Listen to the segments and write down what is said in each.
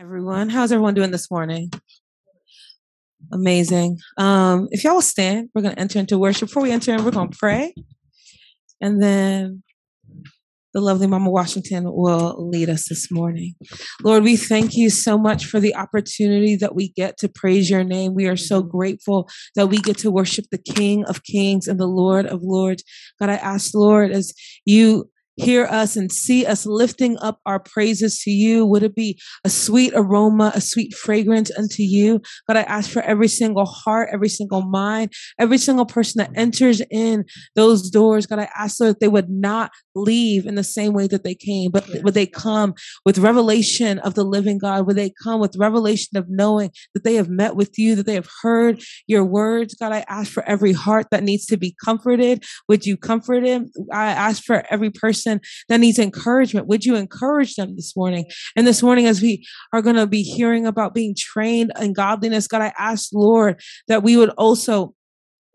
everyone. How's everyone doing this morning? Amazing. Um, if y'all will stand, we're going to enter into worship. Before we enter in, we're going to pray. And then the lovely Mama Washington will lead us this morning. Lord, we thank you so much for the opportunity that we get to praise your name. We are so grateful that we get to worship the King of Kings and the Lord of Lords. God, I ask, Lord, as you hear us and see us lifting up our praises to you. Would it be a sweet aroma, a sweet fragrance unto you? God, I ask for every single heart, every single mind, every single person that enters in those doors. God, I ask that they would not leave in the same way that they came, but would they come with revelation of the living God? Would they come with revelation of knowing that they have met with you, that they have heard your words? God, I ask for every heart that needs to be comforted. Would you comfort him? I ask for every person that needs encouragement. Would you encourage them this morning? And this morning, as we are going to be hearing about being trained in godliness, God, I ask, Lord, that we would also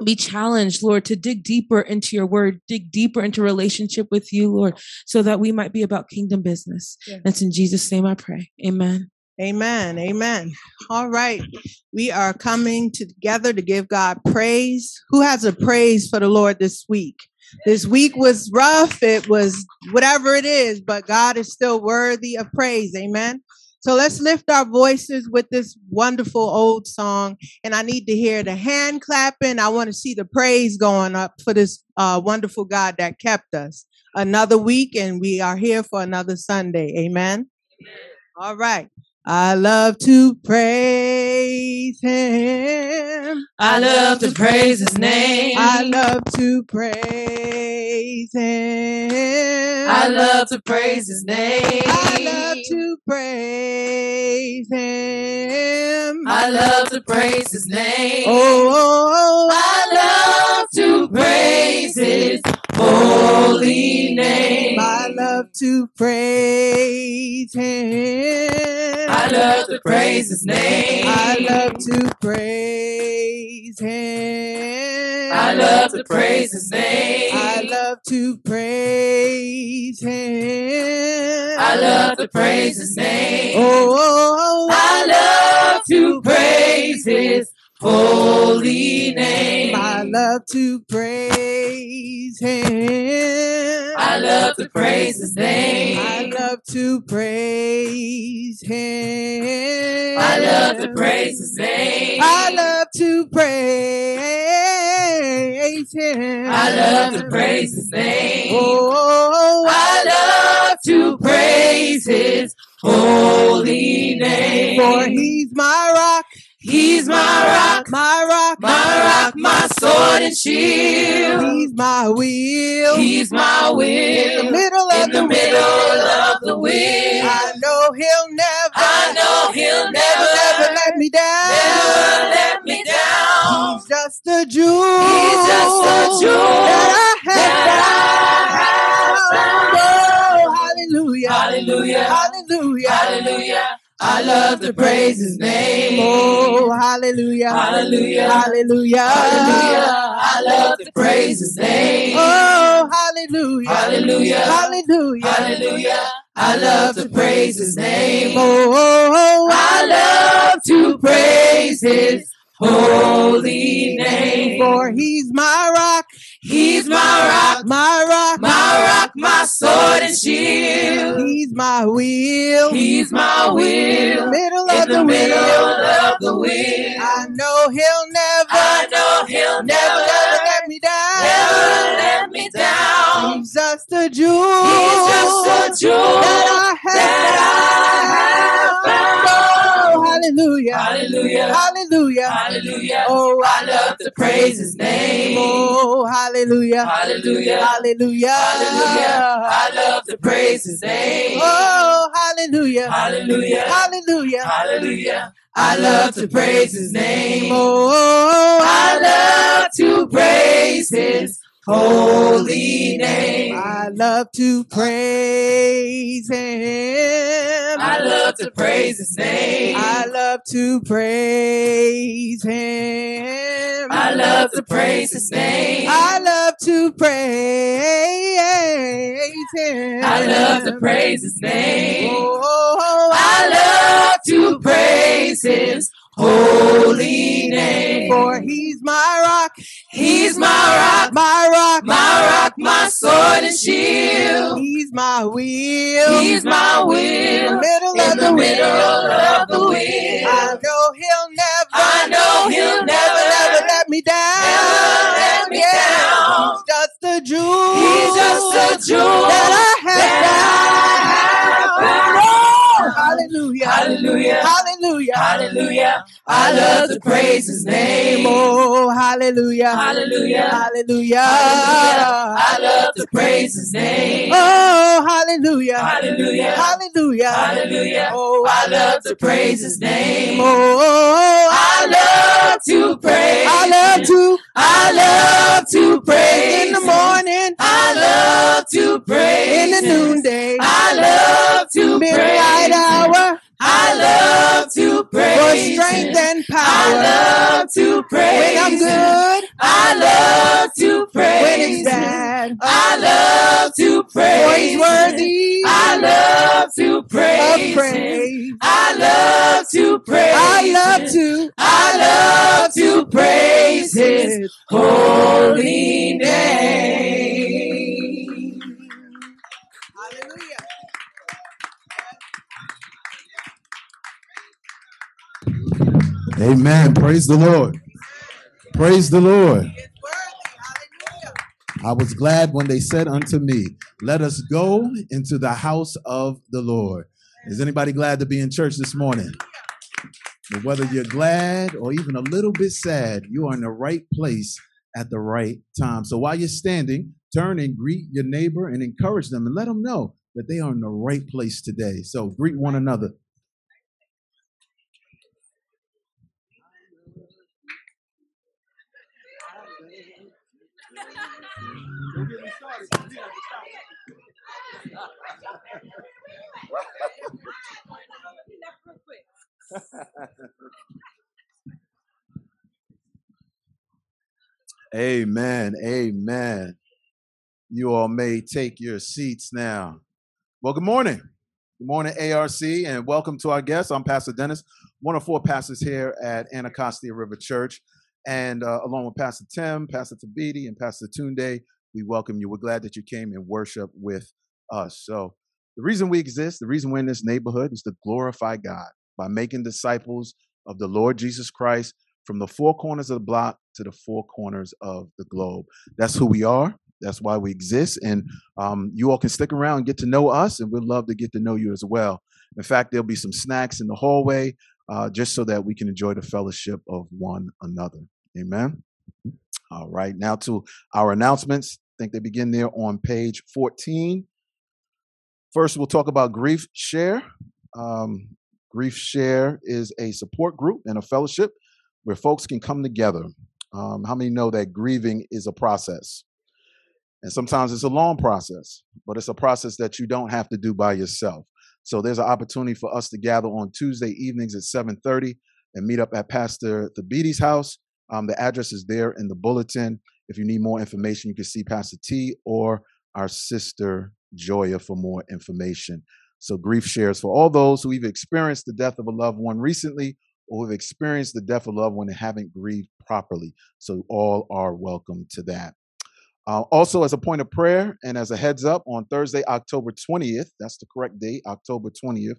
be challenged, Lord, to dig deeper into your word, dig deeper into relationship with you, Lord, so that we might be about kingdom business. Yeah. That's in Jesus' name I pray. Amen. Amen. Amen. All right. We are coming together to give God praise. Who has a praise for the Lord this week? This week was rough. It was whatever it is, but God is still worthy of praise. Amen. So let's lift our voices with this wonderful old song. And I need to hear the hand clapping. I want to see the praise going up for this uh, wonderful God that kept us another week. And we are here for another Sunday. Amen. Amen. All right. I love to praise him. I love to praise his name. I love to praise him. I love to praise his name. I love to praise him. I love to praise his name. Oh, oh, oh, oh. I love to praise his holy name. I love to praise him. I love to praise his name. I love to praise him. I love to praise his name. I love to praise him. I love to praise his name. Oh, oh, oh, oh I love to praise his holy name. I love to praise him. I love to praise his name. I love to praise him. I love to praise his name. I love to praise him. I love to praise his name. Oh, I love to praise his holy name. For he's my. He's my rock, my rock, my rock, my sword and shield. He's my wheel. He's my wheel. In the middle of In the, the middle wheel. of the wheel. I know he'll never. I know he'll never, never, never let me down. never let me down. He's just a jewel. He's just a jewel that I have that I have found. Oh, hallelujah. Hallelujah. Hallelujah. Hallelujah. I love to praise his name. Oh, hallelujah. Hallelujah. Hallelujah. Hallelujah. I love to praise his name. Oh, hallelujah. Hallelujah. Hallelujah. Hallelujah. I love to praise his name. Oh, oh, oh, oh. I love to praise his holy name. For he's my my rock, my rock, my rock, my sword and shield. He's my wheel. He's my wheel. middle In of the the middle wheel. of the wheel. I know he'll never, I know he'll never, never, never let me down. never let me down. He's just a jewel. He's just a jewel that I have that I have found. Oh, hallelujah. Hallelujah. Hallelujah. Hallelujah. Oh, I love to praise his name. Oh, hallelujah. Hallelujah. Hallelujah. Hallelujah. I love to praise his name. Oh, hallelujah. Hallelujah. Hallelujah. Hallelujah. I love to praise his name. Oh, I love to praise his holy name. I love to praise him. I love to praise his name. I love to praise him. I love to praise his name. I love to praise him. I love to praise his name. Oh, I I love to praise his holy name. For he's my rock, He's my rock, my rock, my rock, my sword and shield. He's my wheel. He's my will middle in of the the middle wheel. of the I know he'll never, I know he'll never, never, never let me down. never let me down. He's just a jewel. He's just a jewel that I have that I have found. Hallelujah. Hallelujah. Hallelujah. Hallelujah. I love to praise his name. Oh, hallelujah. Hallelujah. Hallelujah. Hallelujah. I love to praise his name. Oh, hallelujah. Hallelujah. Hallelujah. Hallelujah. Oh, I love to praise his name. Oh, I love to praise. I love to I love to pray in the morning, I love to pray in the noonday, I love to midnight praise. hour, I love to for praise. strength him. and I power. love to praise. When I'm good, I love to praise. when it's bad, I love to praise. for he's worthy I love to praise. praise. I love to praise. I love to I love to praise his holy name. Amen. Praise the Lord. Praise the Lord. I was glad when they said unto me, Let us go into the house of the Lord. Is anybody glad to be in church this morning? But whether you're glad or even a little bit sad, you are in the right place at the right time. So while you're standing, turn and greet your neighbor and encourage them and let them know that they are in the right place today. So greet one another. Amen. Amen. You all may take your seats now. Well, good morning. Good morning, ARC, and welcome to our guests. I'm Pastor Dennis, one of four pastors here at Anacostia River Church. And uh, along with Pastor Tim, Pastor Thabiti, and Pastor Tunde, we welcome you. We're glad that you came and worship with us. So, the reason we exist, the reason we're in this neighborhood is to glorify God by making disciples of the Lord Jesus Christ from the four corners of the block to the four corners of the globe. That's who we are. That's why we exist. And um, you all can stick around and get to know us, and we'd love to get to know you as well. In fact, there'll be some snacks in the hallway uh, just so that we can enjoy the fellowship of one another. Amen. All right. Now to our announcements. I think they begin there on page 14. First, we'll talk about Grief Share. Um, Grief Share is a support group and a fellowship where folks can come together. Um, how many know that grieving is a process? And sometimes it's a long process, but it's a process that you don't have to do by yourself. So there's an opportunity for us to gather on Tuesday evenings at 7:30 and meet up at Pastor Thabiti's house. Um, the address is there in the bulletin. If you need more information, you can see Pastor T or our sister Joya for more information. So grief shares for all those who have experienced the death of a loved one recently or who've experienced the death of a loved one and haven't grieved properly. So all are welcome to that. Uh, also, as a point of prayer and as a heads up, on Thursday, October 20th, that's the correct date, October 20th,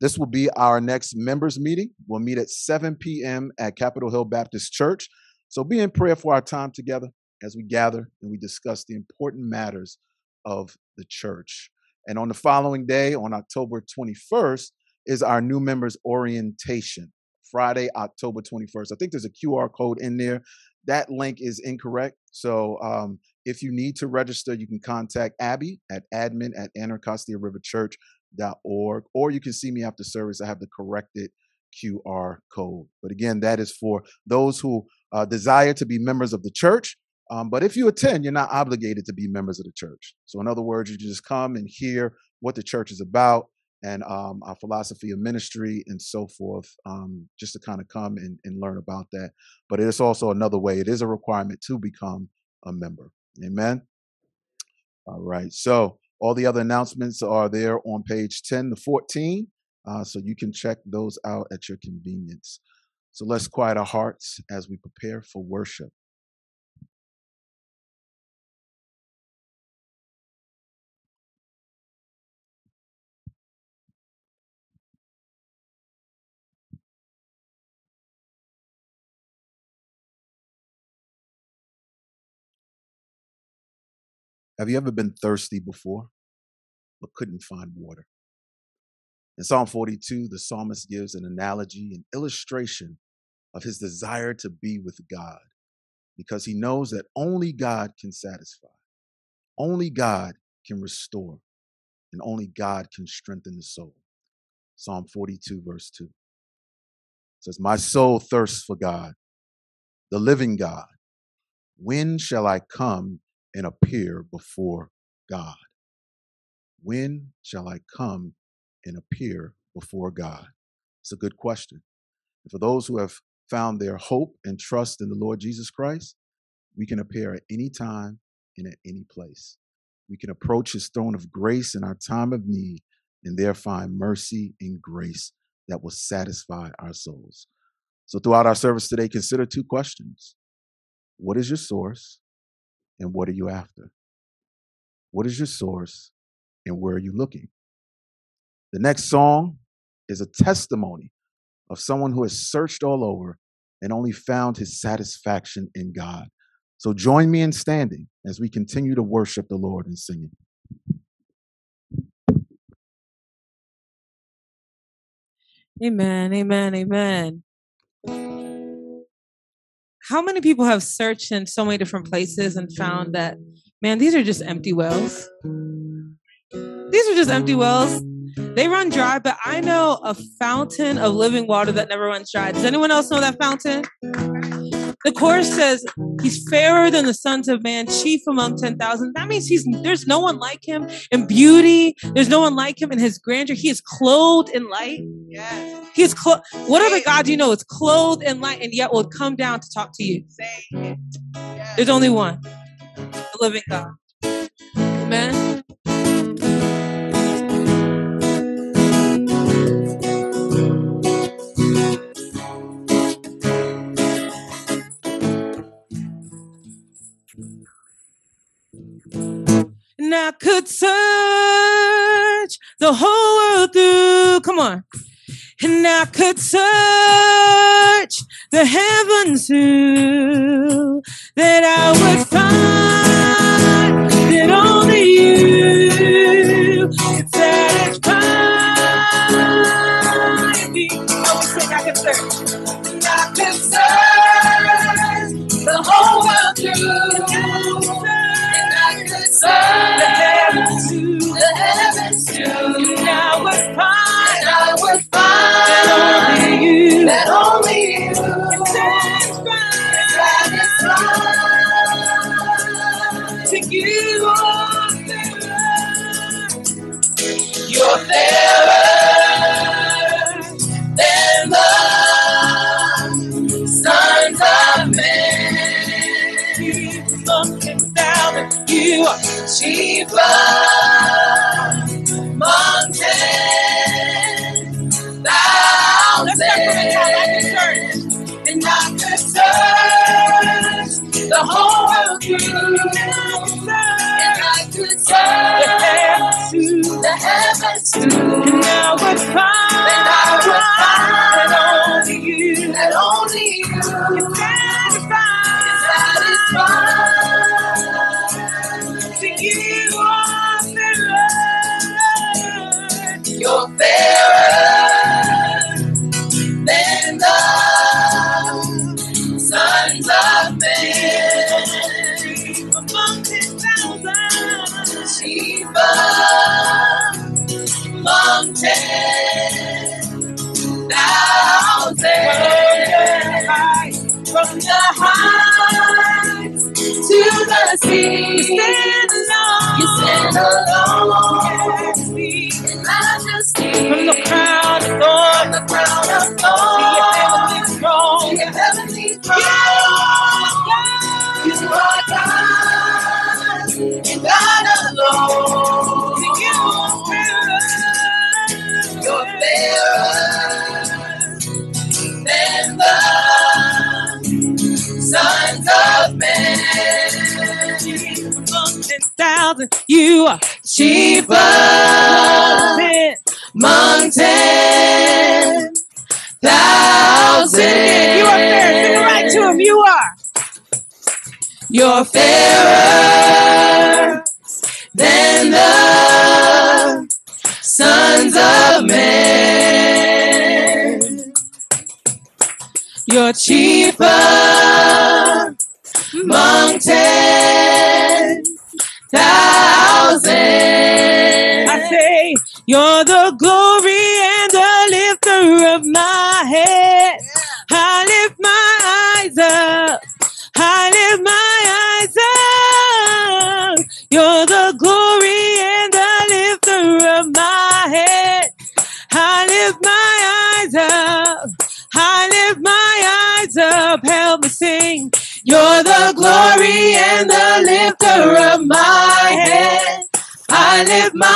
this will be our next members meeting. We'll meet at 7 p.m. at Capitol Hill Baptist Church. So be in prayer for our time together as we gather and we discuss the important matters of the church. And on the following day, on October 21st, is our new members orientation. Friday, October 21st. I think there's a QR code in there. That link is incorrect. So um, if you need to register, you can contact Abby at admin at anacostia.riverchurch.org, or you can see me after service. I have the corrected QR code. But again, that is for those who uh, desire to be members of the church. Um, but if you attend, you're not obligated to be members of the church. So, in other words, you just come and hear what the church is about and um, our philosophy of ministry and so forth, um, just to kind of come and, and learn about that. But it is also another way, it is a requirement to become a member. Amen. All right. So, all the other announcements are there on page 10 to 14. uh, so you can check those out at your convenience. So let's quiet our hearts as we prepare for worship. Have you ever been thirsty before, but couldn't find water? In Psalm 42, the psalmist gives an analogy, an illustration of his desire to be with God because he knows that only God can satisfy, only God can restore, and only God can strengthen the soul. Psalm 42, verse 2 says, My soul thirsts for God, the living God. When shall I come and appear before God? When shall I come and appear before God? It's a good question. And for those who have found their hope and trust in the Lord Jesus Christ, we can appear at any time and at any place. We can approach his throne of grace in our time of need and there find mercy and grace that will satisfy our souls. So, throughout our service today, consider two questions What is your source? And what are you after? What is your source? And where are you looking? The next song is a testimony of someone who has searched all over and only found his satisfaction in God. So join me in standing as we continue to worship the Lord and singing. Amen, amen, amen. How many people have searched in so many different places and found that, man, these are just empty wells? These are just empty wells. They run dry, but I know a fountain of living water that never runs dry. Does anyone else know that fountain? The chorus says, He's fairer than the sons of man, chief among 10,000. That means he's there's no one like him in beauty. There's no one like him in his grandeur. He is clothed in light. Yes. He is clothed. What other God you know is clothed in light and yet will come down to talk to you? Yes. There's only one, the living God. Amen. And I could search the whole world through. Come on. And I could search the heavens too. That I would find that only you can satisfy me. I would sing, I could search. And I could search the whole world through. Thousand. You are Chief among ten thousand. You are fair. Sing it right to him. You are. You're fairer than the sons of men. You're chief among ten thousand. I say, You're the glory and the lifter of my head. I lift my eyes up. I lift my eyes up. You're the glory and the lifter of my head. I lift my eyes up. I lift my eyes up. Help me sing. You're the glory and the lifter of my head. I lift my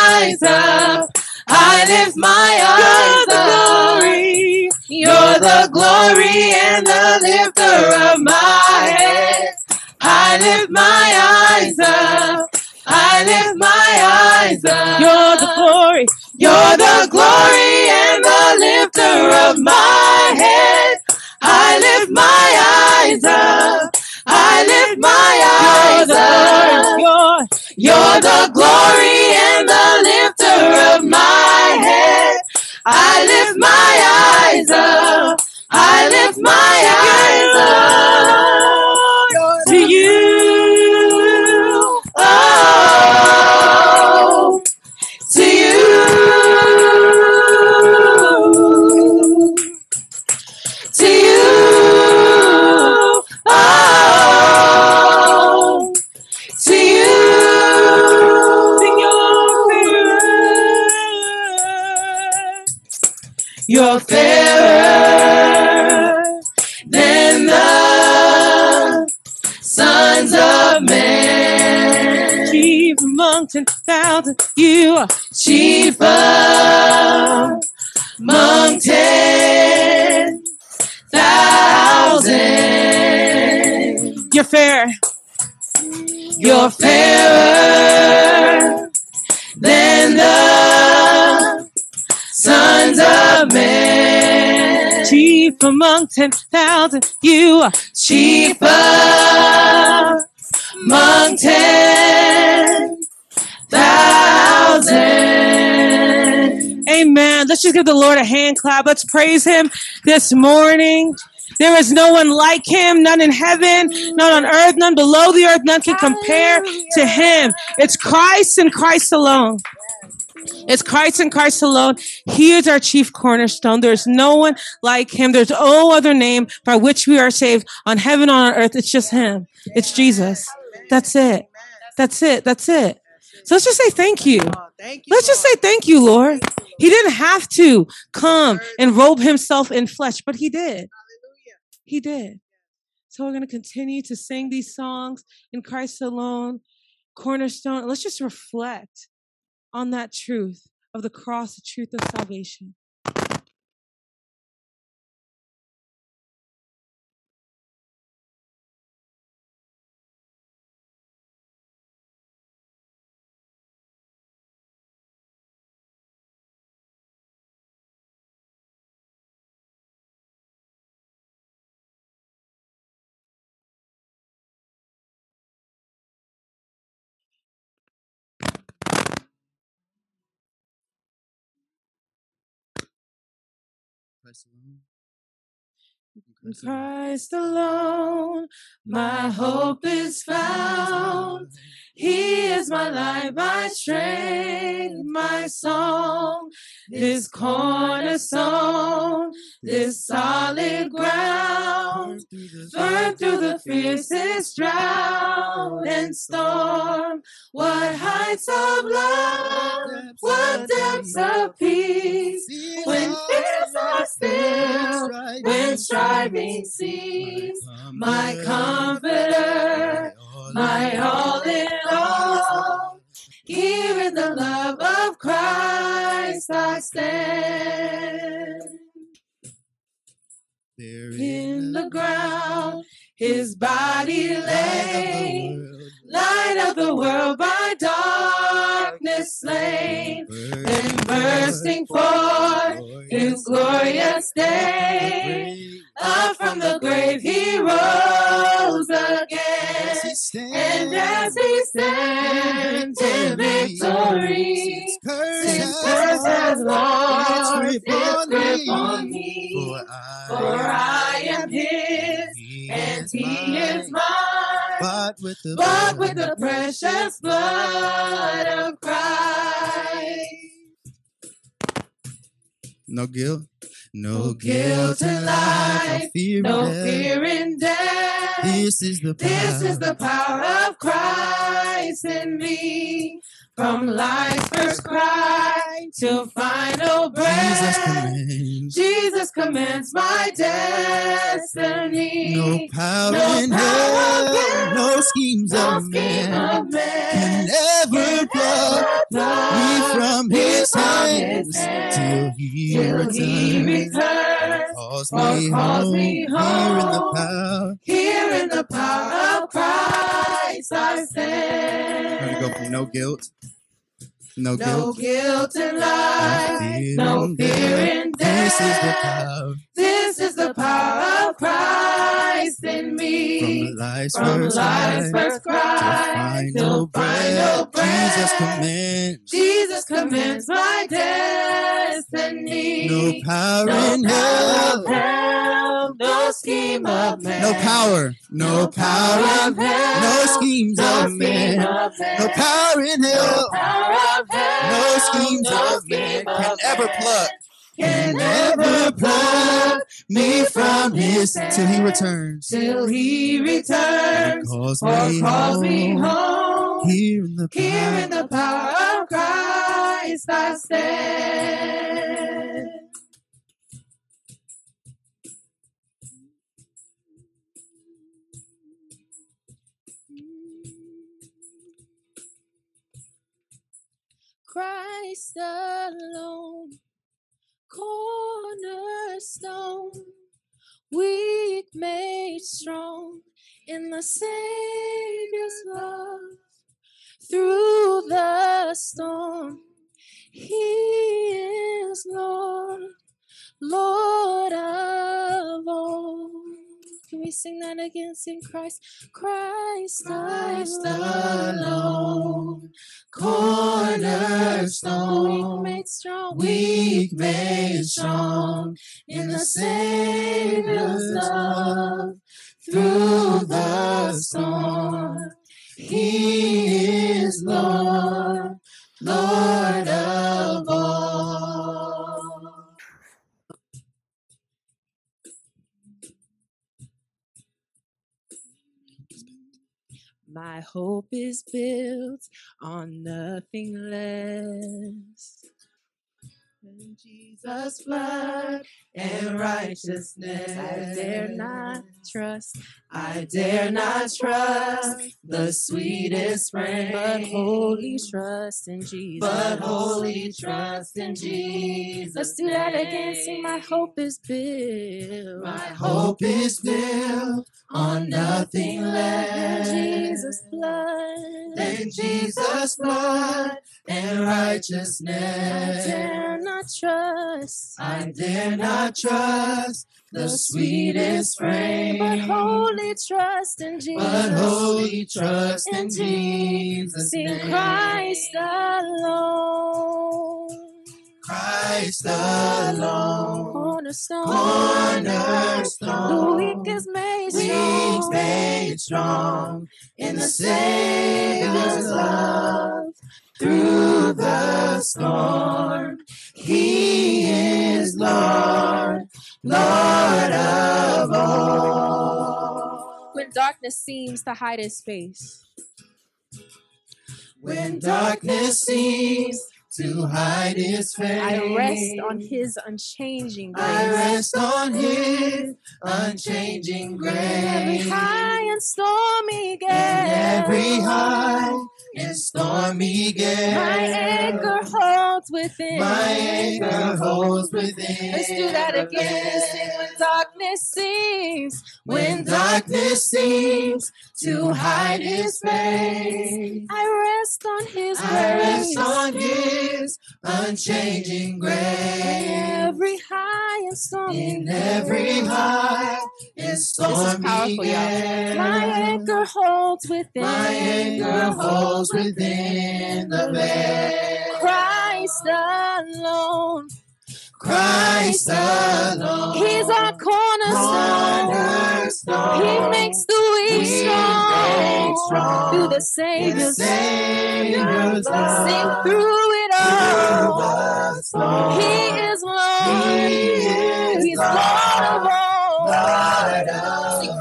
eyes up. I lift my eyes You're the up. glory. You're the glory and the lifter of my head. I lift my eyes up. I lift my eyes up. You're the glory. You're the glory and the lifter of my head. I lift my eyes up. I lift my eyes up. You're You're the glory and the lifter of my head. I lift my eyes up. I lift my eyes up to you. Oh, to you. Oh, to you. You're fairer than the sons of men. Chief among ten thousand, you are Chief among ten you're fair. You're fairer than the sons of men. Chief among ten thousand, you are Chief among ten thousand. Amen. Let's just give the Lord a hand clap. Let's praise Him this morning. There is no one like Him, none in heaven, none on earth, none below the earth, none can compare to Him. It's Christ and Christ alone. It's Christ and Christ alone. He is our chief cornerstone. There's no one like him. There's no other name by which we are saved on heaven, on earth. It's just him. It's Jesus. That's it. That's it. That's it. So let's just say thank you. Thank you. Let's just say thank you, Lord. He didn't have to come and robe himself in flesh, but he did. He did. So we're going to continue to sing these songs in Christ alone, cornerstone. Let's just reflect on that truth of the cross, the truth of salvation. In Christ alone, my hope is found. He is my life, my strength, my song. This cornerstone, this solid ground, firm through the fiercest drought and storm. What heights of love, what depths of peace, when fears are still, when striving cease. My comforter, my all in all. Here in the love of Christ I stand. In the ground, his body lay, light of the world by darkness slain, then bursting forth his glorious day. Up from the grave he rose again. And as he stands in victory, since curse has lost its grip on me, for I am his and he is mine. Bought with the Bought with the precious blood of Christ. No guilt. No No guilt in life. No fear No in death. fear in death. This is the power. This is the power of Christ in me. From life's first cry to final Jesus breath. commands. Jesus commands my destiny. No power No in power hell. No schemes No of man of man can ever pluck me from his hands till he till he returns. returns. Calls or oh, me calls home, me here in the home. power. Here in the power of Christ I stand. to go from no guilt, no, No guilt, guilt in no life, fear, no in fear death. in This is the power. This is the power of Christ in from me. the life's From first life's first to cry till final breath. Jesus commands. Jesus commands my destiny. No power No in power hell. hell, no scheme of man. No power, no power, of hell, no schemes no of scheme man, of man. no power in No hell, power of hell, no schemes no of man can ever pluck, can never ever ever pluck pluck me from his hand till he returns. till he And returns calls or me calls me home. home. Here in the Here in the power of Christ I stand. Christ alone, cornerstone, weak made strong in the Savior's love. Through the storm, He is Lord, Lord of all. Can we sing that again? Sing Christ, Christ, Christ alone. alone, cornerstone, Weak made strong, weak made strong in the Savior's love. Through the storm, He is Lord, Lord of all. My hope is built on nothing less than Jesus' blood and righteousness. I dare not trust, I dare not trust the sweetest frame, but holy trust in Jesus. but wholly trust in Jesus. Let's do that again. Sing, my hope is built. My hope is built on nothing less than Jesus' blood. than Jesus' blood and righteousness. Not trust, I dare not trust the sweetest frame, but wholly trust in Jesus. but wholly trust in in Jesus' name. Christ alone. Christ alone, Cornerstone. cornerstone, The weak is made weak strong. made strong in the Savior's love. Through the storm, He is Lord, Lord of all. When darkness seems to hide his face, When darkness seems to hide His face, I rest on his unchanging grace. I rest on His unchanging grace. In every high and stormy In gale. every high and stormy gale, My anchor holds within. my anchor holds within. Let's do that again. Darkness seems, when darkness seems to hide his face. I rest on his I rest grace. on his unchanging grace. Every high and stormy In every high and stormy powerful, y'all. My anchor holds within. my anchor holds within the veil. Christ alone. Christ alone. He's our cornerstone. He makes the weak strong. strong. Through the In the Savior's Savior's love. Sing through it all. He is Lord. He is He's Lord of all. Lord of Sing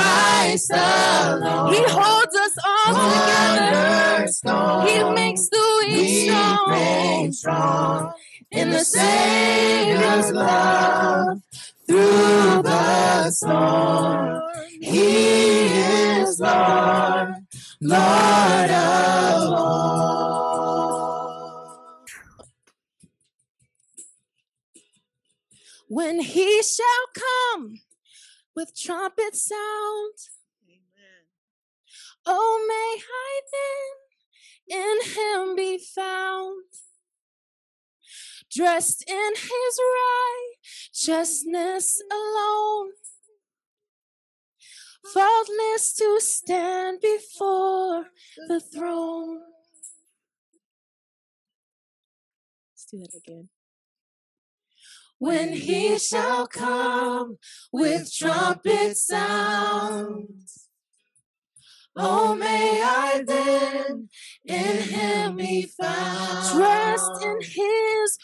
Christ alone. He holds us all together. Cornerstone. He makes the weak strong. strong. In the Savior's love. Through the storm. He is Lord. Lord of all. When he shall come with trumpet sound, oh, may I then in him be found, dressed in his righteousness alone, faultless to stand before the throne. Let's do that again. When he shall come with trumpet sounds. Oh, may I then in him be found, Trust in his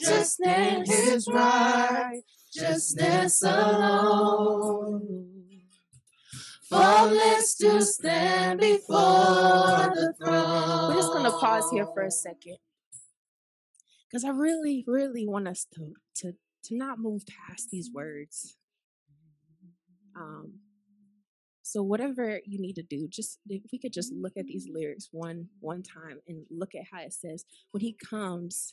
Just in righteousness. his righteousness alone. Faultless to stand before the throne. We're just gonna pause here for a second. Because I really, really want us to to to not move past these mm-hmm. words. Um so whatever you need to do, just if we could just look at these mm-hmm. lyrics one one time and look at how it says when he comes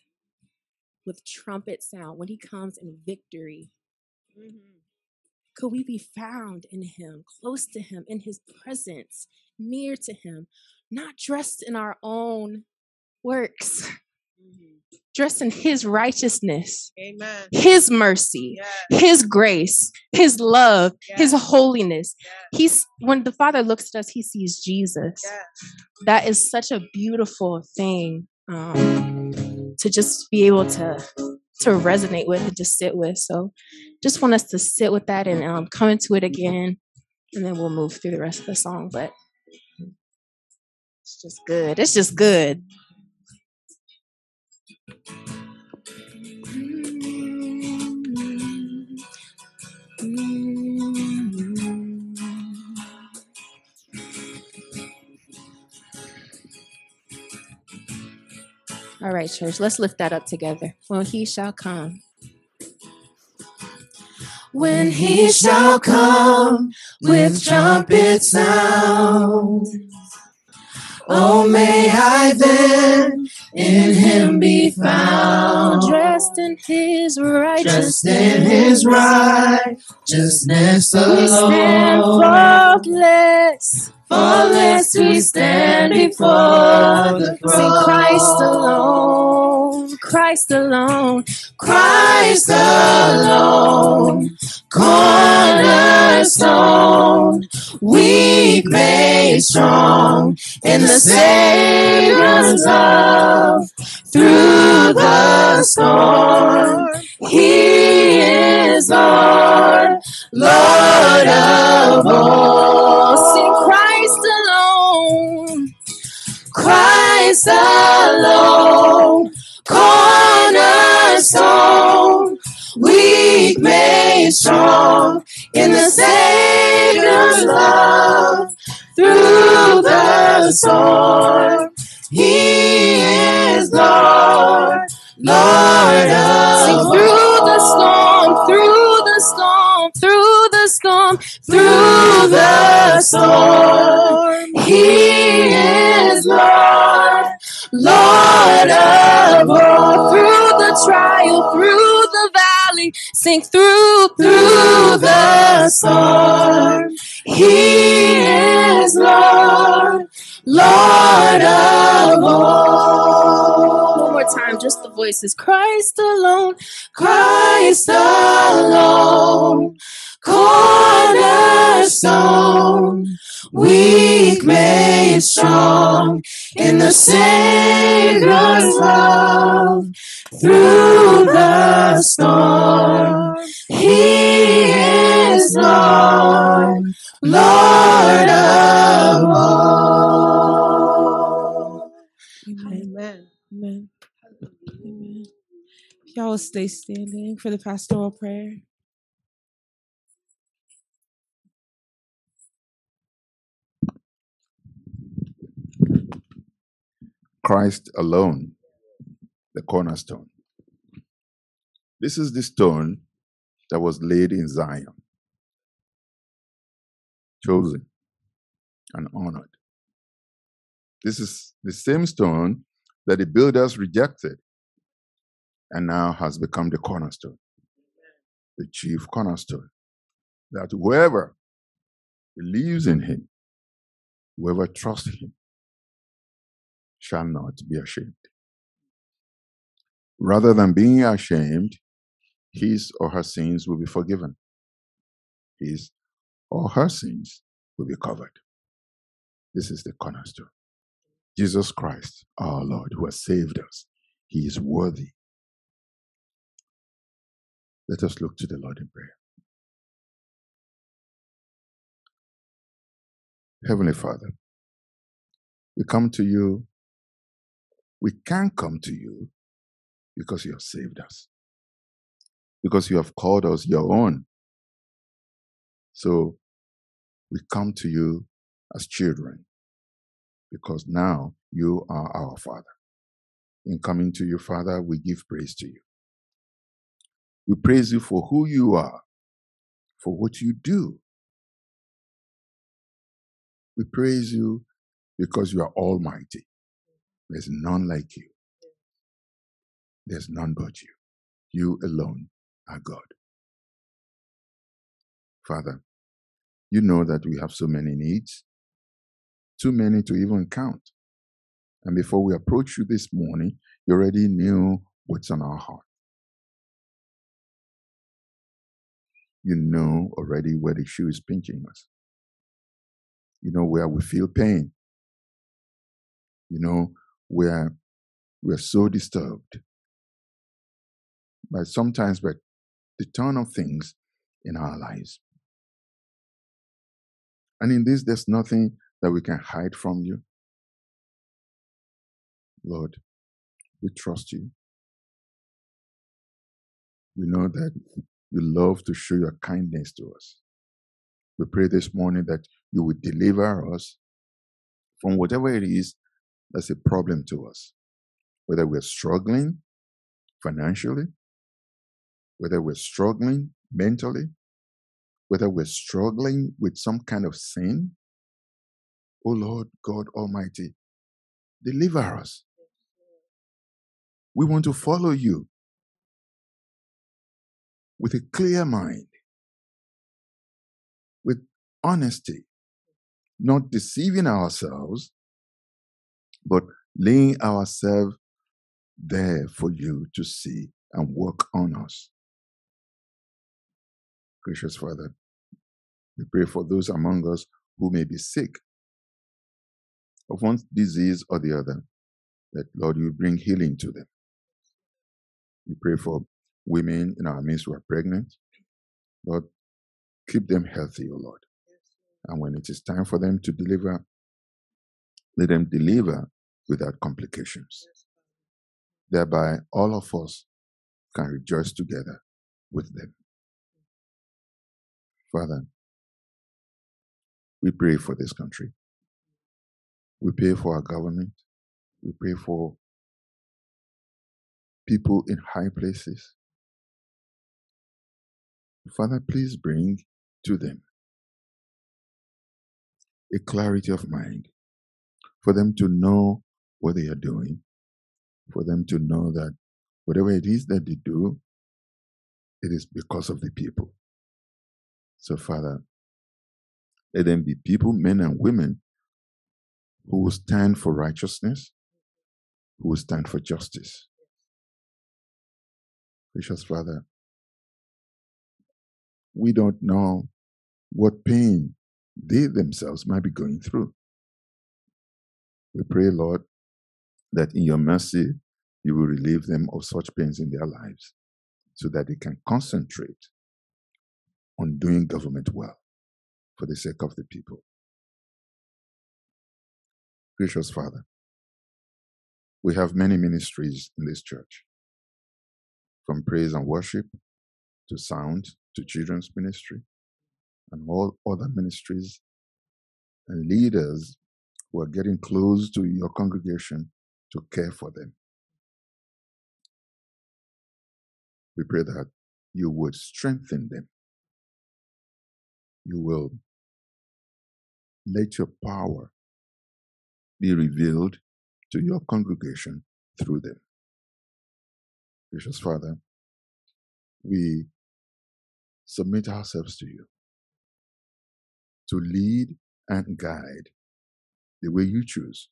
with trumpet sound, when he comes in victory, mm-hmm. could we be found in him, close to him, in his presence, near to him, not dressed in our own works, dressed in his righteousness, Amen. his mercy, Yes. his grace, his love, his holiness. Yes. He's when the Father looks at us, he sees Jesus. Yes. That is such a beautiful thing um, to just be able to to resonate with and to sit with. So, just want us to sit with that and um, come into it again, and then we'll move through the rest of the song. But it's just good. It's just good. All right, church, let's lift that up together. When he shall come. when he shall come with trumpet sound. Oh, may I then in him be found, Dressed in his righteousness. just in his righteousness We stand alone. faultless. Faultless we stand before the Sing Christ alone. Christ alone. Christ alone, cornerstone, weak made strong in the Savior's love through the storm. He is Lord, Lord of all. Sing Christ alone. Christ alone, cornerstone, weak made strong in the Savior's love through the storm. He is Lord, Lord Sing of through the storm, through the storm, through the storm, through the storm. He is Lord, Lord of all. through the trial, through sing, sing through, through the storm. He is Lord, Lord of all. One more time, just the voices. Christ alone, Christ alone, cornerstone, weak made strong in the Savior's love through the storm. He is Lord, Lord of all. Amen. Amen. Amen. Amen. If y'all will stay standing for the pastoral prayer. Christ alone, the cornerstone. This is the stone that was laid in Zion, chosen and honored. This is the same stone that the builders rejected and now has become the cornerstone, the chief cornerstone. That whoever believes in him, whoever trusts him, shall not be ashamed. Rather than being ashamed, his or her sins will be forgiven. His or her sins will be covered. This is the cornerstone. Jesus Christ, our Lord, who has saved us. He is worthy. Let us look to the Lord in prayer. Heavenly Father, we come to you. We can come to you because you have saved us, because you have called us your own. So we come to you as children because now you are our Father. In coming to you, Father, we give praise to you. We praise you for who you are, for what you do. We praise you because you are almighty. There's none like you. There's none but you. You alone are God. Father, you know that we have so many needs, too many to even count. And before we approach you this morning, you already knew what's on our heart. You know already where the shoe is pinching us. You know where we feel pain. You know where we're so disturbed sometimes by the turn of things in our lives. And in this, there's nothing that we can hide from you. Lord, we trust you. We know that you love to show your kindness to us. We pray this morning that you will deliver us from whatever it is that's a problem to us, whether we're struggling financially, whether we're struggling mentally, whether we're struggling with some kind of sin. Oh Lord God Almighty, deliver us. We want to follow you with a clear mind, with honesty, not deceiving ourselves, but laying ourselves there for you to see and work on us. Gracious Father, we pray for those among us who may be sick of one disease or the other, that Lord, you bring healing to them. We pray for women in our midst who are pregnant. Lord, keep them healthy, O Lord. And when it is time for them to deliver, let them deliver without complications. Thereby, all of us can rejoice together with them. Father, we pray for this country. We pray for our government. We pray for people in high places. Father, please bring to them a clarity of mind for them to know what they are doing, for them to know that whatever it is that they do it is because of the people. So, Father, let them be people, men and women, who will stand for righteousness, who will stand for justice. Gracious Father, we don't know what pain they themselves might be going through. We pray, Lord, that in your mercy, you will relieve them of such pains in their lives so that they can concentrate on doing government well for the sake of the people. Gracious Father, we have many ministries in this church, from praise and worship to sound to children's ministry and all other ministries and leaders who are getting close to your congregation to care for them. We pray that you would strengthen them. You will let your power be revealed to your congregation through them. Gracious Father, we submit ourselves to you to lead and guide the way you choose.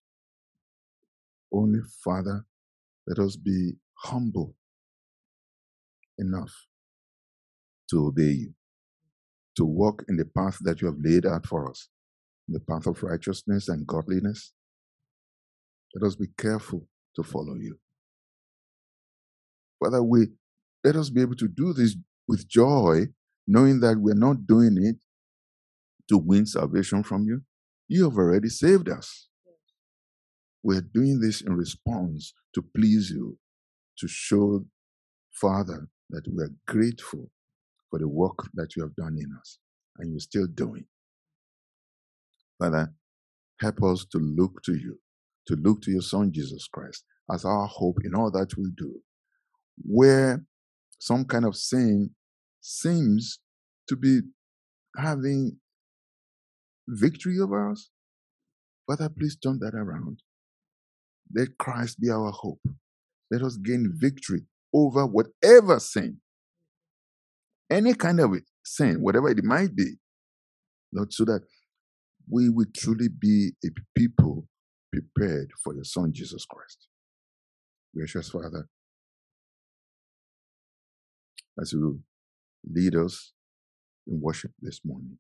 Only, Father, let us be humble enough to obey you, to walk in the path that you have laid out for us, the path of righteousness and godliness. Let us be careful to follow you. Father, we let us be able to do this with joy, knowing that we're not doing it to win salvation from you. You have already saved us. We're doing this in response to please you, to show, Father, that we are grateful for the work that you have done in us and you're still doing. Father, help us to look to you, to look to your Son, Jesus Christ, as our hope in all that we do. Where some kind of sin seems to be having victory over us, Father, please turn that around. Let Christ be our hope. Let us gain victory over whatever sin, any kind of sin, whatever it might be, Lord, so that we will truly be a people prepared for your Son, Jesus Christ. Gracious Father, as you lead us in worship this morning,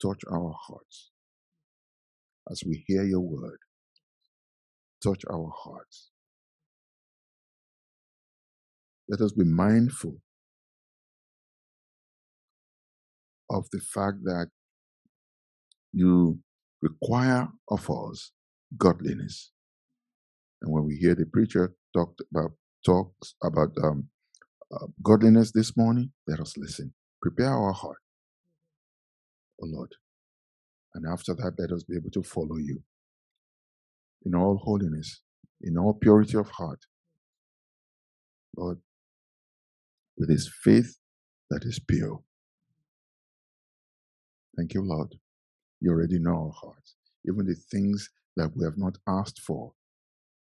touch our hearts as we hear your word. Touch our hearts let us be mindful of the fact that you require of us godliness. And when we hear the preacher talk about talks about um, uh, godliness this morning, let us listen. Prepare our heart, O oh Lord. And after that, let us be able to follow you in all holiness, in all purity of heart. Lord, with his faith that is pure. Thank you, Lord. You already know our hearts. Even the things that we have not asked for,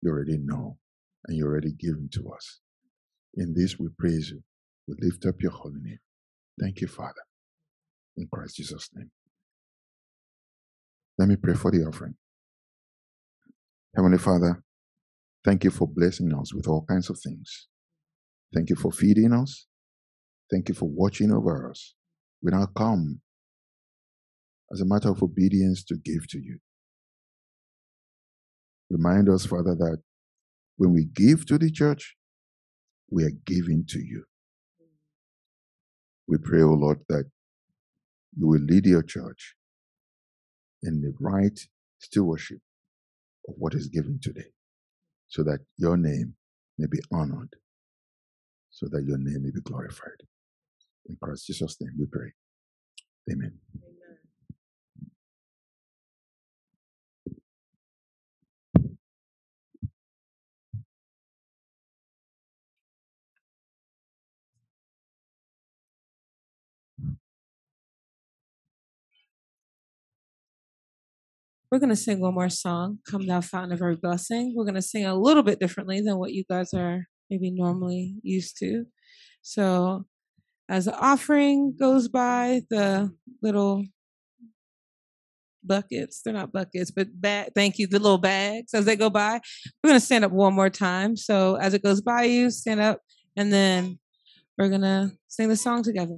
you already know, and you already given to us. In this we praise you. We lift up your holy name. Thank you, Father. In Christ Jesus' name. Let me pray for the offering. Heavenly Father, thank you for blessing us with all kinds of things. Thank you for feeding us. Thank you for watching over us. We now come as a matter of obedience to give to you. Remind us, Father, that when we give to the church, we are giving to you. We pray, O oh Lord, that you will lead your church in the right stewardship of what is given today, so that your name may be honored so that your name may be glorified. In Christ Jesus' name we pray. Amen. We're going to sing one more song, Come Thou Fountain of Every Blessing. We're going to sing a little bit differently than what you guys are maybe normally used to. So as the offering goes by, the little buckets, they're not buckets, but bag, thank you, the little bags as they go by. We're going to stand up one more time. So as it goes by you, stand up and then we're going to sing the song together.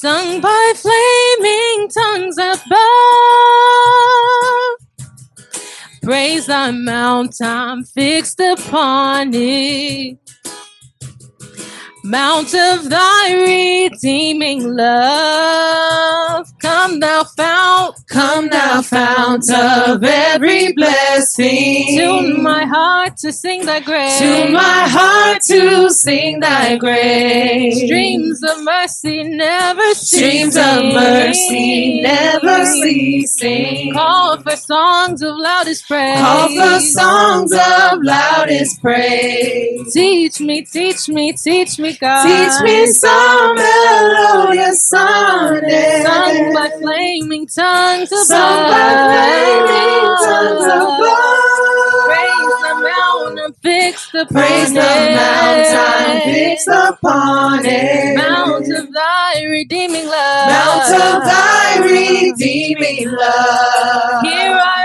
sung by flaming tongues above. Praise thy mount, I'm fixed upon it. Mount of thy redeeming love. Come thou fount, Come thou fount of every blessing. tune my heart to sing thy grace. To my heart to sing thy grace. Streams of mercy never Streams of ceasing. mercy never ceasing. Call for songs of loudest praise. Call for songs of loudest praise. Teach me, teach me, teach me, God. Teach me some melodious sonnet. Sung by flaming tongues above. Sung by flaming tongues above. Praise the mountain fixed upon Praise the it. mountain fixed upon it. Mount of thy redeeming love. Mount of thy redeeming love. Here I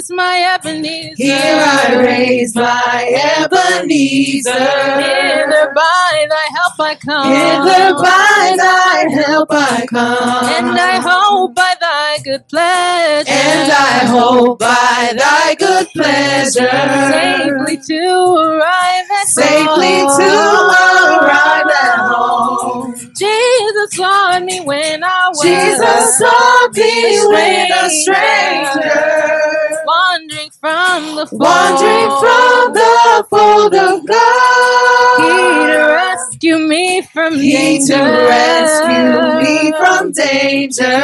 raise my Ebenezer. Here I raise my Ebenezer. Hither by thy help I come. Hither by thy help I come. And I hope by thy good pleasure. And I hope by thy good pleasure. Safely to arrive at Safely home. to arrive at home. Jesus saw me when I was Jesus saw me when a stranger. Wandering from the fold. Wandering from the fold of God. He to rescue me from He danger. to rescue me from danger.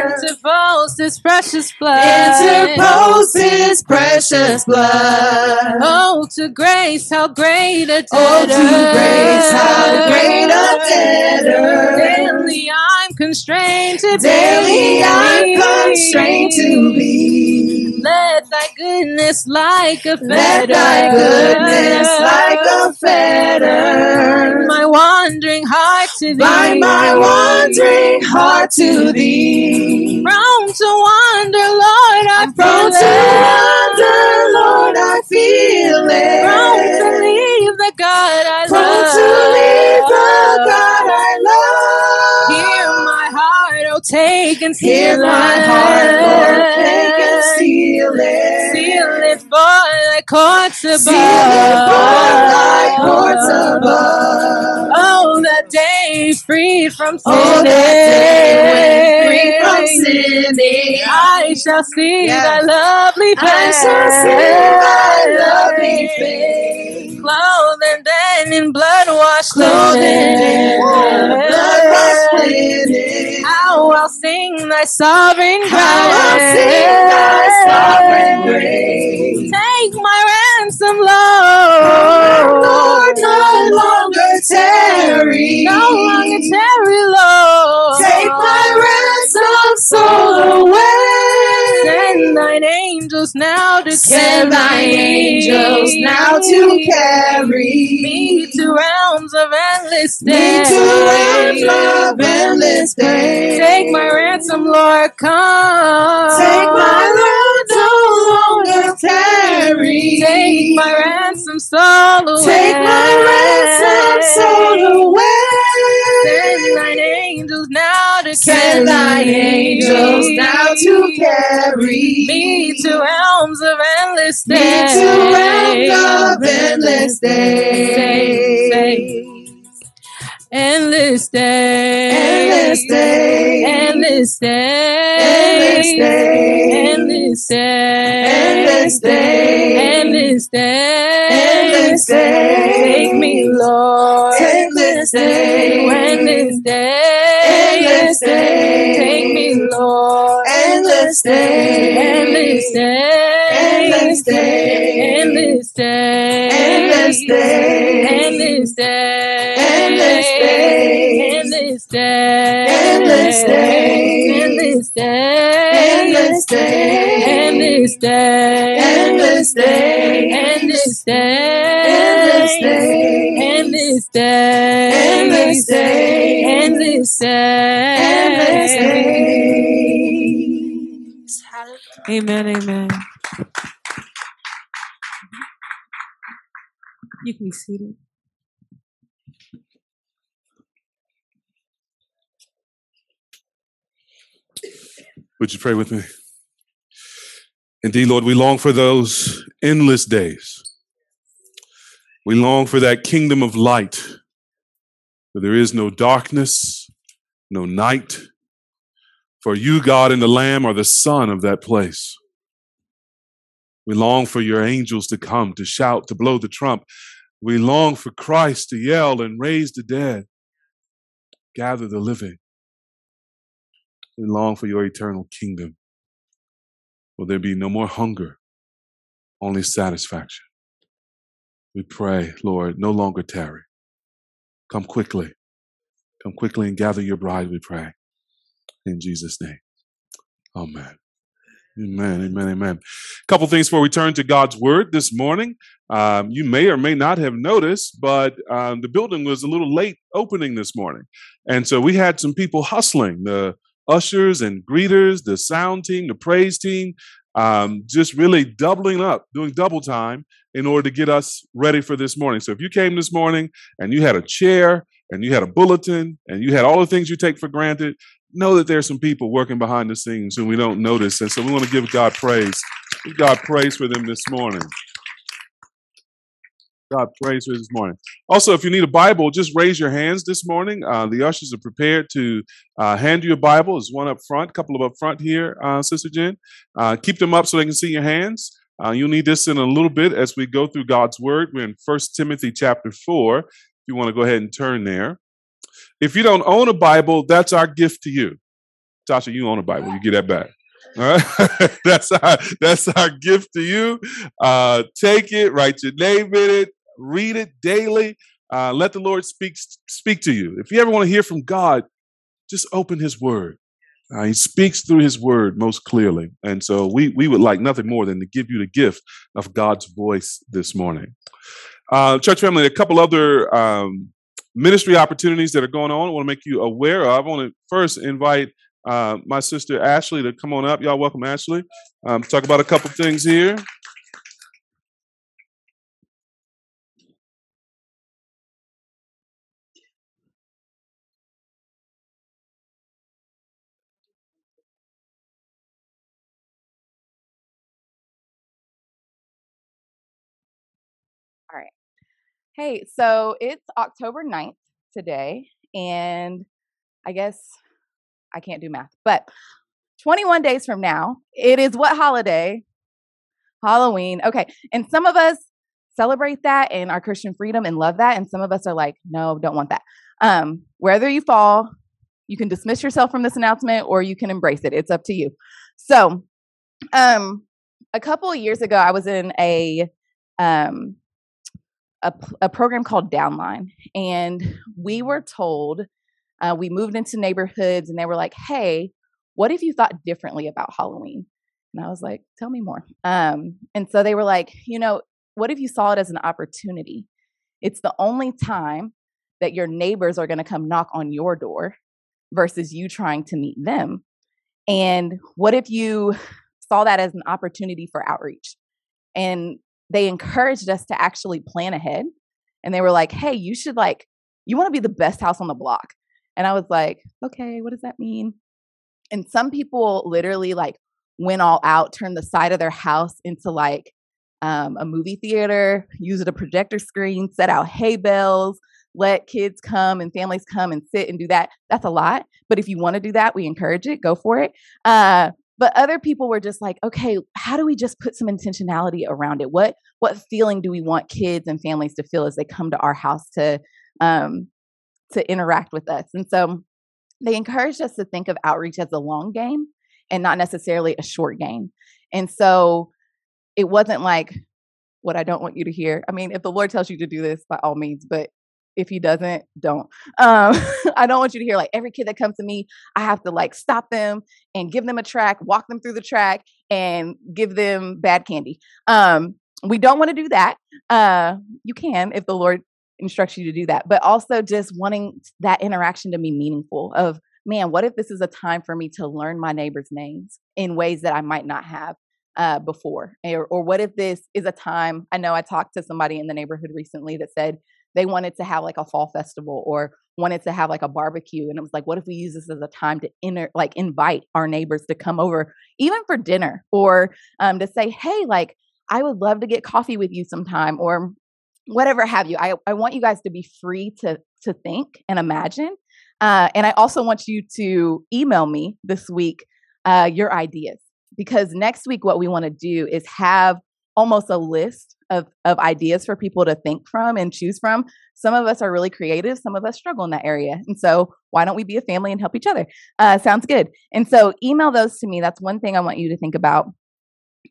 Interposed his precious blood. Interpose his precious blood. Oh, to grace, how great a debtor. Oh, to grace, how great a debtor. Daily I'm constrained to Daily be. I'm constrained to be. Let thy goodness like a fetter. Let thy goodness like a fetter. My wandering heart to thee. Bind my wandering heart to thee. Prone to wander, Lord, I I'm prone feel to it. wander, Lord, I feel it. Prone to leave the God I Prone love. to leave the God I love. Hear my heart, oh take and Hear my heart, Lord, take and seal it. Seal it for thy courts above. Seal it for thy courts above. Oh, that day free from sin. Oh, that day free from sinning. I shall see Yes. thy lovely face. I shall see thy lovely face. Clothed and then in blood washed linen. in blood-washed linen. How I'll sing thy sovereign grace. How I'll sing thy sovereign grace. Take my ransom, Lord. Lord, no longer tarry. No longer tarry, Lord. Take my ransom soul away. Send thine angels now to Send thine angels now to carry me to realms of endless me day. to realms of endless day. Take my ransom, Lord, come. Take my Lord, no longer tarry. Take my ransom soul away. Take my ransom soul away. Send thine angels now Send thy angels now to carry me to realms of endless days. Me to realms of endless days. Endless day, endless day, endless day, endless day, endless day, endless day, endless day, endless day. Take me, Lord, endless day, endless day. Endless days. Take me, Lord. Endless days. Endless days. Endless days. Endless days. Endless days. Endless days. Endless days. Endless days. Endless days. Endless days. Endless days. Endless days. Endless days. Endless days. Endless days. Endless days. Endless days. Endless days. Endless days. Amen. Amen. You can be seated. Would you pray with me? Indeed, Lord, we long for those endless days. We long for that kingdom of light where there is no darkness, no night. For you, God, and the Lamb are the sun of that place. We long for your angels to come, to shout, to blow the trump. We long for Christ to yell and raise the dead, gather the living. We long for your eternal kingdom. Will there be no more hunger, only satisfaction? We pray, Lord, no longer tarry. Come quickly. Come quickly and gather your bride, we pray. In Jesus' name. Amen. Amen, amen, amen. A couple things before we turn to God's word this morning. Um, you may or may not have noticed, but um, the building was a little late opening this morning. And so we had some people hustling. The ushers and greeters, the sound team, the praise team, um, just really doubling up, doing double time in order to get us ready for this morning. So if you came this morning and you had a chair and you had a bulletin and you had all the things you take for granted, know that there's some people working behind the scenes who we don't notice. And so we want to give God praise. Give God praise for them this morning. God praise for this morning. Also, if you need a Bible, just raise your hands this morning. Uh, the ushers are prepared to uh, hand you a Bible. There's one up front, a couple of up front here, uh, Sister Jen. Uh, keep them up so they can see your hands. Uh, you'll need this in a little bit as we go through God's Word. We're in First Timothy chapter 4. If you want to go ahead and turn there. If you don't own a Bible, that's our gift to you. Tasha, you own a Bible. You get that back. All right? that's our that's our gift to you. Uh, take it, write your name in it, read it daily. Uh, let the Lord speak speak to you. If you ever want to hear from God, just open His Word. Uh, he speaks through His Word most clearly, and so we we would like nothing more than to give you the gift of God's voice this morning. Uh, church family, a couple other um, ministry opportunities that are going on. I want to make you aware of. I want to first invite uh, my sister Ashley to come on up. Y'all welcome Ashley. Um, talk about a couple things here. Hey, so it's October 9th today, and I guess I can't do math, but 21 days from now, it is what holiday? Halloween. Okay. And some of us celebrate that in our Christian freedom and love that. And some of us are like, no, don't want that. Um, wherever you fall, you can dismiss yourself from this announcement or you can embrace it. It's up to you. So, um, a couple of years ago, I was in a um, a, a program called Downline, and we were told uh, we moved into neighborhoods, and they were like, "Hey, what if you thought differently about Halloween?" And I was like, "Tell me more." Um, and so they were like, "You know, what if you saw it as an opportunity? It's the only time that your neighbors are going to come knock on your door versus you trying to meet them. And what if you saw that as an opportunity for outreach?" And they encouraged us to actually plan ahead. And they were like, hey, you should like, you want to be the best house on the block. And I was like, okay, what does that mean? And some people literally like went all out, turned the side of their house into like um, a movie theater, used a projector screen, set out hay bales, let kids come and families come and sit and do that. That's a lot. But if you want to do that, we encourage it, go for it. Uh, but other people were just like, okay, how do we just put some intentionality around it? What what feeling do we want kids and families to feel as they come to our house to um, to interact with us? And so they encouraged us to think of outreach as a long game and not necessarily a short game. And so it wasn't like what I don't want you to hear. I mean, if the Lord tells you to do this, by all means, but if he doesn't, don't. Um, I don't want you to hear like every kid that comes to me, I have to like stop them and give them a track, walk them through the track, and give them bad candy. Um, we don't want to do that. Uh, you can if the Lord instructs you to do that, but also just wanting that interaction to be meaningful. Of man, what if this is a time for me to learn my neighbors' names in ways that I might not have uh, before? Or, or what if this is a time? I know I talked to somebody in the neighborhood recently that said they wanted to have like a fall festival or wanted to have like a barbecue and it was like what if we use this as a time to inter like invite our neighbors to come over even for dinner or um, to say hey like i would love to get coffee with you sometime or whatever have you. I, I want you guys to be free to to think and imagine uh, and i also want you to email me this week uh, your ideas because next week what we want to do is have almost a list of, of ideas for people to think from and choose from. Some of us are really creative, some of us struggle in that area. And so, why don't we be a family and help each other? Uh, sounds good. And so, email those to me. That's one thing I want you to think about.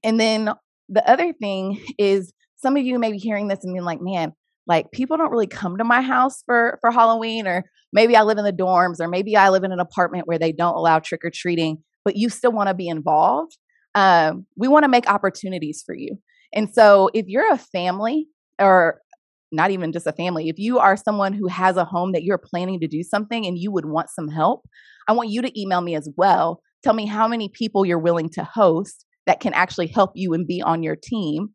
And then the other thing is some of you may be hearing this and being like, man, like people don't really come to my house for for Halloween or maybe I live in the dorms or maybe I live in an apartment where they don't allow trick or treating, but you still want to be involved. Um, we want to make opportunities for you. And so if you're a family or not even just a family, if you are someone who has a home that you're planning to do something and you would want some help, I want you to email me as well. Tell me how many people you're willing to host that can actually help you and be on your team.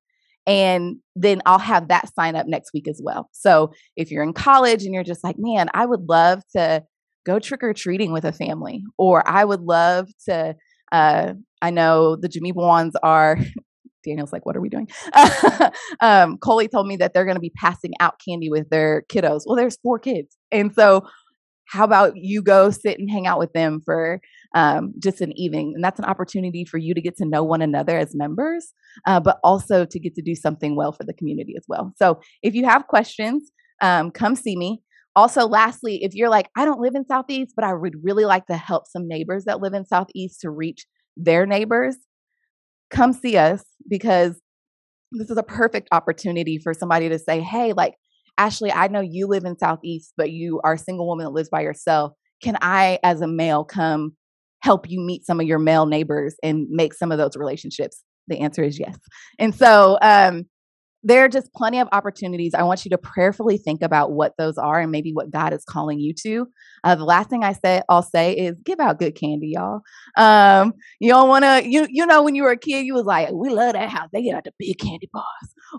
And then I'll have that sign up next week as well. So if you're in college and you're just like, man, I would love to go trick or treating with a family, or I would love to. Uh, I know the Jimmy ones are Daniel's like, what are we doing? um, Coley told me that they're going to be passing out candy with their kiddos. Well, there's four kids. And so, how about you go sit and hang out with them for um, just an evening? And that's an opportunity for you to get to know one another as members, uh, but also to get to do something well for the community as well. So, if you have questions, um, come see me. Also, lastly, if you're like, I don't live in Southeast, but I would really like to help some neighbors that live in Southeast to reach their neighbors, come see us because this is a perfect opportunity for somebody to say, hey, like, Ashley, I know you live in Southeast, but you are a single woman that lives by yourself. Can I, as a male, come help you meet some of your male neighbors and make some of those relationships? The answer is yes. And so, um, there are just plenty of opportunities. I want you to prayerfully think about what those are and maybe what God is calling you to. Uh, the last thing I say, I'll say is give out good candy, y'all. Um, you don't want to, you you know, when you were a kid, you was like, we love that house. They get out the big candy bars,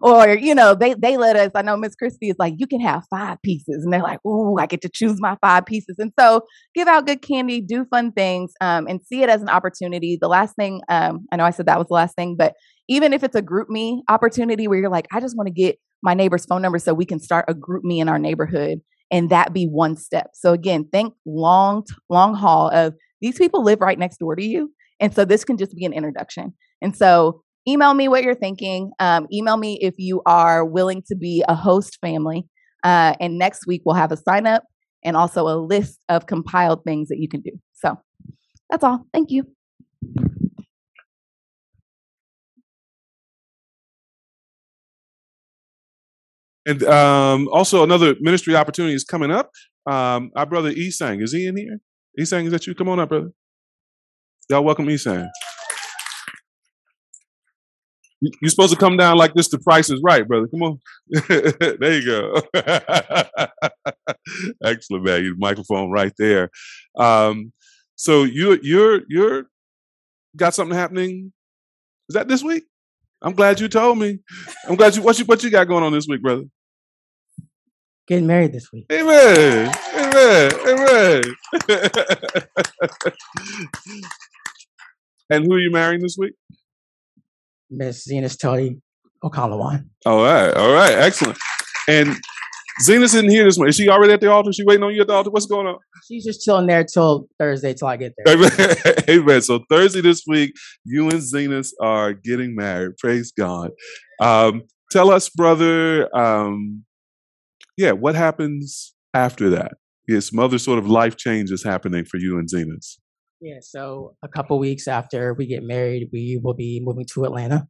or you know, they they let us. I know Miss Christie is like, you can have five pieces, and they're like, ooh, I get to choose my five pieces. And so, give out good candy, do fun things, um, and see it as an opportunity. The last thing, um, I know I said that was the last thing, but even if it's a GroupMe opportunity where you're like, I just want to get my neighbor's phone number so we can start a GroupMe in our neighborhood and that be one step. So again, think long long haul of these people live right next door to you. And so this can just be an introduction. And so email me what you're thinking. Um, email me if you are willing to be a host family. Uh, and next week we'll have a sign up and also a list of compiled things that you can do. So that's all. Thank you. And um, also another ministry opportunity is coming up. Um, our brother Esang, is he in here? Esang, is that you? Come on up, brother. Y'all welcome Esang. You're supposed to come down like this. The price is right, brother. Come on. there you go. Excellent, man. Your microphone right there. Um, so you you're you're got something happening. Is that this week? I'm glad you told me. I'm glad you what you what you got going on this week, brother. Getting married this week. Amen. Amen. Amen. and who are you marrying this week? Miss Zenas Tully Okalawan. All right. All right. Excellent. And Zenas isn't here this morning. Is she already at the altar? She waiting on you at the altar? What's going on? She's just chilling there till Thursday till I get there. Amen. Amen. So Thursday this week, you and Zenas are getting married. Praise God. Um, tell us, brother, um, yeah, what happens after that? Yeah, some other sort of life changes happening for you and Zenas. Yeah, so a couple weeks after we get married, we will be moving to Atlanta.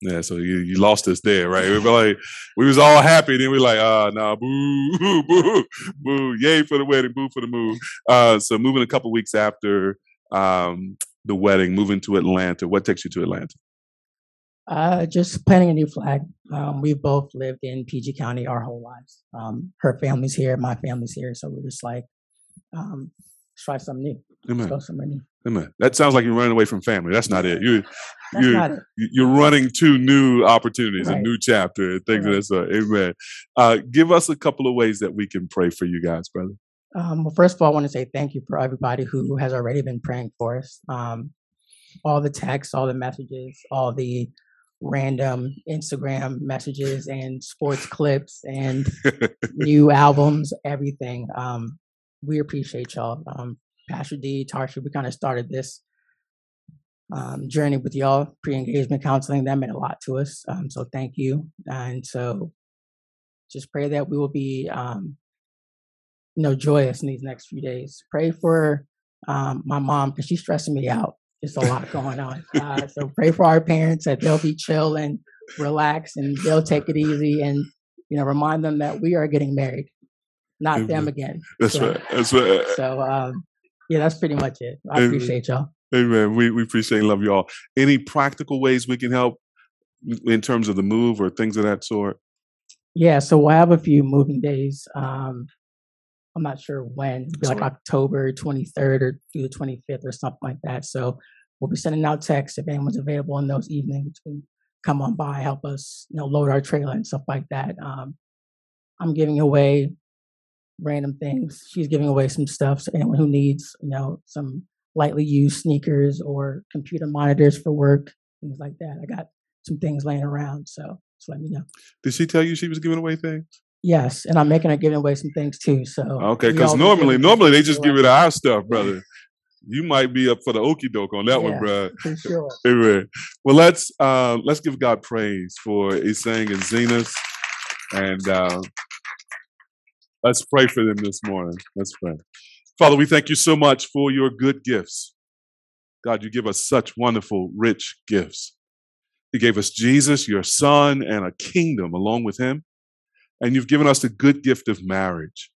Yeah, so you, you lost us there, right? We were like, we was all happy, then we are like, ah, uh, nah, boo, boo, boo, boo, yay for the wedding, boo for the move. Uh, so moving a couple weeks after um, the wedding, moving to Atlanta. What takes you to Atlanta? Uh, just planting a new flag. Um, we've both lived in PG County our whole lives. Um, her family's here, my family's here, so we're just like, um, let's try something new. Amen. Let's go somewhere new. Amen. That sounds like you're running away from family. That's not it. You, you, you're running to new opportunities, right. a new chapter, and things right. of that sort. Amen. Uh, give us a couple of ways that we can pray for you guys, brother. Um, well, first of all, I want to say thank you for everybody who has already been praying for us. Um, all the texts, all the messages, all the random Instagram messages and sports clips and new albums, everything. Um, we appreciate y'all. Um, Pastor D, Tarsha, we kind of started this um, journey with y'all, pre-engagement counseling. That meant a lot to us. Um, so thank you. And so just pray that we will be, um, you know, joyous in these next few days. Pray for um, my mom because she's stressing me out. It's a lot going on. Uh, so pray for our parents that they'll be chill and relax and they'll take it easy and you know remind them that we are getting married, not Amen. them again. That's so, right. That's right. So um, yeah, that's pretty much it. I Amen. appreciate y'all. Amen. We we appreciate and love you all. Any practical ways we can help in terms of the move or things of that sort? Yeah, so we'll have a few moving days. Um, I'm not sure when, like October 23rd or through the 25th or something like that. So we'll be sending out texts if anyone's available in those evenings can come on by, help us, you know, load our trailer and stuff like that. Um, I'm giving away random things. She's giving away some stuff. So anyone who needs, you know, some lightly used sneakers or computer monitors for work, things like that. I got some things laying around, so just let me know. Did she tell you she was giving away things? Yes, and I'm making her giving away some things too. So okay, because normally, normally they just give it our stuff, brother. You might be up for the okey doke on that yeah, one, bro. For sure. anyway, well, let's uh, let's give God praise for Isang and Zenas, and uh, let's pray for them this morning. Let's pray. Father, we thank you so much for your good gifts. God, you give us such wonderful, rich gifts. You gave us Jesus, your son, and a kingdom along with him and you've given us the good gift of marriage.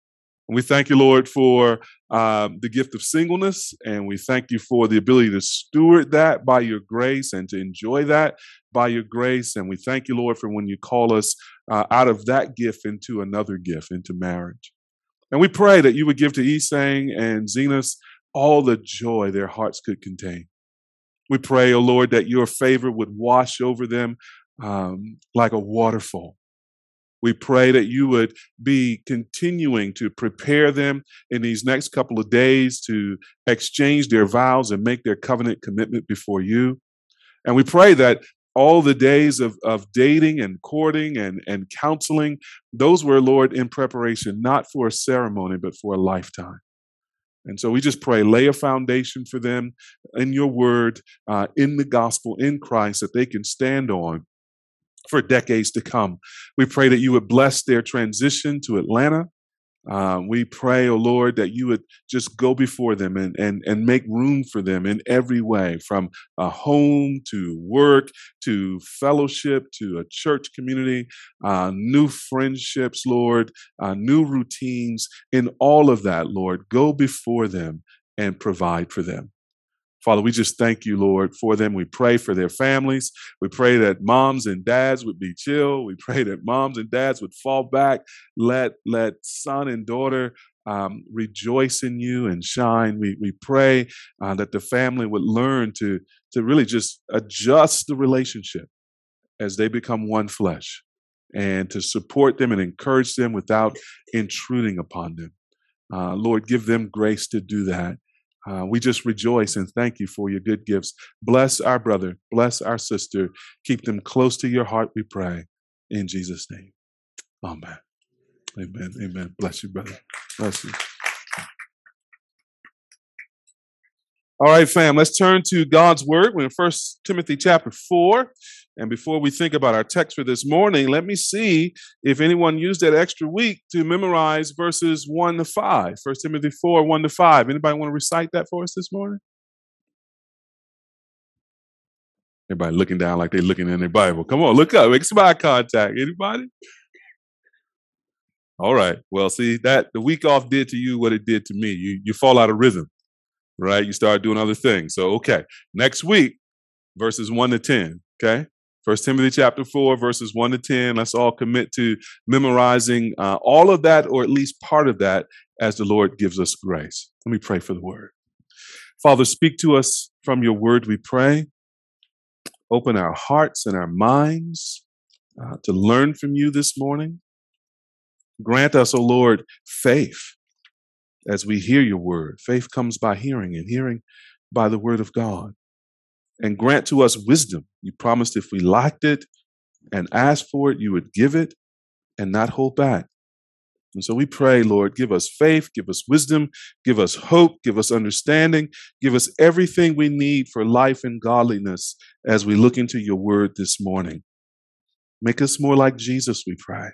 And we thank you, Lord, for um, the gift of singleness, and we thank you for the ability to steward that by your grace and to enjoy that by your grace. And we thank you, Lord, for when you call us uh, out of that gift into another gift, into marriage. And we pray that you would give to Isang and Zenas all the joy their hearts could contain. We pray, O oh Lord, that your favor would wash over them um, like a waterfall we pray that you would be continuing to prepare them in these next couple of days to exchange their vows and make their covenant commitment before you. And we pray that all the days of, of dating and courting and, and counseling, those were, Lord, in preparation, not for a ceremony, but for a lifetime. And so we just pray, lay a foundation for them in your word, uh, in the gospel, in Christ, that they can stand on for decades to come. We pray that you would bless their transition to Atlanta. Um, we pray, oh Lord, that you would just go before them and, and, and make room for them in every way, from a home to work to fellowship to a church community, uh, new friendships, Lord, uh, new routines. In all of that, Lord, go before them and provide for them. Father, we just thank you, Lord, for them. We pray for their families. We pray that moms and dads would be chill. We pray that moms and dads would fall back. Let let son and daughter um, rejoice in you and shine. We we pray uh, that the family would learn to to really just adjust the relationship as they become one flesh and to support them and encourage them without intruding upon them. Uh, Lord, give them grace to do that. Uh, we just rejoice and thank you for your good gifts. Bless our brother, bless our sister. Keep them close to your heart, we pray. In Jesus' name. Amen. Amen. Amen. Bless you, brother. Bless you. All right, fam, let's turn to God's word. We're in First Timothy chapter 4. And before we think about our text for this morning, let me see if anyone used that extra week to memorize verses 1 to 5. First Timothy 4, 1 to 5. Anybody want to recite that for us this morning? Everybody looking down like they're looking in their Bible. Come on, look up, make some eye contact. Anybody? All right. Well, see that the week off did to you what it did to me. You you fall out of rhythm right? You start doing other things. So, okay, next week, verses 1 to 10, okay? First Timothy chapter 4, verses 1 to 10. Let's all commit to memorizing uh, all of that, or at least part of that, as the Lord gives us grace. Let me pray for the word. Father, speak to us from your word, we pray. Open our hearts and our minds uh, to learn from you this morning. Grant us, O oh Lord, faith as we hear your word. Faith comes by hearing, and hearing by the word of God. And grant to us wisdom. You promised if we lacked it and asked for it, you would give it and not hold back. And so we pray, Lord, give us faith, give us wisdom, give us hope, give us understanding, give us everything we need for life and godliness as we look into your word this morning. Make us more like Jesus, we pray.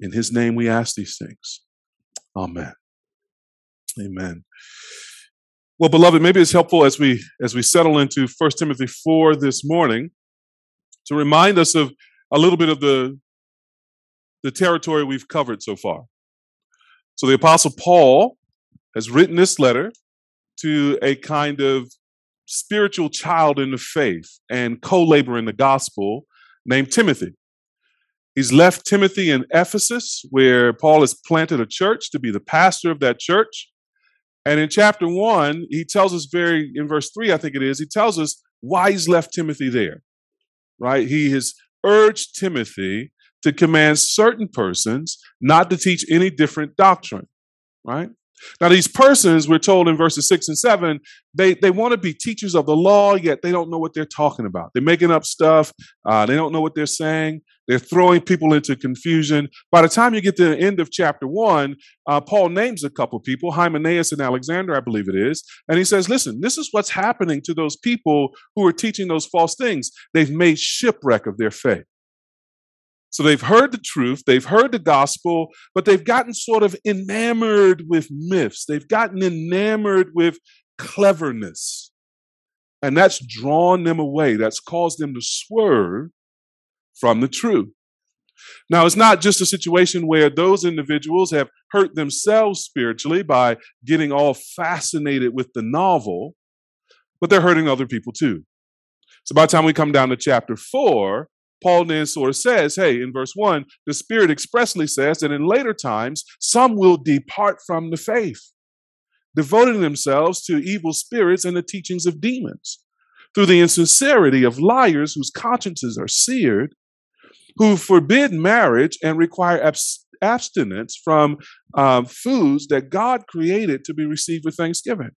In his name we ask these things. Amen. Amen. Well, beloved, maybe it's helpful as we as we settle into 1 Timothy 4 this morning to remind us of a little bit of the the territory we've covered so far. So the apostle Paul has written this letter to a kind of spiritual child in the faith and co-labor in the gospel named Timothy. He's left Timothy in Ephesus, where Paul has planted a church to be the pastor of that church. And in chapter one, he tells us very, in verse three, I think it is, he tells us why he's left Timothy there, right? He has urged Timothy to command certain persons not to teach any different doctrine, right? Now, these persons, we're told in verses six and seven, they, they want to be teachers of the law, yet they don't know what they're talking about. They're making up stuff. Uh, they don't know what they're saying. They're throwing people into confusion. By the time you get to the end of chapter one, uh, Paul names a couple people, Hymenaeus and Alexander, I believe it is. And he says, listen, this is what's happening to those people who are teaching those false things. They've made shipwreck of their faith. So they've heard the truth, they've heard the gospel, but they've gotten sort of enamored with myths. They've gotten enamored with cleverness. And that's drawn them away. That's caused them to swerve from the truth. Now, it's not just a situation where those individuals have hurt themselves spiritually by getting all fascinated with the novel, but they're hurting other people too. By the time we come down to chapter four, Paul then sort of says, hey, in verse one, the Spirit expressly says that in later times, some will depart from the faith, devoting themselves to evil spirits and the teachings of demons, through the insincerity of liars whose consciences are seared, who forbid marriage and require abs- abstinence from um, foods that God created to be received with thanksgiving.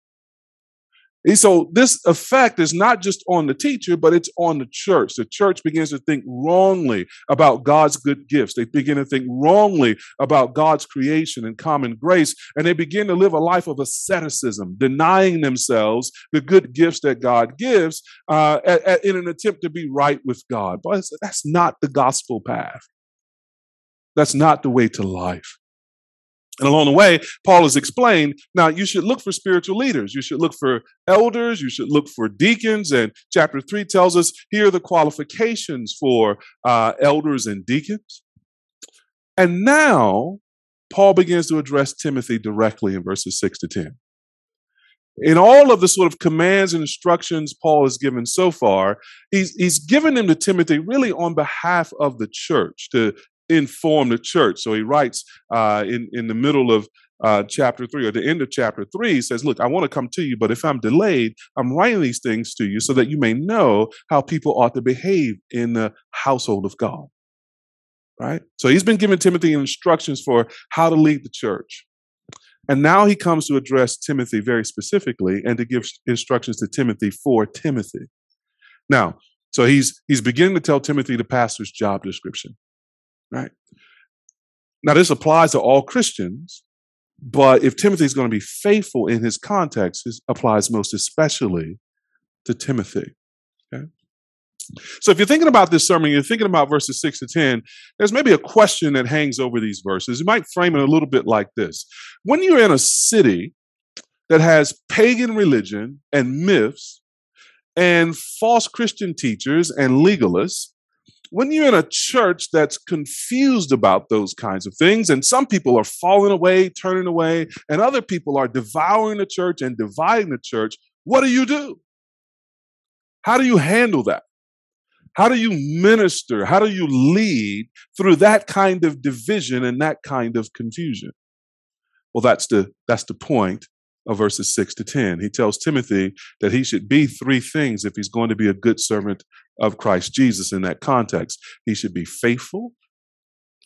And so this effect is not just on the teacher, but it's on the church. The church begins to think wrongly about God's good gifts. They begin to think wrongly about God's creation and common grace, and they begin to live a life of asceticism, denying themselves the good gifts that God gives uh, at, at, in an attempt to be right with God. But that's not the gospel path. That's not the way to life. And along the way, Paul has explained now you should look for spiritual leaders. You should look for elders. You should look for deacons. And chapter three tells us here are the qualifications for uh, elders and deacons. And now, Paul begins to address Timothy directly in verses six to 10. In all of the sort of commands and instructions Paul has given so far, he's, he's given them to Timothy really on behalf of the church to inform the church. So he writes uh, in, in the middle of uh, chapter three or the end of chapter three, he says, Look, I want to come to you, but if I'm delayed, I'm writing these things to you so that you may know how people ought to behave in the household of God. right? So he's been giving Timothy instructions for how to lead the church. And now he comes to address Timothy very specifically and to give instructions to Timothy for Timothy. Now, so he's he's beginning to tell Timothy the pastor's job description, right? Now this applies to all Christians, but if Timothy is going to be faithful in his context, it applies most especially to Timothy. Okay? So if you're thinking about this sermon, you're thinking about verses 6 to 10, there's maybe a question that hangs over these verses. You might frame it a little bit like this. When you're in a city that has pagan religion and myths and false Christian teachers and legalists, when you're in a church that's confused about those kinds of things, and some people are falling away, turning away, and other people are devouring the church and dividing the church, what do you do? How do you handle that? How do you minister? How do you lead through that kind of division and that kind of confusion? Well, that's the that's the point of verses 6 to 10. He tells Timothy that he should be three things if he's going to be a good servant of Christ Jesus in that context. He should be faithful.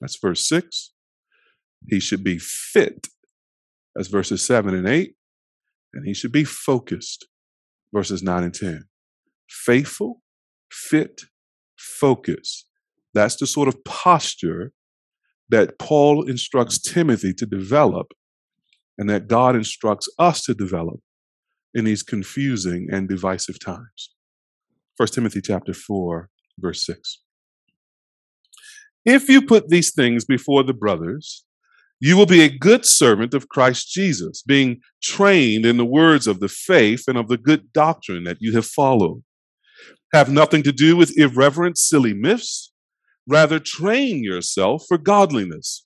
That's verse 6. He should be fit. That's verses 7 and 8. And he should be focused. Verses 9 and 10. Faithful, fit, focus. That's the sort of posture that Paul instructs Timothy to develop and that God instructs us to develop in these confusing and divisive times. 1 Timothy chapter 4 verse 6. If you put these things before the brothers, you will be a good servant of Christ Jesus, being trained in the words of the faith and of the good doctrine that you have followed have nothing to do with irreverent, silly myths. Rather, train yourself for godliness.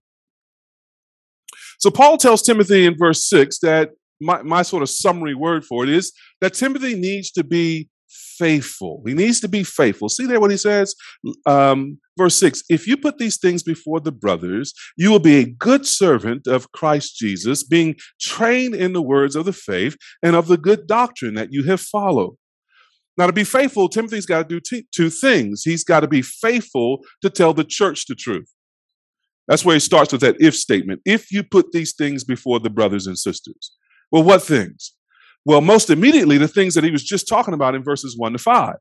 So Paul tells Timothy in verse 6 that my, my sort of summary word for it is that Timothy needs to be faithful. He needs to be faithful. See there what he says? Um, verse 6 If you put these things before the brothers, you will be a good servant of Christ Jesus, being trained in the words of the faith and of the good doctrine that you have followed. Now, to be faithful, Timothy's got to do t- two things. He's got to be faithful to tell the church the truth. That's where he starts with that if statement. If you put these things before the brothers and sisters. Well, what things? Well, most immediately, the things that he was just talking about in verses one to five.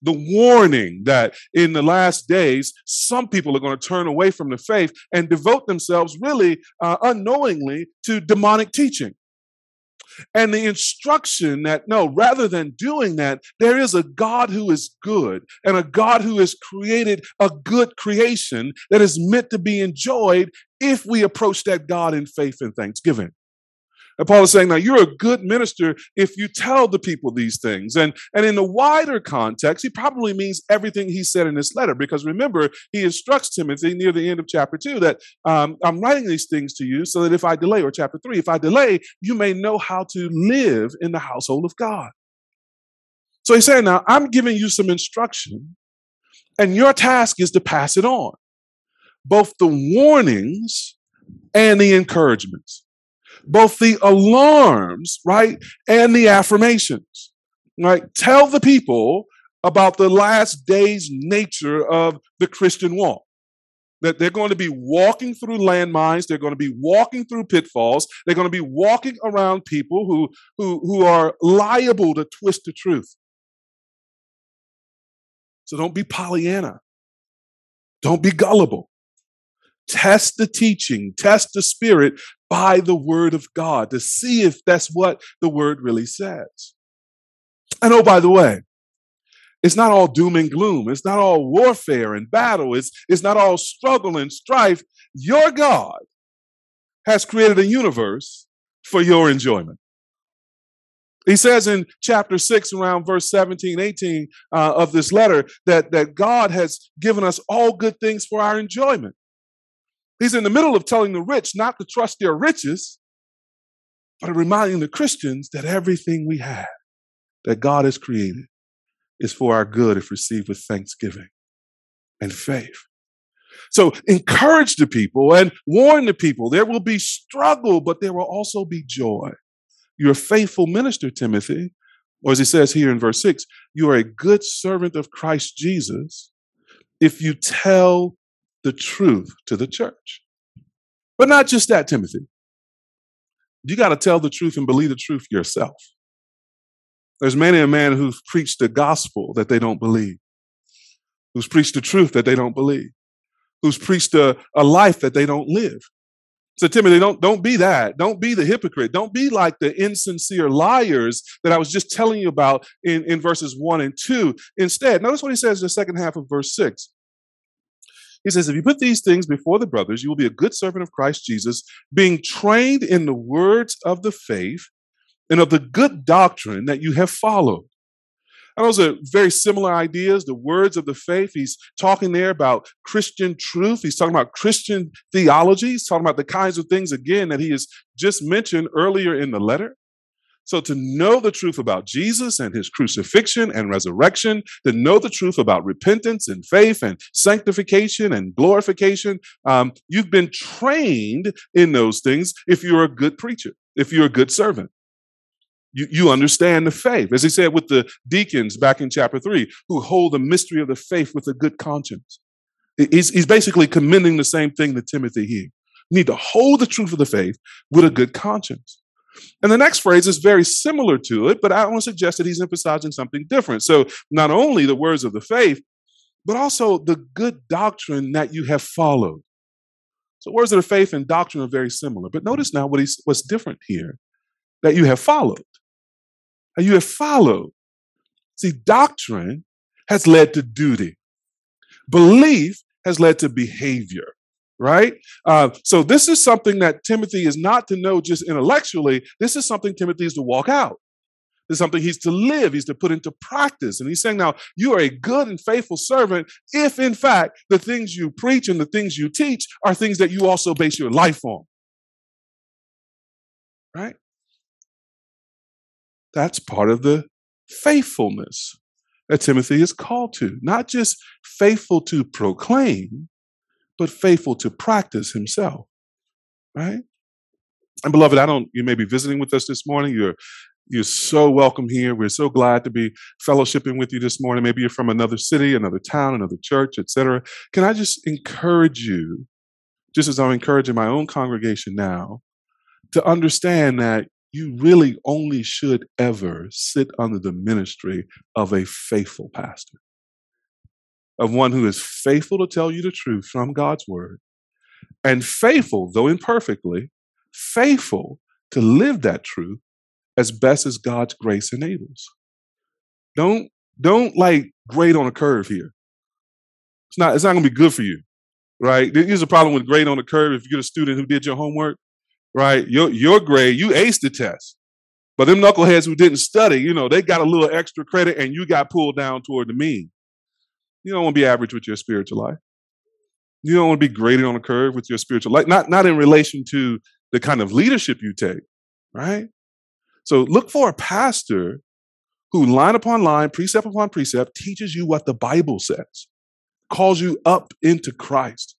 The warning that in the last days, some people are going to turn away from the faith and devote themselves really uh, unknowingly to demonic teaching and the instruction that no, rather than doing that, there is a God who is good and a God who has created a good creation that is meant to be enjoyed if we approach that God in faith and thanksgiving. And Paul is saying, now you're a good minister if you tell the people these things. And, and in the wider context, he probably means everything he said in this letter, because remember, he instructs Timothy near the end of chapter two that um, I'm writing these things to you so that if I delay, or chapter three, if I delay, you may know how to live in the household of God. So he's saying, now I'm giving you some instruction, and your task is to pass it on, both the warnings and the encouragements both the alarms, right, and the affirmations, right? Tell the people about the last days nature of the Christian walk. That they're going to be walking through landmines, they're going to be walking through pitfalls, they're going to be walking around people who, who, who are liable to twist the truth. So don't be Pollyanna. Don't be gullible. Test the teaching, test the spirit by the word of God to see if that's what the word really says. And oh, by the way, it's not all doom and gloom. It's not all warfare and battle. It's, it's not all struggle and strife. Your God has created a universe for your enjoyment. He says in chapter 6, around verse 17, 18 uh, of this letter, that, that God has given us all good things for our enjoyment. He's in the middle of telling the rich not to trust their riches, but reminding the Christians that everything we have that God has created is for our good if received with thanksgiving and faith. So encourage the people and warn the people. There will be struggle, but there will also be joy. You're a faithful minister, Timothy. Or as he says here in verse 6, you are a good servant of Christ Jesus if you tell the truth to the church. But not just that, Timothy. You got to tell the truth and believe the truth yourself. There's many a man who's preached the gospel that they don't believe, who's preached the truth that they don't believe, who's preached a, a life that they don't live. So Timothy, don't don't be that. Don't be the hypocrite. Don't be like the insincere liars that I was just telling you about in, in verses one and two. Instead, notice what he says in the second half of verse six. He says, If you put these things before the brothers, you will be a good servant of Christ Jesus, being trained in the words of the faith and of the good doctrine that you have followed. And those are very similar ideas, the words of the faith. He's talking there about Christian truth. He's talking about Christian theology. He's talking about the kinds of things, again, that he has just mentioned earlier in the letter. So, to know the truth about Jesus and his crucifixion and resurrection, to know the truth about repentance and faith and sanctification and glorification, um, you've been trained in those things if you're a good preacher, if you're a good servant. You, you understand the faith. As he said with the deacons back in chapter three, who hold the mystery of the faith with a good conscience. He's, he's basically commending the same thing to Timothy here. You need to hold the truth of the faith with a good conscience. And the next phrase is very similar to it, but I want to suggest that he's emphasizing something different. So, not only the words of the faith, but also the good doctrine that you have followed. So, words of the faith and doctrine are very similar. But notice now what he's, what's different here that you have followed you have followed. See, doctrine has led to duty, belief has led to behavior, right? Uh, so, this is something that Timothy is not to know just intellectually. This is something Timothy is to walk out. This is something he's to live, he's to put into practice. And he's saying, now, you are a good and faithful servant if, in fact, the things you preach and the things you teach are things that you also base your life on. Right? That's part of the faithfulness that Timothy is called to. Not just faithful to proclaim, but faithful to practice himself. Right? And beloved, I don't, you may be visiting with us this morning. You're you're so welcome here. We're so glad to be fellowshipping with you this morning. Maybe you're from another city, another town, another church, etc. Can I just encourage you, just as I'm encouraging my own congregation now, to understand that you really only should ever sit under the ministry of a faithful pastor, of one who is faithful to tell you the truth from God's word, and faithful, though imperfectly, faithful to live that truth as best as God's grace enables. Don't don't like grade on a curve here. It's not it's not gonna be good for you. Right? Here's a problem with grade on a curve. If you get a student who did your homework, right? Your your grade, you aced the test. But them knuckleheads who didn't study, you know, they got a little extra credit and you got pulled down toward the mean. You don't want to be average with your spiritual life. You don't want to be graded on a curve with your spiritual life, not, not in relation to the kind of leadership you take, right? So look for a pastor who, line upon line, precept upon precept, teaches you what the Bible says, calls you up into Christ,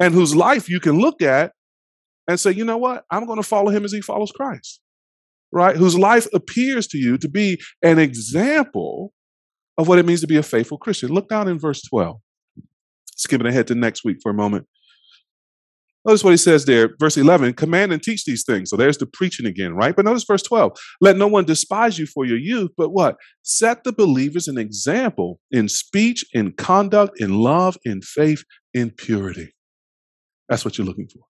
and whose life you can look at and say, you know what? I'm going to follow him as he follows Christ, right? Whose life appears to you to be an example of what it means to be a faithful Christian. Look down in verse 12. Skipping ahead to next week for a moment. Notice what he says there, verse 11 command and teach these things. So there's the preaching again, right? But notice verse 12 let no one despise you for your youth, but what? Set the believers an example in speech, in conduct, in love, in faith, in purity. That's what you're looking for.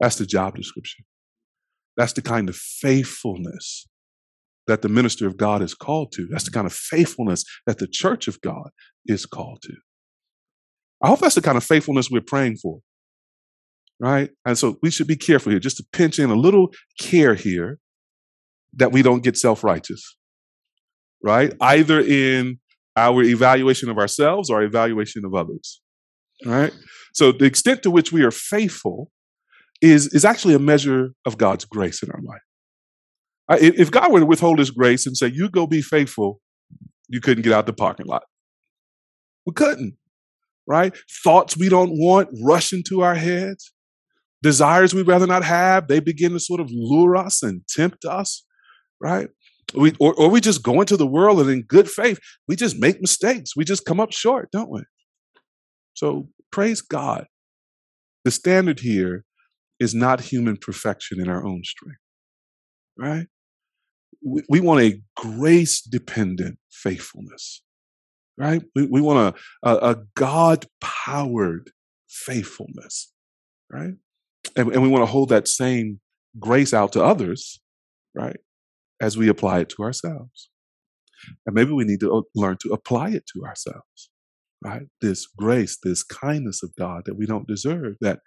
That's the job description. That's the kind of faithfulness that the minister of God is called to. That's the kind of faithfulness that the church of God is called to. I hope that's the kind of faithfulness we're praying for. Right? And so we should be careful here, just to pinch in a little care here that we don't get self righteous. Right? Either in our evaluation of ourselves or evaluation of others. Right? So the extent to which we are faithful is, is actually a measure of God's grace in our life. If God were to withhold his grace and say, you go be faithful, you couldn't get out the parking lot. We couldn't, right? Thoughts we don't want rush into our heads. Desires we'd rather not have, they begin to sort of lure us and tempt us, right? We, or, or we just go into the world and in good faith, we just make mistakes. We just come up short, don't we? So praise God. The standard here is not human perfection in our own strength, right? We, we want a grace dependent faithfulness, right? We, we want a, a, a God powered faithfulness, right? And, and we want to hold that same grace out to others, right? As we apply it to ourselves. And maybe we need to uh, learn to apply it to ourselves right? This grace, this kindness of God that we don't deserve, that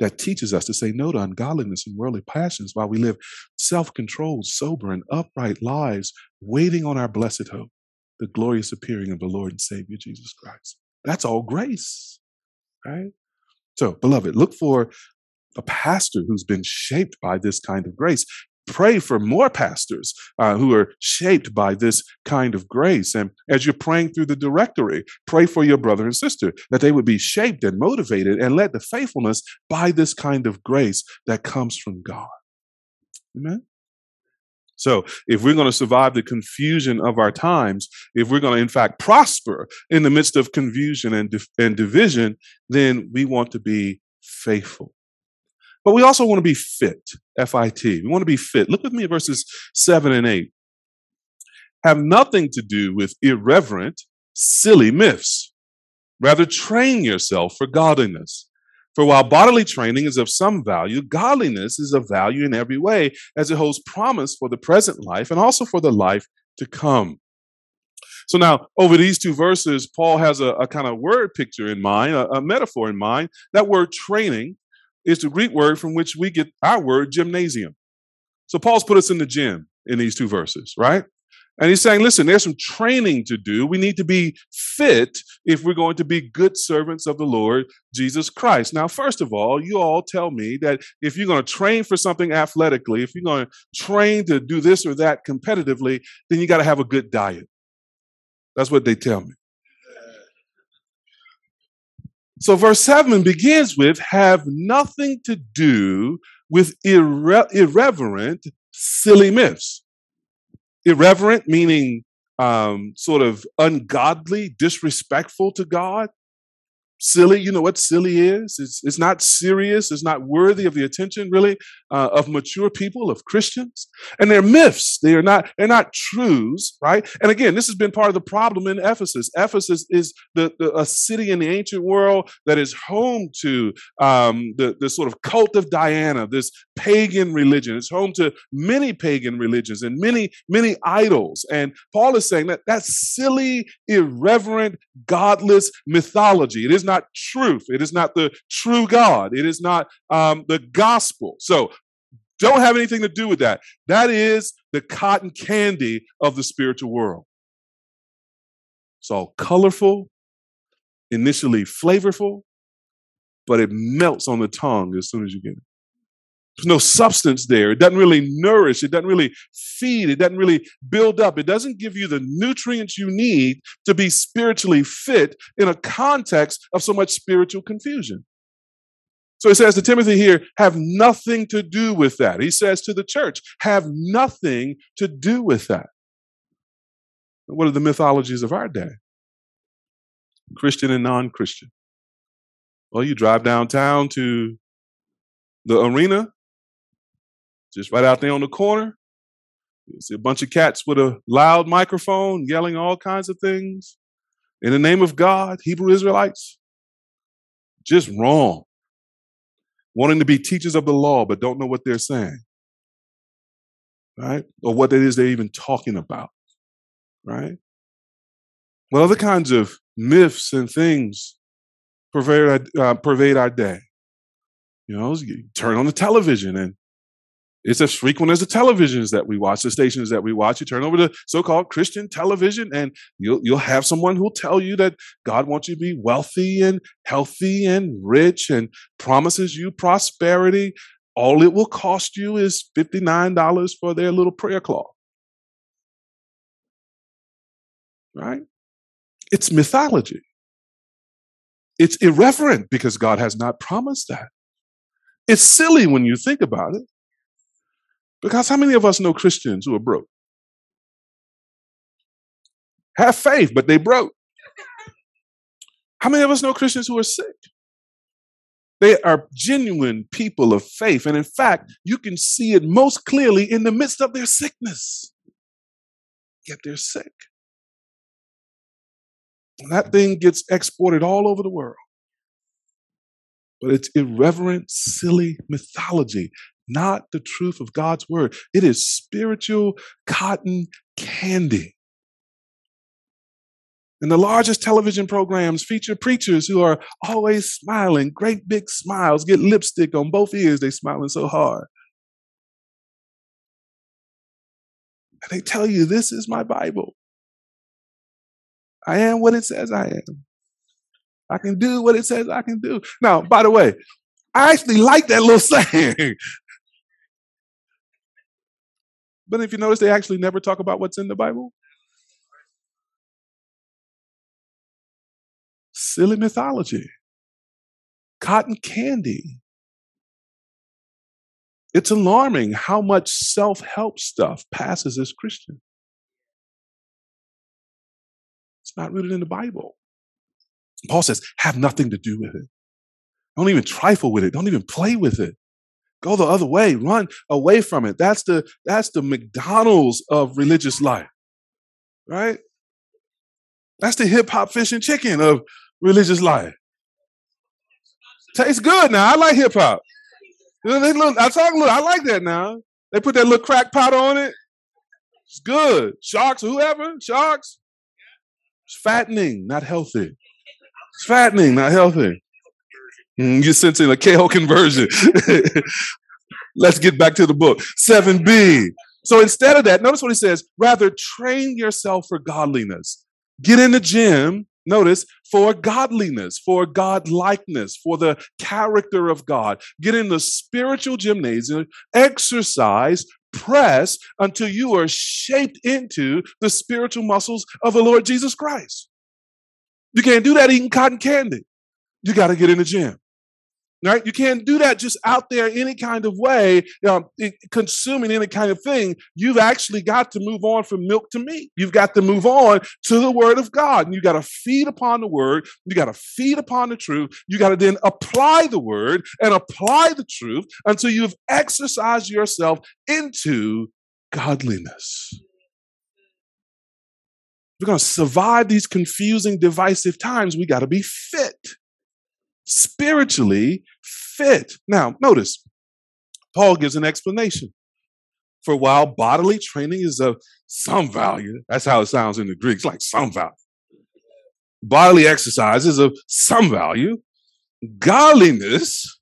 that teaches us to say no to ungodliness and worldly passions while we live self-controlled, sober, and upright lives, waiting on our blessed hope, the glorious appearing of the Lord and Savior Jesus Christ. That's all grace, right? So, beloved, look for a pastor who's been shaped by this kind of grace pray for more pastors uh, who are shaped by this kind of grace. And as you're praying through the directory, pray for your brother and sister that they would be shaped and motivated and led to faithfulness by this kind of grace that comes from God. Amen. So, if we're going to survive the confusion of our times, if we're going to, in fact, prosper in the midst of confusion and, and division, then we want to be faithful. But we also want to be fit, F I T. We want to be fit. Look with me at verses 7 and 8. Have nothing to do with irreverent, silly myths. Rather, train yourself for godliness. For while bodily training is of some value, godliness is of value in every way, as it holds promise for the present life and also for the life to come. So now, over these two verses, Paul has a, a kind of word picture in mind, a, a metaphor in mind. That word training is the Greek word from which we get our word gymnasium. So Paul's put us in the gym in these two verses, right? And he's saying, listen, there's some training to do. We need to be fit if we're going to be good servants of the Lord Jesus Christ. Now, first of all, you all tell me that if you're going to train for something athletically, if you're going to train to do this or that competitively, then you got to have a good diet. That's what they tell me. So, verse 7 begins with have nothing to do with irre- irreverent, silly myths. Irreverent, meaning um, sort of ungodly, disrespectful to God silly. You know what silly is? It's, it's not serious. It's not worthy of the attention, really, uh, of mature people, of Christians. And they're myths. They are not, they're not truths, right? And again, this has been part of the problem in Ephesus. Ephesus is the, the a city in the ancient world that is home to um, the, the sort of cult of Diana, this pagan religion. It's home to many pagan religions and many, many idols. And Paul is saying that that's silly, irreverent, godless mythology. It is not truth. It is not the true God. It is not um, the gospel. So don't have anything to do with that. That is the cotton candy of the spiritual world. It's all colorful, initially flavorful, but it melts on the tongue as soon as you get it. There's no substance there. It doesn't really nourish. It doesn't really feed. It doesn't really build up. It doesn't give you the nutrients you need to be spiritually fit in a context of so much spiritual confusion. So he says to Timothy here, have nothing to do with that. He says to the church, have nothing to do with that. What are the mythologies of our day? Christian and non Christian. Well, you drive downtown to the arena, just right out there on the corner. You see a bunch of cats with a loud microphone yelling all kinds of things in the name of God, Hebrew Israelites. Just wrong. Wanting to be teachers of the law, but don't know what they're saying. Right? Or what it is they're even talking about. Right? Well, other kinds of myths and things pervade, uh, pervade our day. You know, you turn on the television and It's as frequent as the televisions that we watch, the stations that we watch. You turn over to so-called Christian television, and you'll you'll have someone who'll tell you that God wants you to be wealthy and healthy and rich and promises you prosperity. All it will cost you is $59 for their little prayer cloth. Right? It's mythology. It's irreverent because God has not promised that. It's silly when you think about it. Because how many of us know Christians who are broke? Have faith, but they broke. How many of us know Christians who are sick? They are genuine people of faith. And in fact, you can see it most clearly in the midst of their sickness. Yet they're sick. And that thing gets exported all over the world. But it's irreverent, silly mythology, not the truth of God's word. It is spiritual cotton candy. And the largest television programs feature preachers who are always smiling, great big smiles, get lipstick on both ears, they smiling so hard. And they tell you, this is my Bible. I am what it says I am. I can do what it says I can do. Now, by the way, I actually like that little saying. But if you notice, they actually never talk about what's in the Bible. Silly mythology, cotton candy. It's alarming how much self help stuff passes as Christian. It's not rooted in the Bible. Paul says, have nothing to do with it. Don't even trifle with it. Don't even play with it. Go the other way. Run away from it. That's the that's the McDonald's of religious life. Right? That's the hip hop fish and chicken of religious life. Tastes good now. I like hip hop. I talk look, I like that now. They put that little crack pot on it. It's good. Sharks, whoever, sharks. It's fattening, not healthy. It's fattening, not healthy. Mm, you're sensing a KO conversion. Let's get back to the book. 7b. So instead of that, notice what he says rather train yourself for godliness. Get in the gym, notice, for godliness, for God likeness, for the character of God. Get in the spiritual gymnasium, exercise, press until you are shaped into the spiritual muscles of the Lord Jesus Christ. You can't do that eating cotton candy. You got to get in the gym. Right? You can't do that just out there any kind of way, um, consuming any kind of thing. You've actually got to move on from milk to meat. You've got to move on to the word of God. And you got to feed upon the word. You got to feed upon the truth. You got to then apply the word and apply the truth until you've exercised yourself into godliness. We're going to survive these confusing, divisive times. We got to be fit spiritually fit. Now, notice, Paul gives an explanation. For while bodily training is of some value, that's how it sounds in the Greek, it's like some value. Bodily exercise is of some value. Godliness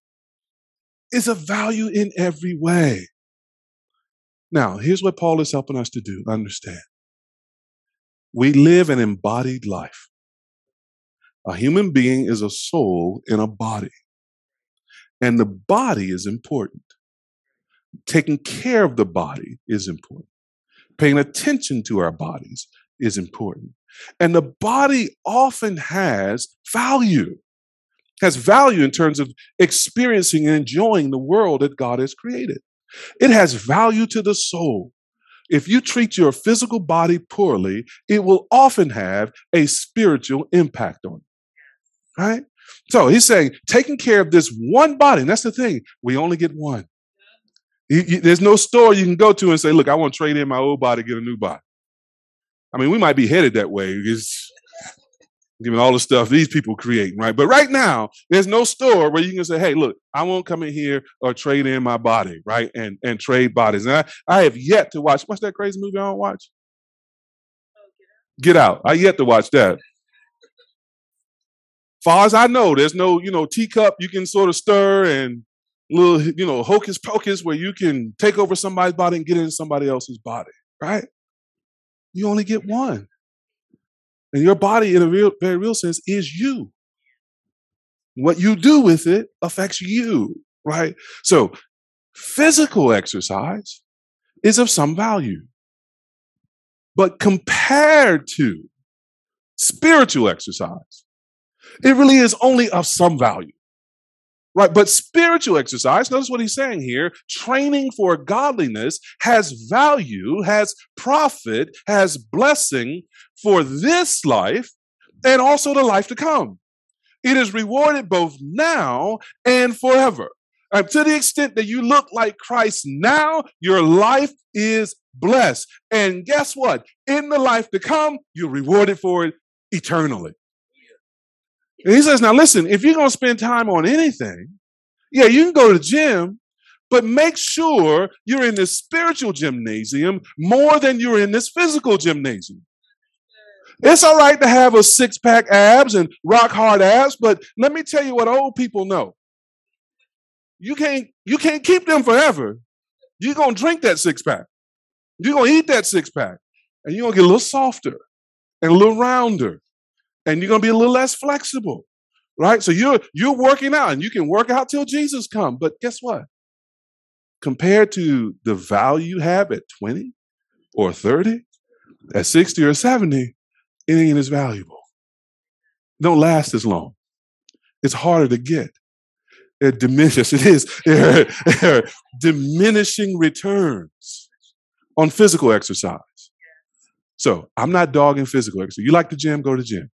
is of value in every way. Now, here's what Paul is helping us to do understand. We live an embodied life. A human being is a soul in a body. And the body is important. Taking care of the body is important. Paying attention to our bodies is important. And the body often has value, has value in terms of experiencing and enjoying the world that God has created. It has value to the soul. If you treat your physical body poorly, it will often have a spiritual impact on you right? So he's saying taking care of this one body, and that's the thing, we only get one. You, you, there's no store you can go to and say, look, I want to trade in my old body, get a new body. I mean, we might be headed that way given all the stuff these people create, right? But right now, there's no store where you can say, hey, look, I won't come in here or trade in my body, right? And and trade bodies. And I, I have yet to watch, what's that crazy movie I don't watch? Get Out. I yet to watch that far as I know, there's no, you know, teacup you can sort of stir and little, you know, hocus pocus where you can take over somebody's body and get in somebody else's body, right? You only get one. And your body, in a real, very real sense, is you. What you do with it affects you, right? So, physical exercise is of some value. But compared to spiritual exercise, it really is only of some value. Right? But spiritual exercise, notice what he's saying here training for godliness has value, has profit, has blessing for this life and also the life to come. It is rewarded both now and forever. And to the extent that you look like Christ now, your life is blessed. And guess what? In the life to come, you're rewarded for it eternally. And he says, now listen, if you're going to spend time on anything, yeah, you can go to the gym, but make sure you're in the spiritual gymnasium more than you're in this physical gymnasium. It's all right to have a six pack abs and rock hard abs, but let me tell you what old people know. You can't you can't keep them forever. You're gonna drink that six pack. You're gonna eat that six pack, and you're gonna get a little softer and a little rounder, and you're gonna be a little less flexible, right? So you're you're working out, and you can work out till Jesus come. But guess what? Compared to the value you have at 20 or 30, at 60 or 70, it ain't as valuable. don't last as long. It's harder to get. It diminishes. It is diminishing returns on physical exercise. So I'm not dogging physical exercise. You like the gym, go to the gym.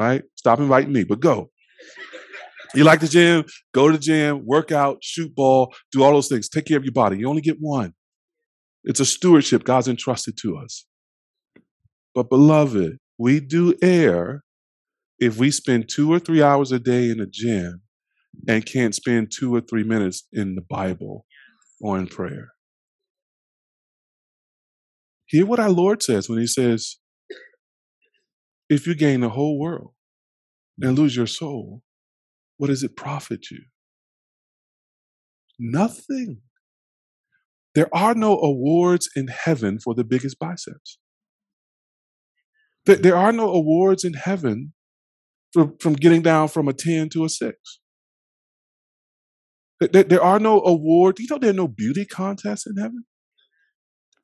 Right? Stop inviting me, but go. You like the gym, go to the gym, work out, shoot ball, do all those things. Take care of your body. You only get one. It's a stewardship God's entrusted to us. But, beloved, we do err if we spend two or three hours a day in the gym and can't spend two or three minutes in the Bible or in prayer. Hear what our Lord says when He says, If you gain the whole world and lose your soul, what does it profit you? Nothing. There are no awards in heaven for the biggest biceps. There are no awards in heaven for, from getting down from a 10 to a 6. There, there are no awards. You know, there are no beauty contests in heaven.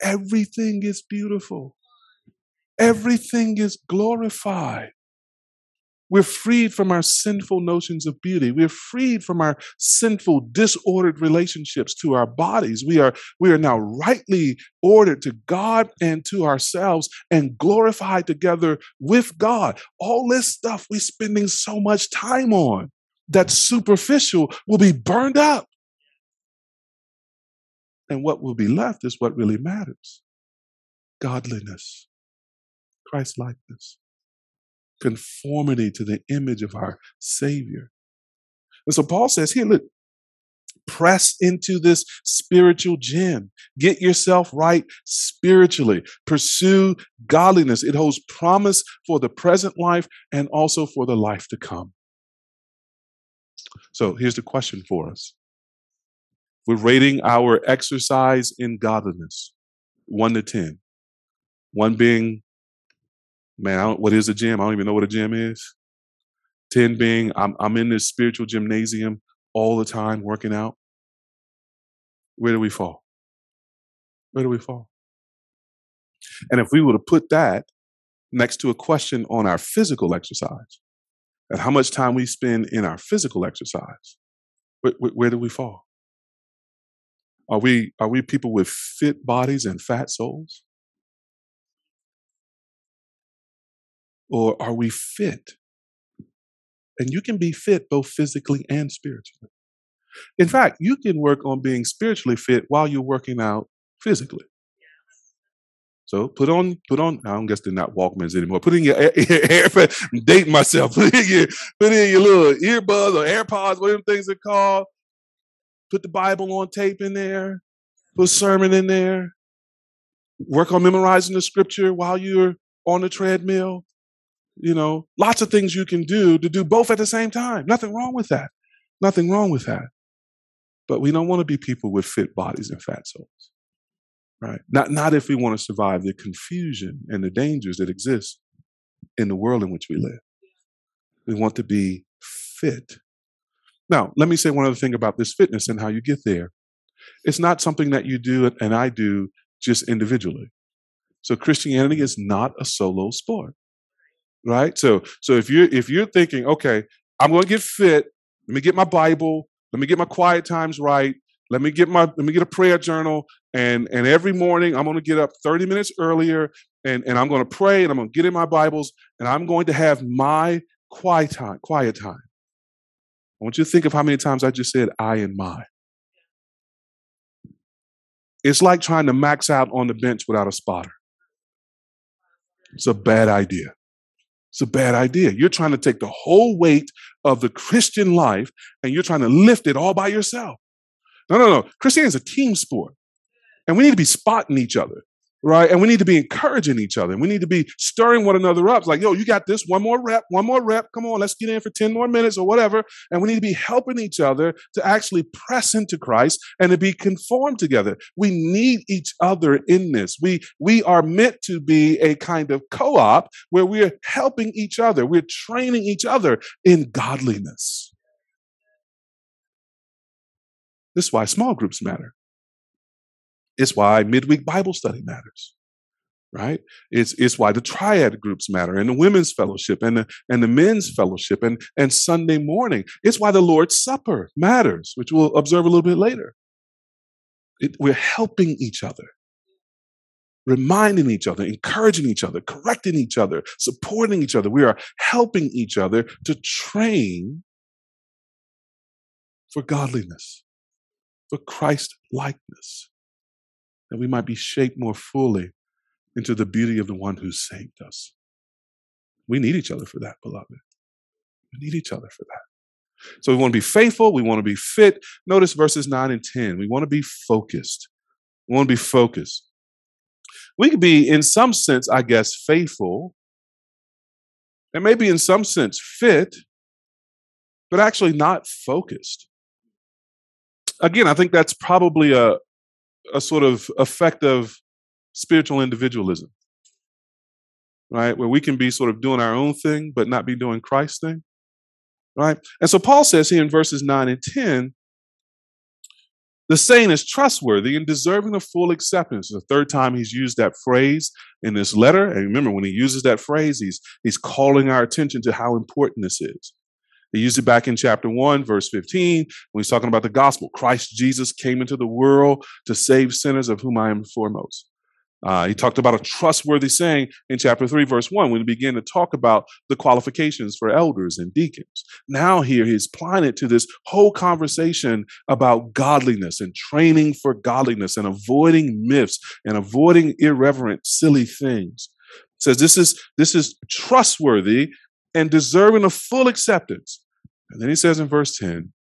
Everything is beautiful, everything is glorified. We're freed from our sinful notions of beauty. We're freed from our sinful, disordered relationships to our bodies. We are, we are now rightly ordered to God and to ourselves and glorified together with God. All this stuff we're spending so much time on that's superficial will be burned up. And what will be left is what really matters godliness, Christ likeness conformity to the image of our Savior. And so Paul says here, look, press into this spiritual gym. Get yourself right spiritually. Pursue godliness. It holds promise for the present life and also for the life to come. So here's the question for us. We're rating our exercise in godliness, one to 10. One being man, what is a gym? I don't even know what a gym is. 10 being, I'm, I'm in this spiritual gymnasium all the time working out. Where do we fall? Where do we fall? And if we were to put that next to a question on our physical exercise, and how much time we spend in our physical exercise, where, where, where do we fall? Are we are we people with fit bodies and fat souls? Or are we fit? And you can be fit both physically and spiritually. In fact, you can work on being spiritually fit while you're working out physically. So put on, put on. I don't guess they're not Walkmans anymore. Put in your air, date myself. Put in your, put in your little earbuds or AirPods, whatever things are called. Put the Bible on tape in there. Put a sermon in there. Work on memorizing the scripture while you're on the treadmill. You know, lots of things you can do to do both at the same time. Nothing wrong with that. Nothing wrong with that. but we don't want to be people with fit bodies and fat souls. Right? Not, not if we want to survive the confusion and the dangers that exist in the world in which we live. We want to be fit. Now, let me say one other thing about this fitness and how you get there. It's not something that you do and I do just individually. So Christianity is not a solo sport. Right? So so if you're if you're thinking, okay, I'm going to get fit, let me get my Bible, let me get my quiet times right, let me get my let me get a prayer journal and and every morning I'm going to get up 30 minutes earlier and and I'm going to pray and I'm going to get in my Bibles and I'm going to have my quiet time, quiet time. I want you to think of how many times I just said I and my. It's like trying to max out on the bench without a spotter. It's a bad idea. It's a bad idea. You're trying to take the whole weight of the Christian life and you're trying to lift it all by yourself. No, no, no. Christianity is a team sport. And we need to be spotting each other right? And we need to be encouraging each other. We need to be stirring one another up. It's like, yo, you got this. One more rep, one more rep. Come on, let's get in for 10 more minutes or whatever. And we need to be helping each other to actually press into Christ and to be conformed together. We need each other in this. We we are meant to be a kind of co-op where we're helping each other. We're training each other in godliness. This is why small groups matter. It's why midweek Bible study matters, right? It's, it's why the triad groups matter and the women's fellowship and the, and the men's fellowship and, and Sunday morning. It's why the Lord's Supper matters, which we'll observe a little bit later. It, we're helping each other reminding each other, encouraging each other, correcting each other, supporting each other. We are helping each other to train for godliness, for Christ likeness that we might be shaped more fully into the beauty of the one who saved us. We need each other for that, beloved. We need each other for that. So we want to be faithful. We want to be fit. Notice verses 9 and 10. We want to be focused. We want to be focused. We could be, in some sense, I guess, faithful, and maybe in some sense fit, but actually not focused. Again, I think that's probably a, a sort of effect of spiritual individualism, right? Where we can be sort of doing our own thing, but not be doing Christ's thing, right? And so Paul says here in verses 9 and 10 the saying is trustworthy and deserving of full acceptance. The third time he's used that phrase in this letter. And remember, when he uses that phrase, he's, he's calling our attention to how important this is. He used it back in chapter 1, verse 15, when he's talking about the gospel. Christ Jesus came into the world to save sinners, of whom I am foremost. Uh, he talked about a trustworthy saying in chapter 3, verse 1, when he began to talk about the qualifications for elders and deacons. Now, here he's applying it to this whole conversation about godliness and training for godliness and avoiding myths and avoiding irreverent, silly things. says this is this is trustworthy and deserving of full acceptance. And then he says in verse 10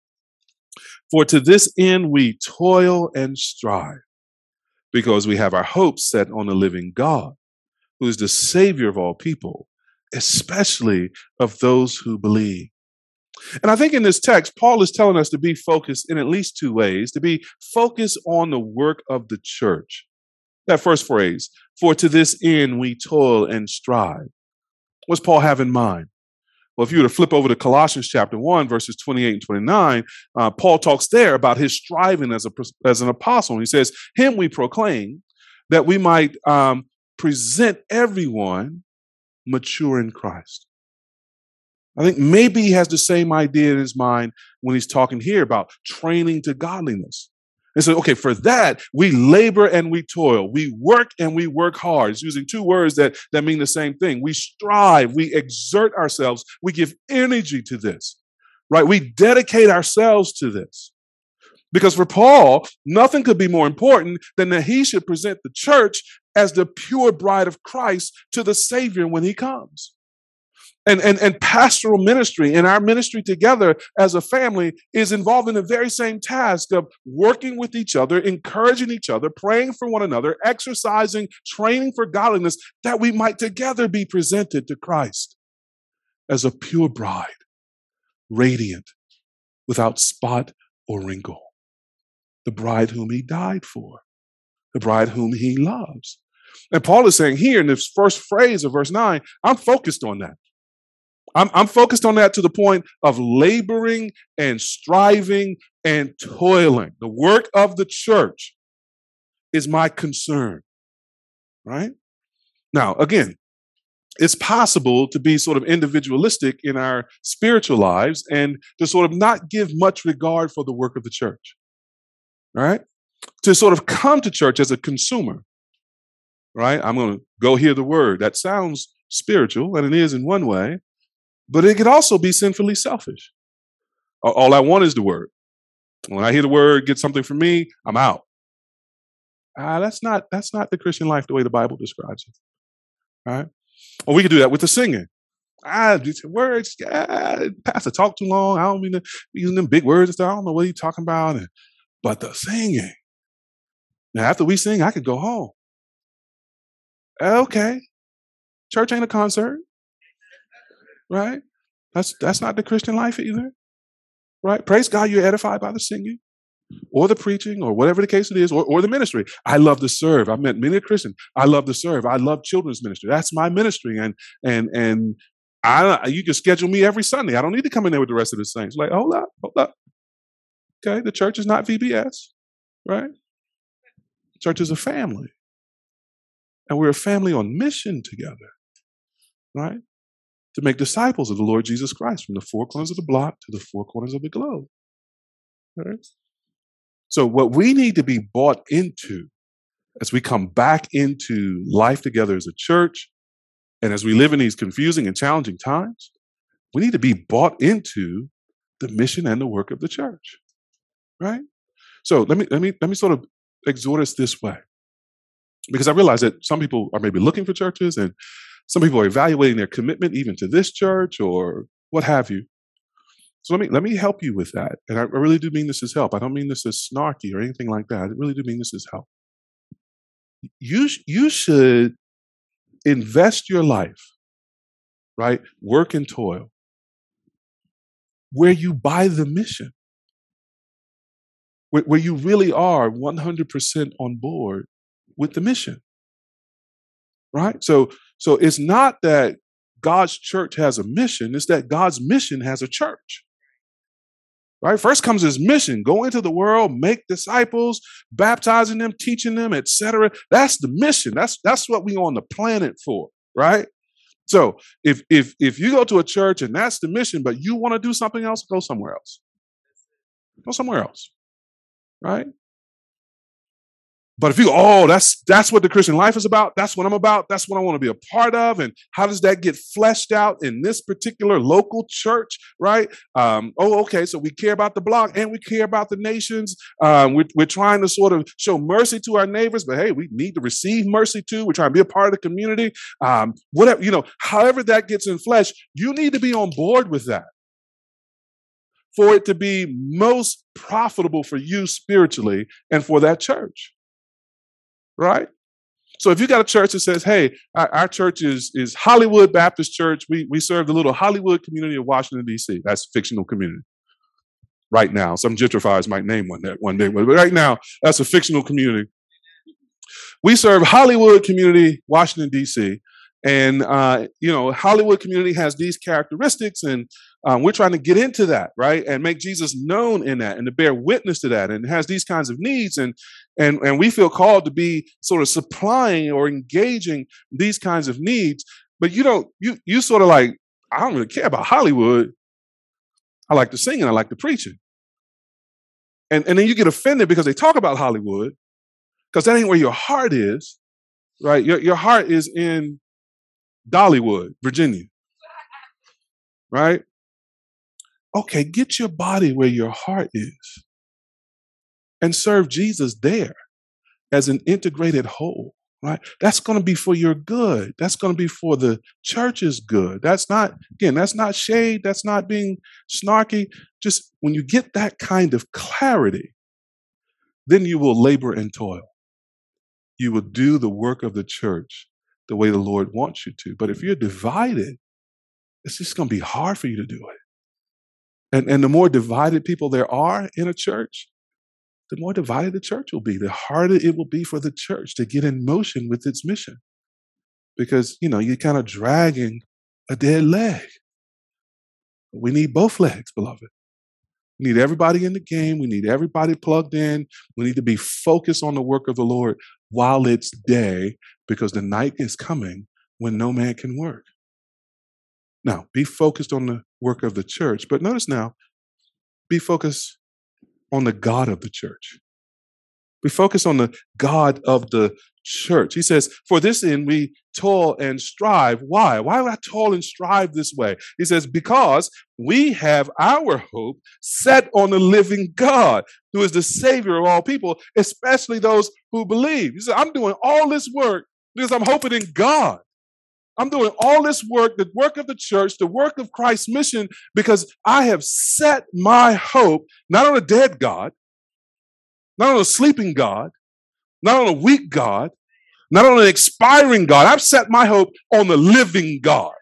For to this end we toil and strive, because we have our hopes set on the living God, who is the Savior of all people, especially of those who believe. And I think in this text, Paul is telling us to be focused in at least two ways to be focused on the work of the church. That first phrase, for to this end we toil and strive. What's Paul have in mind? Well, if you were to flip over to Colossians chapter 1, verses 28 and 29, uh, Paul talks there about his striving as, a, as an apostle. And He says, Him we proclaim that we might um, present everyone mature in Christ. I think maybe he has the same idea in his mind when he's talking here about training to godliness. And so, okay, for that, we labor and we toil. We work and we work hard. It's using two words that, that mean the same thing. We strive, we exert ourselves, we give energy to this, right? We dedicate ourselves to this. Because for Paul, nothing could be more important than that he should present the church as the pure bride of Christ to the Savior when he comes and, and, and pastoral ministry and our ministry together as a family is involved in the very same task of working with each other, encouraging each other, praying for one another, exercising, training for godliness, that we might together be presented to Christ as a pure bride, radiant, without spot or wrinkle. the bride whom he died for, the bride whom he loves. And Paul is saying here in this first phrase of verse 9, I'm focused on that. I'm, I'm focused on that to the point of laboring and striving and toiling. The work of the church is my concern, right? Now, again, it's possible to be sort of individualistic in our spiritual lives and to sort of not give much regard for the work of the church, right? To sort of come to church as a consumer, right? I'm going to go hear the word. That sounds spiritual, and it is in one way, but it could also be sinfully selfish. All I want is the word. When I hear the word, get something from me, I'm out. Ah, that's not that's not the Christian life the way the Bible describes it. All right. Or we could do that with the singing. Ah, words, ah, pastor talk too long. I don't mean to using them big words and stuff. I don't know what he's talking about. And, but the singing. Now, after we sing, I could go home. Okay. Church ain't a concert right? That's that's not the Christian life either. Right? Praise God, you're edified by the singing or the preaching or whatever the case it is, or, or the ministry. I love to serve. I've met many Christian. I love to serve. I love children's ministry. That's my ministry. And and and I you can schedule me every Sunday. I don't need to come in there with the rest of the saints. Like, hold up, hold up. Okay, the church is not VBS, right? Church is a family. And we're a family on mission together, right? To make disciples of the Lord Jesus Christ from the four corners of the block to the four corners of the globe. Right? So, what we need to be bought into as we come back into life together as a church, and as we live in these confusing and challenging times, we need to be bought into the mission and the work of the church. Right? So let me let me let me sort of exhort us this way. Because I realize that some people are maybe looking for churches and some people are evaluating their commitment even to this church or what have you. So let me let me help you with that. And I, really do mean this as help. I don't mean this as snarky or anything like that. I really do mean this as help. You you should invest your life, right? Work and toil where you buy the mission, where, where you really are 100% on board with the mission right? So, so it's not that God's church has a mission; it's that God's mission has a church. Right? First comes his mission: go into the world, make disciples, baptizing them, teaching them, etc. That's the mission. That's that's what we on the planet for, right? So if if if you go to a church and that's the mission, but you want to do something else, go somewhere else. Go somewhere else. Right? But if you, oh, that's that's what the Christian life is about. That's what I'm about. That's what I want to be a part of. And how does that get fleshed out in this particular local church, right? Um, oh, okay. So we care about the block and we care about the nations. Um, we're, we're trying to sort of show mercy to our neighbors, but hey, we need to receive mercy too. We're trying to be a part of the community. Um, whatever you know, however that gets in flesh, you need to be on board with that for it to be most profitable for you spiritually and for that church right? So if you got a church that says, "Hey, our, our, church is is Hollywood Baptist Church. We we serve the little Hollywood community of Washington D.C. That's fictional community." Right now, some gentrifiers might name one that one day, but right now, that's a fictional community. We serve Hollywood community, Washington D.C. And uh, you know, Hollywood community has these characteristics, and um, we're trying to get into that, right, and make Jesus known in that, and to bear witness to that, and has these kinds of needs, and and and we feel called to be sort of supplying or engaging these kinds of needs. But you don't, you you sort of like, I don't really care about Hollywood. I like the singing, I like the preaching, and and then you get offended because they talk about Hollywood, because that ain't where your heart is, right? Your your heart is in Dollywood, Virginia. Right? Okay, get your body where your heart is and serve Jesus there as an integrated whole, right? That's going to be for your good. That's going to be for the church's good. That's not, again, that's not shade. That's not being snarky. Just when you get that kind of clarity, then you will labor and toil. You will do the work of the church the way the Lord wants you to. But if you're divided, it's just going to be hard for you to do it. And, and the more divided people there are in a church, the more divided the church will be, the harder it will be for the church to get in motion with its mission. Because, you know, you're kind of dragging a dead leg. We need both legs, beloved. We need everybody in the game. We need everybody plugged in. We need to be focused on the work of the Lord while it's day, because the night is coming when no man can work. Now, be focused on the work of the church, but notice now, be focused on the God of the church. We focus on the God of the church. He says, For this end we toil and strive. Why? Why would I toil and strive this way? He says, Because we have our hope set on the living God, who is the Savior of all people, especially those who believe. He said, I'm doing all this work because I'm hoping in God. I'm doing all this work, the work of the church, the work of Christ's mission, because I have set my hope not on a dead God, not on a sleeping God, not on a weak God, not on an expiring God. I've set my hope on the living God,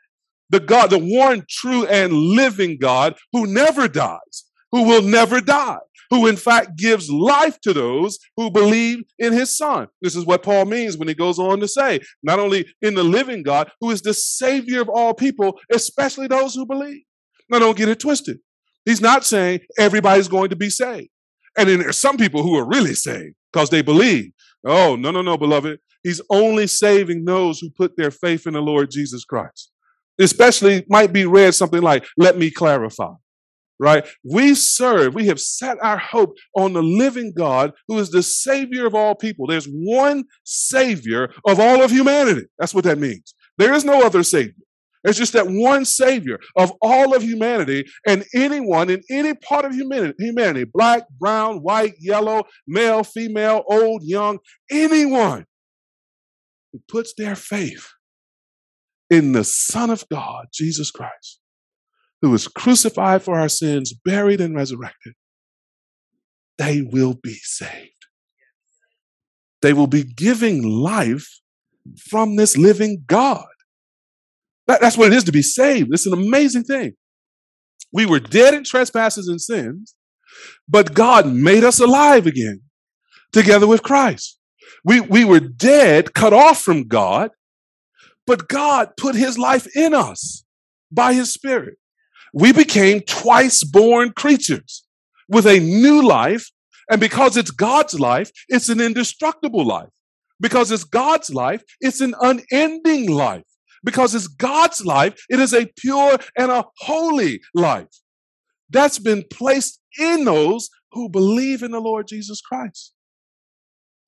the God, the one true and living God who never dies, who will never die who in fact gives life to those who believe in his son. This is what Paul means when he goes on to say, not only in the living God, who is the savior of all people, especially those who believe. Now, don't get it twisted. He's not saying everybody's going to be saved. And then there's some people who are really saved because they believe. Oh, no, no, no, beloved. He's only saving those who put their faith in the Lord Jesus Christ. Especially might be read something like, let me clarify right? We serve, we have set our hope on the living God who is the Savior of all people. There's one Savior of all of humanity. That's what that means. There is no other Savior. It's just that one Savior of all of humanity, and anyone in any part of humanity, black, brown, white, yellow, male, female, old, young, anyone who puts their faith in the Son of God, Jesus Christ, who was crucified for our sins, buried, and resurrected, they will be saved. They will be giving life from this living God. That, that's what it is to be saved. It's an amazing thing. We were dead in trespasses and sins, but God made us alive again together with Christ. We, we were dead, cut off from God, but God put his life in us by his spirit we became twice born creatures with a new life. And because it's God's life, it's an indestructible life. Because it's God's life, it's an unending life. Because it's God's life, it is a pure and a holy life. That's been placed in those who believe in the Lord Jesus Christ,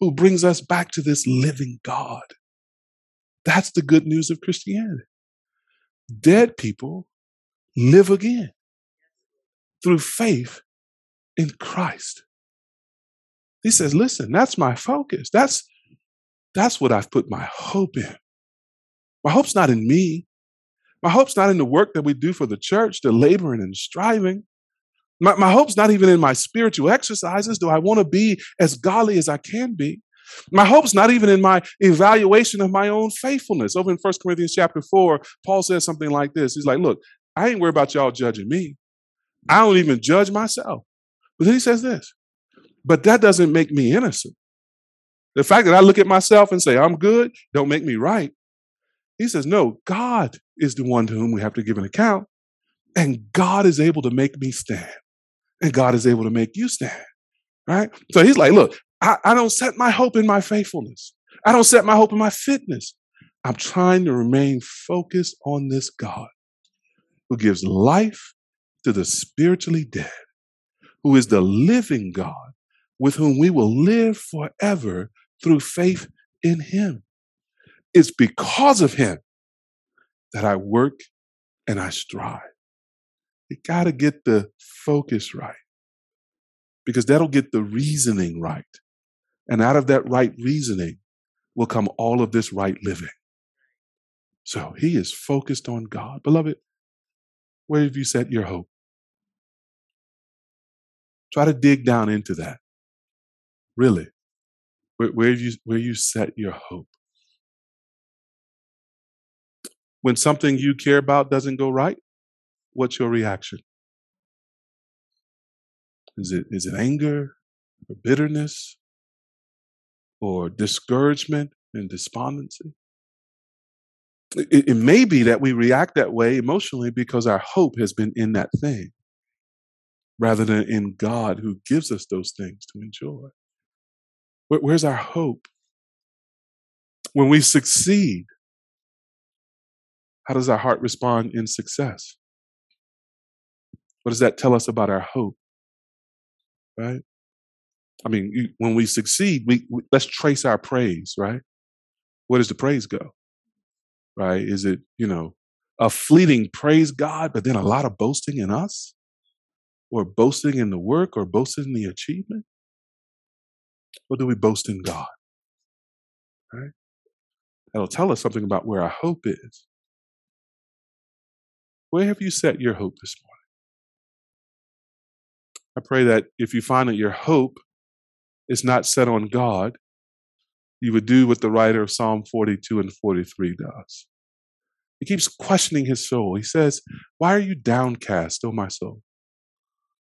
who brings us back to this living God. That's the good news of Christianity. Dead people live again through faith in Christ. He says, listen, that's my focus. That's that's what I've put my hope in. My hope's not in me. My hope's not in the work that we do for the church, the laboring and striving. My, my hope's not even in my spiritual exercises. Do I want to be as godly as I can be? My hope's not even in my evaluation of my own faithfulness. Over in 1 Corinthians chapter 4, Paul says something like this. He's like, Look, I ain't worried about y'all judging me. I don't even judge myself. But then he says this, but that doesn't make me innocent. The fact that I look at myself and say, I'm good, don't make me right. He says, no, God is the one to whom we have to give an account. And God is able to make me stand. And God is able to make you stand. Right? So he's like, look, I, I don't set my hope in my faithfulness. I don't set my hope in my fitness. I'm trying to remain focused on this God who gives life to the spiritually dead, who is the living God with whom we will live forever through faith in him. It's because of him that I work and I strive. You got to get the focus right because that'll get the reasoning right. And out of that right reasoning will come all of this right living. So he is focused on God. Beloved, where have you set your hope? Try to dig down into that. Really. Where, where you where you set your hope? When something you care about doesn't go right, what's your reaction? Is it is it anger? or bitterness or discouragement and despondency. It, it, may be that we react that way emotionally because our hope has been in that thing rather than in God who gives us those things to enjoy. Where, where's our hope? When we succeed, how does our heart respond in success? What does that tell us about our hope? Right? I mean, when we succeed, we, we let's trace our praise, right? Where does the praise go? Right? Is it, you know, a fleeting praise God, but then a lot of boasting in us? Or boasting in the work or boasting in the achievement? Or do we boast in God? Right? That'll tell us something about where our hope is. Where have you set your hope this morning? I pray that if you find that your hope is not set on God, you would do what the writer of Psalm 42 and 43 does. He keeps questioning his soul. He says, Why are you downcast, O my soul?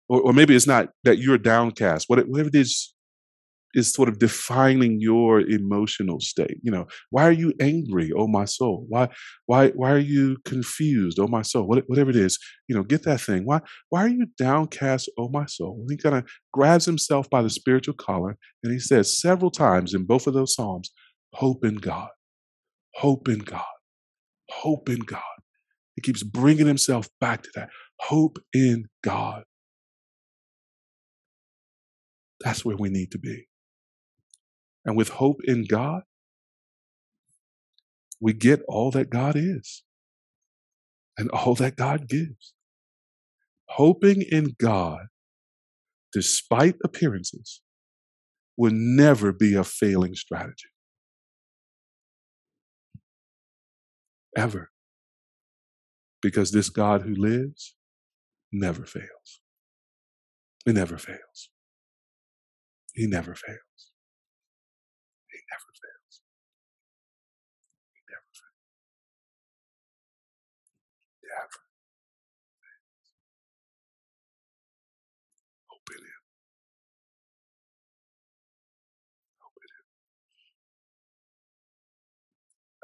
Or, or maybe it's not that you're downcast. Whatever it is is sort of defining your emotional state. You know, why are you angry, oh my soul? Why, why, why are you confused, oh my soul? What, whatever it is, you know, get that thing. Why, why are you downcast, oh my soul? And he kind of grabs himself by the spiritual collar and he says several times in both of those psalms, hope in God, hope in God, hope in God. He keeps bringing himself back to that hope in God. That's where we need to be. And with hope in God, we get all that God is and all that God gives. Hoping in God, despite appearances, will never be a failing strategy. Ever. Because this God who lives never fails. He never fails. He never fails.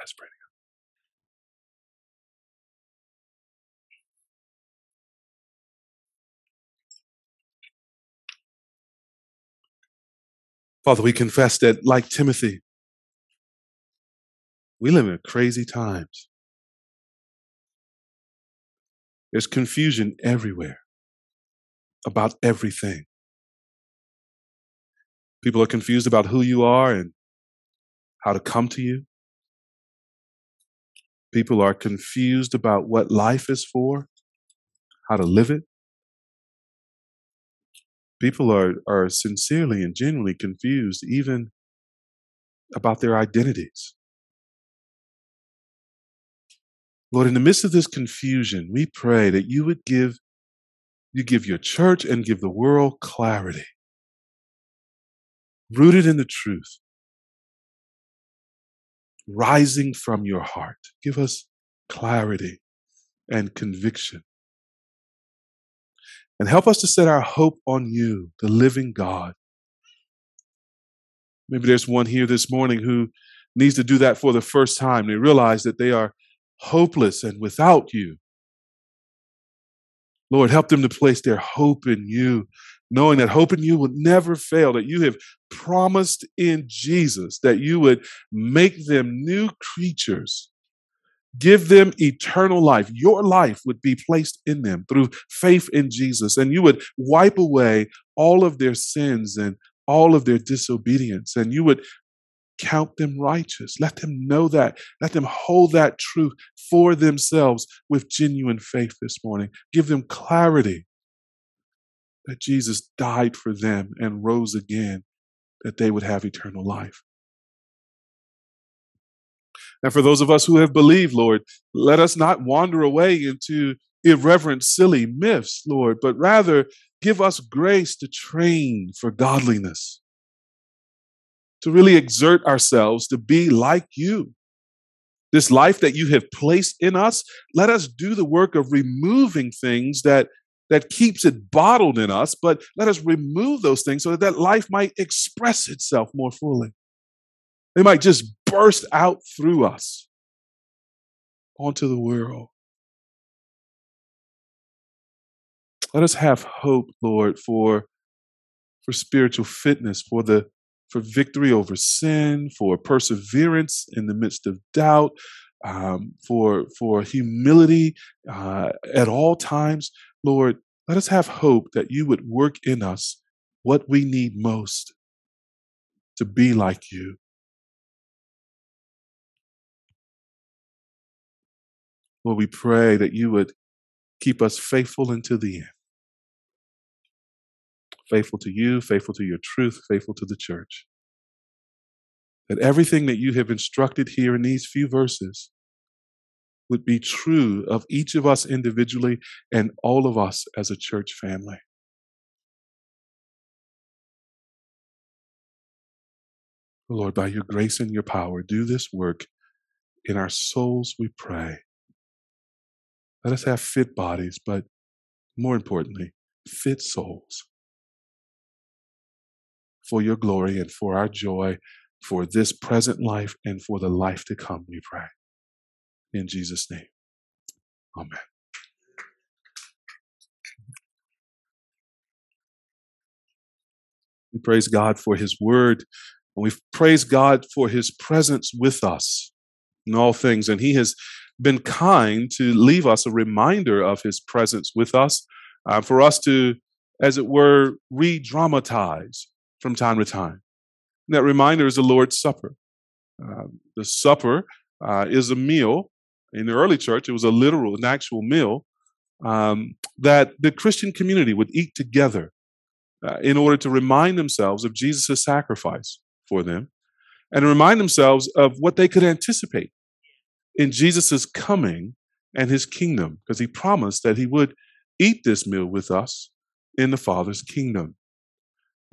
Together. Father, we confess that, like Timothy, we live in crazy times. There's confusion everywhere about everything. People are confused about who you are and how to come to you. People are confused about what life is for, how to live it. People are, are sincerely and genuinely confused even about their identities. Lord, in the midst of this confusion, we pray that you would give you give your church and give the world clarity, rooted in the truth, rising from your heart. Give us clarity and conviction. And help us to set our hope on you, the living God. Maybe there's one here this morning who needs to do that for the first time. They realize that they are hopeless and without you. Lord, help them to place their hope in you, knowing that hope in you will never fail, that you have promised in Jesus that you would make them new creatures, give them eternal life. Your life would be placed in them through faith in Jesus, and you would wipe away all of their sins and all of their disobedience, and you would count them righteous. Let them know that. Let them hold that truth for themselves with genuine faith this morning. Give them clarity that Jesus died for them and rose again, that they would have eternal life. And for those of us who have believed, Lord, let us not wander away into irreverent, silly myths, Lord, but rather give us grace to train for godliness to really exert ourselves to be like you. This life that you have placed in us, let us do the work of removing things that, that keeps it bottled in us, but let us remove those things so that that life might express itself more fully. They might just burst out through us onto the world. Let us have hope, Lord, for, for spiritual fitness, for the for victory over sin, for perseverance in the midst of doubt, um, for for humility uh, at all times. Lord, let us have hope that you would work in us what we need most to be like you. Lord, we pray that you would keep us faithful until the end. Faithful to you, faithful to your truth, faithful to the church. That everything that you have instructed here in these few verses would be true of each of us individually and all of us as a church family. Lord, by your grace and your power, do this work in our souls, we pray. Let us have fit bodies, but more importantly, fit souls for your glory and for our joy, for this present life and for the life to come, we pray. In Jesus' name. Amen. We praise God for His word, and we praise God for His presence with us in all things. And He has been kind to leave us a reminder of his presence with us, uh, for us to, as it were, re dramatize from time to time. And that reminder is the Lord's Supper. Uh, the supper uh, is a meal. In the early church, it was a literal, an actual meal um, that the Christian community would eat together uh, in order to remind themselves of Jesus' sacrifice for them and remind themselves of what they could anticipate in Jesus' coming and his kingdom, because he promised that he would eat this meal with us in the Father's kingdom.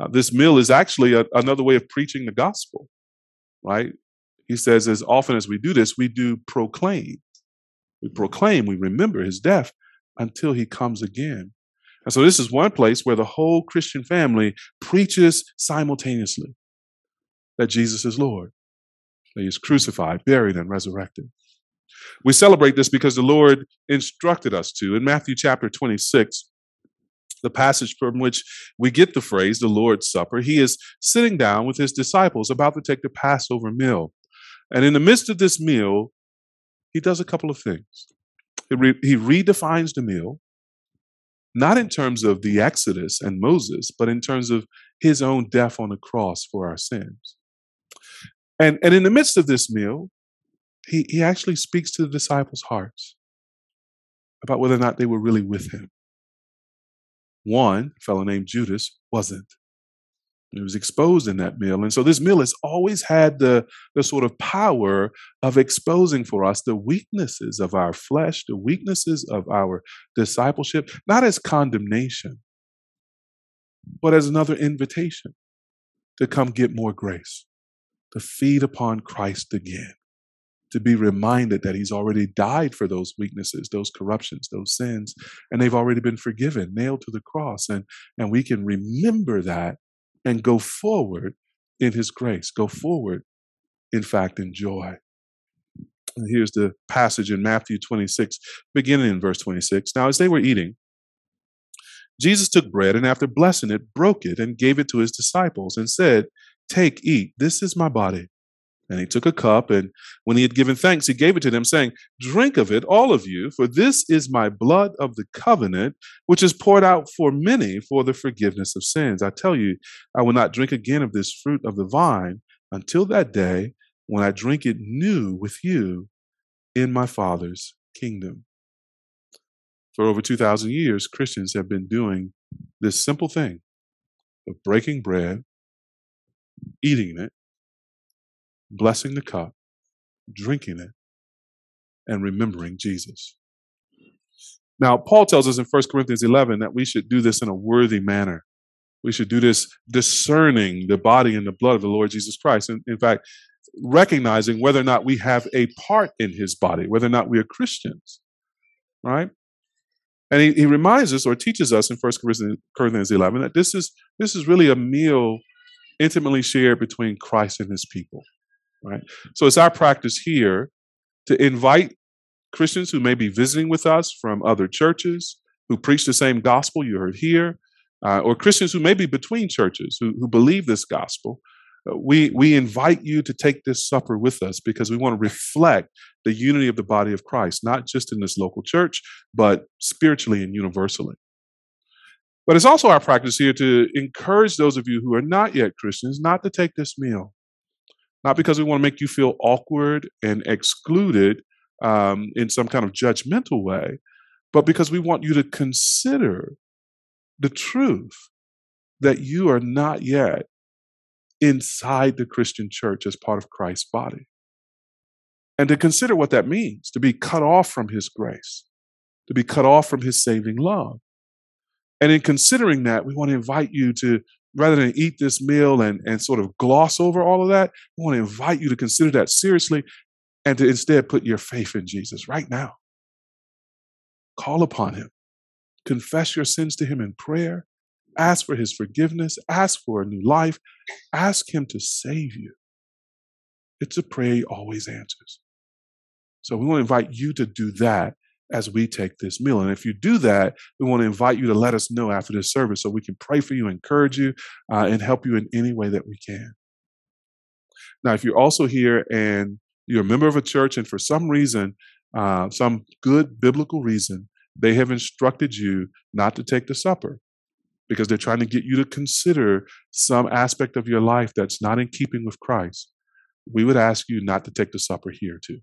Uh, this meal is actually a, another way of preaching the gospel, right? He says, as often as we do this, we do proclaim. We proclaim, we remember his death until he comes again. And so, this is one place where the whole Christian family preaches simultaneously that Jesus is Lord, that he is crucified, buried, and resurrected. We celebrate this because the Lord instructed us to. In Matthew chapter 26, the passage from which we get the phrase the Lord's Supper, he is sitting down with his disciples about to take the Passover meal. And in the midst of this meal, he does a couple of things. He, re- he redefines the meal, not in terms of the Exodus and Moses, but in terms of his own death on the cross for our sins. And, and in the midst of this meal, he, he actually speaks to the disciples' hearts about whether or not they were really with him. One fellow named Judas wasn't. He was exposed in that meal. And so this meal has always had the, the sort of power of exposing for us the weaknesses of our flesh, the weaknesses of our discipleship, not as condemnation, but as another invitation to come get more grace, to feed upon Christ again to be reminded that he's already died for those weaknesses, those corruptions, those sins, and they've already been forgiven, nailed to the cross. And, and we can remember that and go forward in his grace, go forward, in fact, in joy. And here's the passage in Matthew 26, beginning in verse 26. Now, as they were eating, Jesus took bread and after blessing it, broke it and gave it to his disciples and said, Take, eat, this is my body. And he took a cup, and when he had given thanks, he gave it to them, saying, Drink of it, all of you, for this is my blood of the covenant, which is poured out for many for the forgiveness of sins. I tell you, I will not drink again of this fruit of the vine until that day when I drink it new with you in my Father's kingdom. For over 2,000 years, Christians have been doing this simple thing of breaking bread, eating it, blessing the cup, drinking it, and remembering Jesus. Now, Paul tells us in 1 Corinthians 11 that we should do this in a worthy manner. We should do this discerning the body and the blood of the Lord Jesus Christ. And in fact, recognizing whether or not we have a part in his body, whether or not we are Christians, right? And he, he reminds us or teaches us in 1 Corinthians 11 that this is, this is really a meal intimately shared between Christ and his people. Right? So it's our practice here to invite Christians who may be visiting with us from other churches who preach the same gospel you heard here, uh, or Christians who may be between churches who, who believe this gospel. Uh, we, we invite you to take this supper with us because we want to reflect the unity of the body of Christ, not just in this local church, but spiritually and universally. But it's also our practice here to encourage those of you who are not yet Christians not to take this meal. Not because we want to make you feel awkward and excluded um, in some kind of judgmental way, but because we want you to consider the truth that you are not yet inside the Christian church as part of Christ's body. And to consider what that means to be cut off from his grace, to be cut off from his saving love. And in considering that, we want to invite you to, rather than eat this meal and, and sort of gloss over all of that, we want to invite you to consider that seriously and to instead put your faith in Jesus right now. Call upon him. Confess your sins to him in prayer. Ask for his forgiveness. Ask for a new life. Ask him to save you. It's a prayer he always answers. So we want to invite you to do that as we take this meal. And if you do that, we want to invite you to let us know after this service so we can pray for you, encourage you, uh, and help you in any way that we can. Now, if you're also here and you're a member of a church and for some reason, uh, some good biblical reason, they have instructed you not to take the supper because they're trying to get you to consider some aspect of your life that's not in keeping with Christ, we would ask you not to take the supper here too.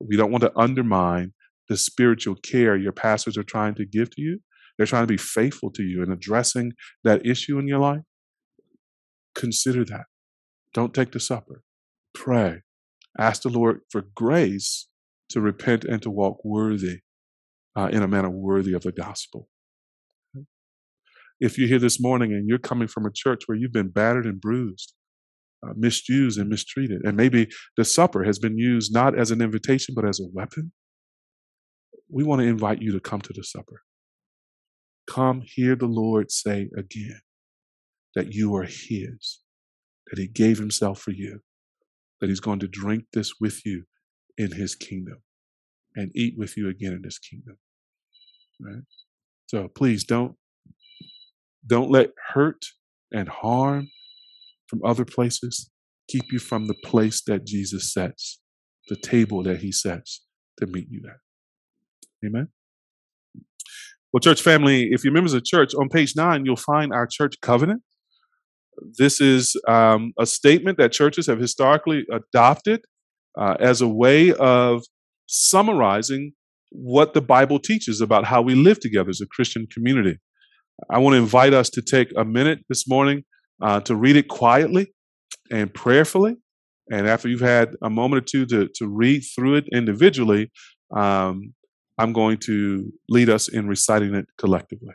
We don't want to undermine the spiritual care your pastors are trying to give to you. They're trying to be faithful to you in addressing that issue in your life. Consider that. Don't take the supper. Pray. Ask the Lord for grace to repent and to walk worthy uh, in a manner worthy of the gospel. If you're here this morning and you're coming from a church where you've been battered and bruised, uh, misused and mistreated, and maybe the supper has been used not as an invitation but as a weapon, we want to invite you to come to the supper. Come hear the Lord say again that you are His, that He gave Himself for you, that He's going to drink this with you in His kingdom and eat with you again in His kingdom. Right? So please don't don't let hurt and harm from other places keep you from the place that Jesus sets, the table that he sets to meet you at. Amen. Well, church family, if you're members of church, on page nine, you'll find our church covenant. This is um, a statement that churches have historically adopted uh, as a way of summarizing what the Bible teaches about how we live together as a Christian community. I want to invite us to take a minute this morning uh, to read it quietly and prayerfully. And after you've had a moment or two to, to read through it individually, um, I'm going to lead us in reciting it collectively.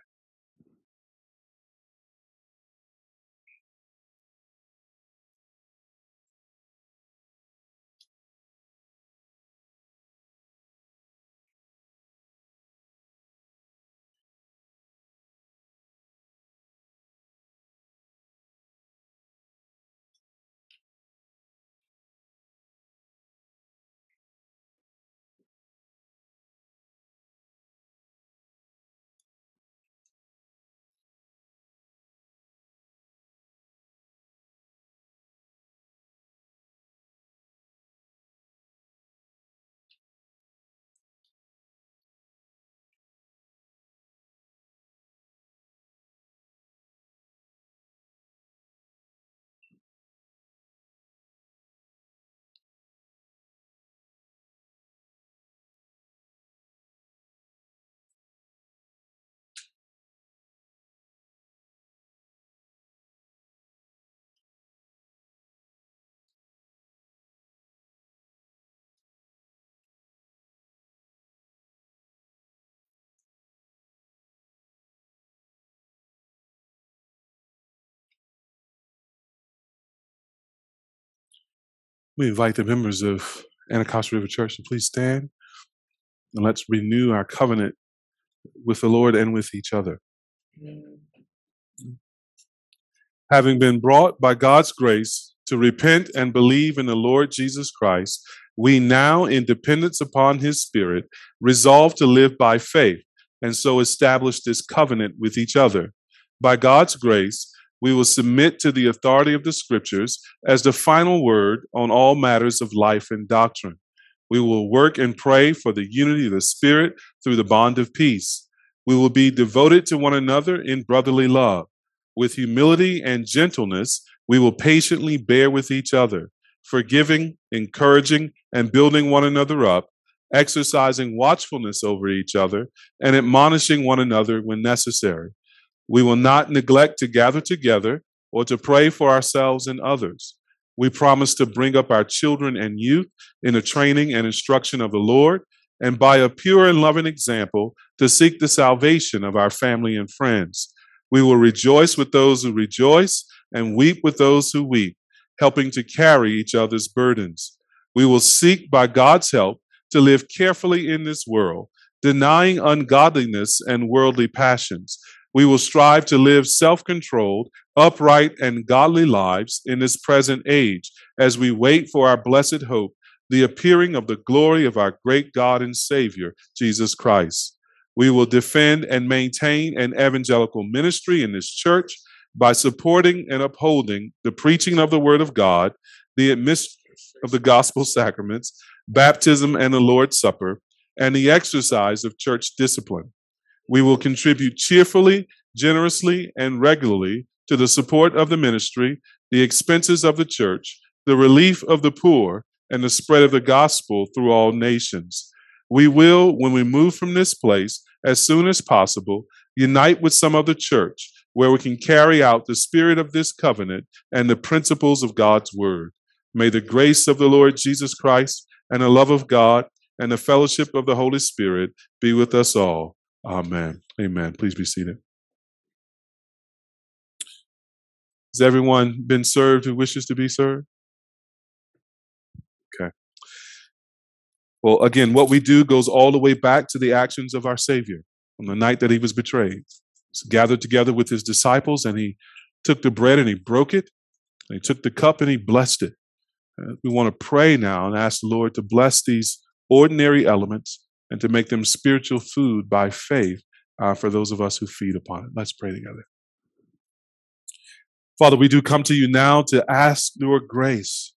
We invite the members of Anacostia River Church to please stand and let's renew our covenant with the Lord and with each other. Having been brought by God's grace to repent and believe in the Lord Jesus Christ, we now, in dependence upon his Spirit, resolve to live by faith and so establish this covenant with each other. By God's grace, we will submit to the authority of the scriptures as the final word on all matters of life and doctrine. We will work and pray for the unity of the Spirit through the bond of peace. We will be devoted to one another in brotherly love. With humility and gentleness, we will patiently bear with each other, forgiving, encouraging, and building one another up, exercising watchfulness over each other, and admonishing one another when necessary. We will not neglect to gather together or to pray for ourselves and others. We promise to bring up our children and youth in the training and instruction of the Lord, and by a pure and loving example, to seek the salvation of our family and friends. We will rejoice with those who rejoice and weep with those who weep, helping to carry each other's burdens. We will seek by God's help to live carefully in this world, denying ungodliness and worldly passions. We will strive to live self controlled, upright, and godly lives in this present age as we wait for our blessed hope, the appearing of the glory of our great God and Savior, Jesus Christ. We will defend and maintain an evangelical ministry in this church by supporting and upholding the preaching of the Word of God, the administration of the gospel sacraments, baptism and the Lord's Supper, and the exercise of church discipline. We will contribute cheerfully, generously, and regularly to the support of the ministry, the expenses of the church, the relief of the poor, and the spread of the gospel through all nations. We will, when we move from this place, as soon as possible, unite with some of the church where we can carry out the spirit of this covenant and the principles of God's word. May the grace of the Lord Jesus Christ and the love of God and the fellowship of the Holy Spirit be with us all. Amen. Amen. Please be seated. Has everyone been served who wishes to be served? Okay. Well, again, what we do goes all the way back to the actions of our Savior on the night that he was betrayed. He's gathered together with his disciples and he took the bread and he broke it. And he took the cup and he blessed it. Uh, we want to pray now and ask the Lord to bless these ordinary elements and to make them spiritual food by faith uh, for those of us who feed upon it. Let's pray together. Father, we do come to you now to ask your grace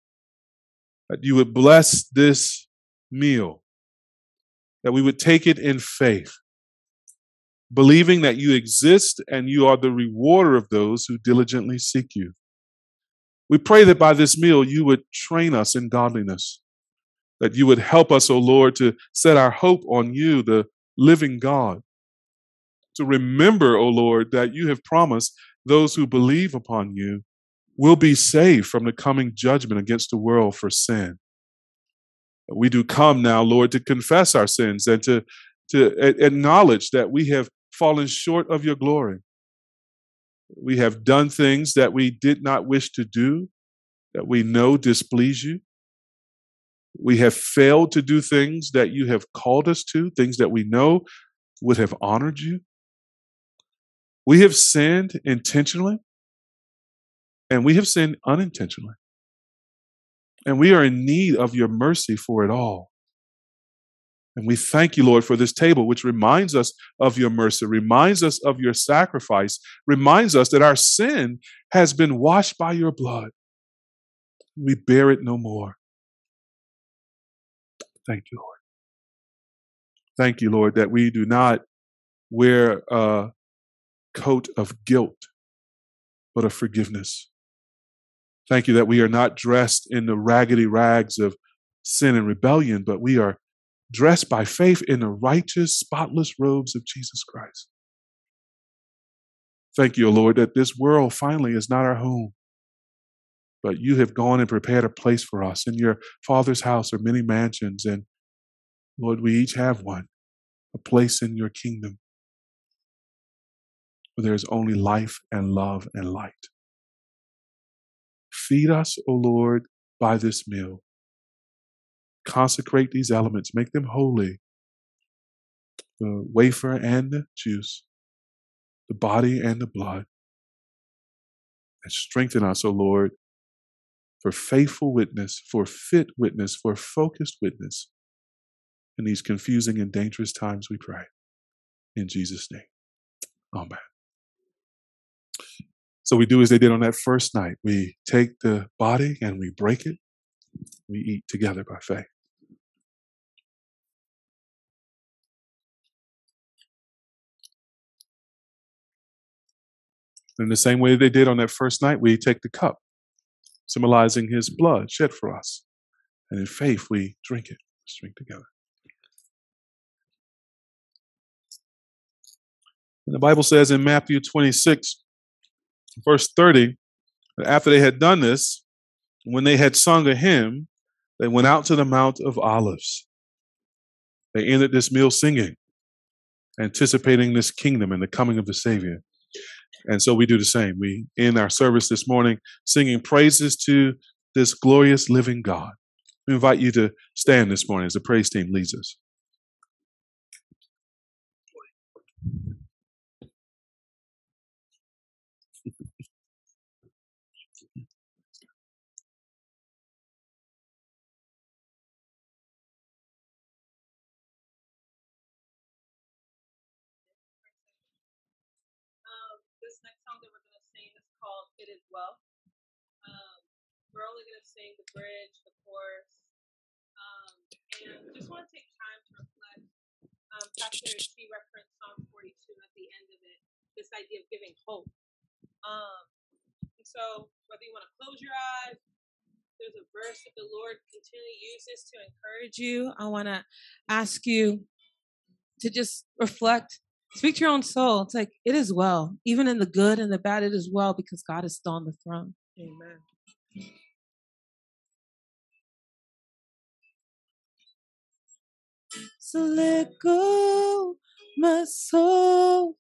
that you would bless this meal, that we would take it in faith, believing that you exist and you are the rewarder of those who diligently seek you. We pray that by this meal you would train us in godliness, that you would help us, O oh Lord, to set our hope on you, the living God. To remember, O oh Lord, that you have promised those who believe upon you will be saved from the coming judgment against the world for sin. We do come now, Lord, to confess our sins and to, to acknowledge that we have fallen short of your glory. We have done things that we did not wish to do, that we know displease you. We have failed to do things that you have called us to, things that we know would have honored you. We have sinned intentionally and we have sinned unintentionally. And we are in need of your mercy for it all. And we thank you, Lord, for this table, which reminds us of your mercy, reminds us of your sacrifice, reminds us that our sin has been washed by your blood. We bear it no more. Thank you, Lord. Thank you, Lord, that we do not wear a coat of guilt, but of forgiveness. Thank you that we are not dressed in the raggedy rags of sin and rebellion, but we are dressed by faith in the righteous, spotless robes of Jesus Christ. Thank you, O Lord, that this world finally is not our home, but you have gone and prepared a place for us. In your Father's house are many mansions, and Lord, we each have one, a place in your kingdom where there is only life and love and light. Feed us, O Lord, by this meal consecrate these elements, make them holy, the wafer and the juice, the body and the blood. And strengthen us, O Lord, for faithful witness, for fit witness, for focused witness in these confusing and dangerous times, we pray. In Jesus' name. Amen. So we do as they did on that first night. We take the body and we break it. We eat together by faith. In the same way they did on that first night, we take the cup, symbolizing his blood shed for us. And in faith, we drink it. Let's drink together. And the Bible says in Matthew 26, verse 30, that after they had done this, when they had sung a hymn, they went out to the Mount of Olives. They ended this meal singing, anticipating this kingdom and the coming of the Savior. And so we do the same. We end our service this morning singing praises to this glorious living God. We invite you to stand this morning as the praise team leads us. Um, this next song that we're going to sing is called It Is Well. Um, we're sing the bridge, the chorus, um, and just want to take time to reflect. Um, Pastor she referenced Psalm 42 at the end of it, this idea of giving hope. Um, and so, whether you want to close your eyes, there's a verse that the Lord continually uses to encourage you. I want to ask you to just reflect Speak to your own soul. It's like it is well, even in the good and the bad, it is well because God is still on the throne. Amen. So let go, my soul,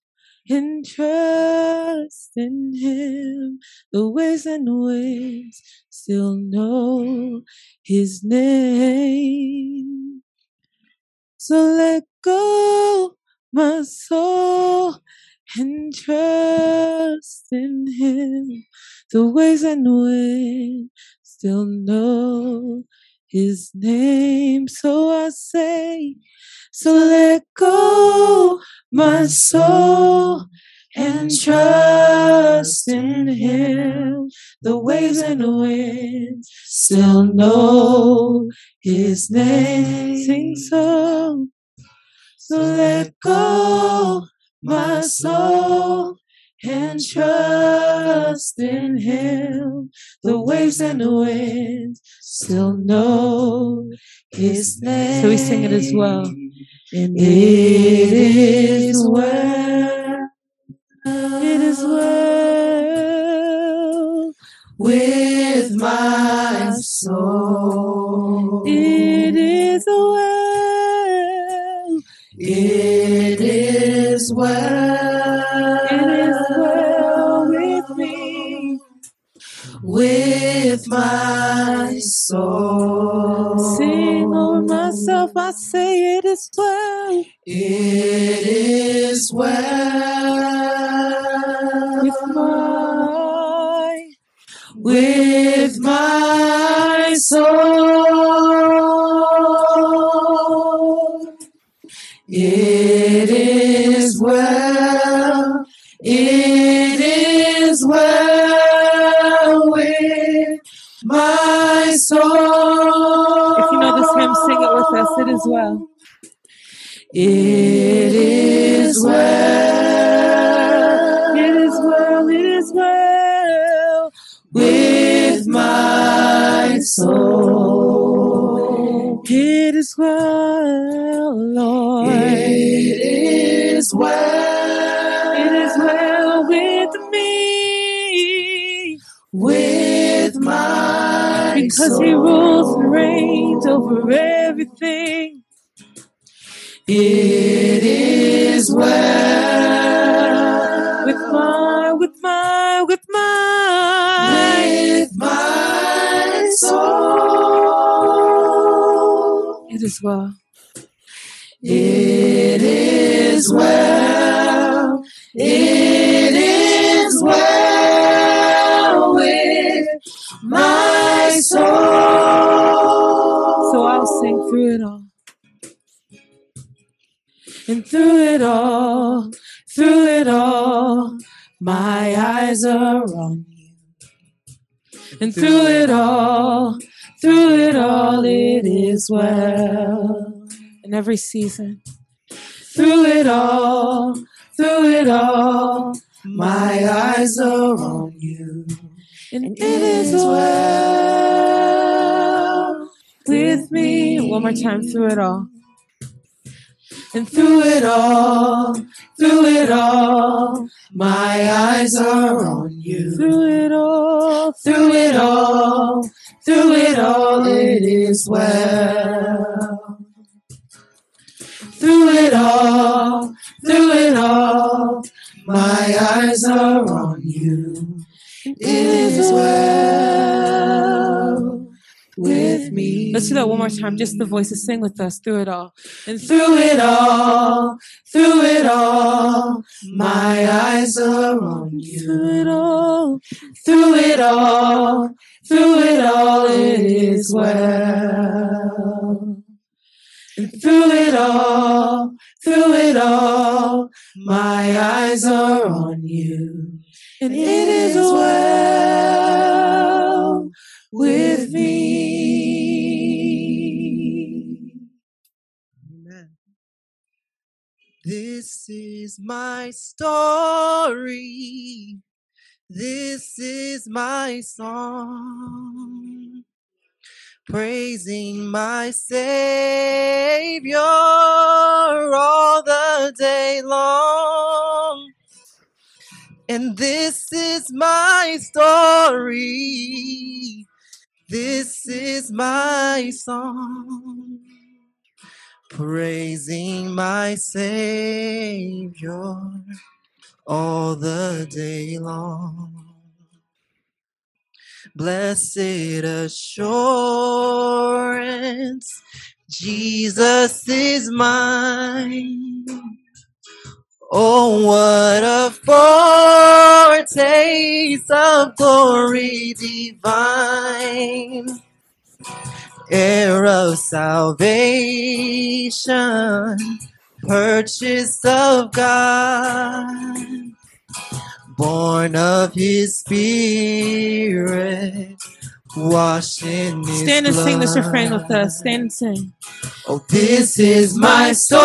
and trust in Him. The ways and winds still know His name. So let go, my soul and trust in him. The ways and winds still know his name. So I say, so let go, my soul, and trust in him. The waves and the winds still know his name. Sing so. So let go, my soul, and trust in Him. The waves and the winds still know His name. So we sing it as well. And it is well. It is well with my soul. It is well. It is well. My soul. Sing over myself, I say it is well. It is well with my with my soul. Sing it with us. It is well. It is well, it is well, it is well with my soul. It is well, Lord. It is well. It is well with me. With my Because he rules and reigns over everything. It is well with my, with my, with my, with my soul. It is well. It is well. It is well with my soul. So I'll sing through it all. And through it all, through it all, my eyes are on you. And through it all, through it all, it is well. In every season, through it all, through it all, my eyes are on you. And it is well with me. One more time, through it all. And through it all, through it all, my eyes are on you. Through it all, through it all, through it all, it is well. Through it all, through it all, my eyes are on you. It is well with me. Let's do that one more time. Just the voices sing with us through it all. And through it all, through it all, my eyes are on you. Through it all, through it all, through it all, it is well. And through it all, through it all, my eyes are on you. And it is well with me. Amen. This is my story. This is my song. Praising my Savior all the day long. And this is my story. This is my song. Praising my Savior all the day long. Blessed assurance, Jesus is mine. Oh, what a foretaste of glory divine, heir of salvation, purchased of God, born of His Spirit, washed in His Stand and sing this refrain blood. with us. Stand and sing. Oh, this is my story.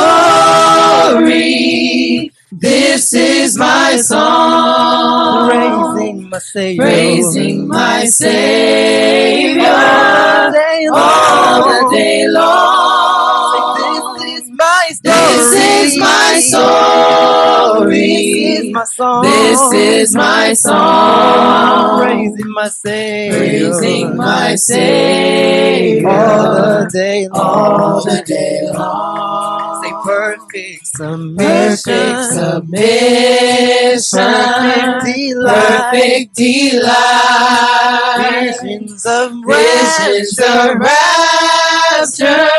This is my song. Praising my Savior. Praising my Savior all the day long. This is my This is my story. This is my song. This is my song. Praising my Savior. Praising my Savior all the day long. all the day long. Perfect submission. Perfect submission. Perfect delight. Perfect delight. Visions of Visions of rapture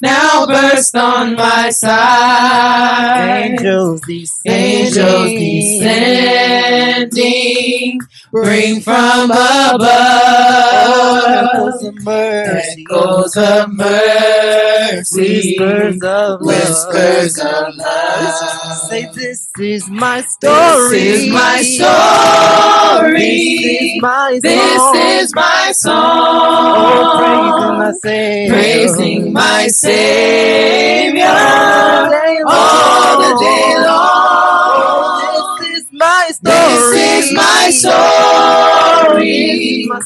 now burst on my side. Angels descending. Angels descending, bring from above Echoes of mercy. Whispers of whispers love. of love. Say this is my story. This is my story. This is my This song. is my Oh, song. praising my Savior. Praising my Savior all the day long. This is my story. This is my story.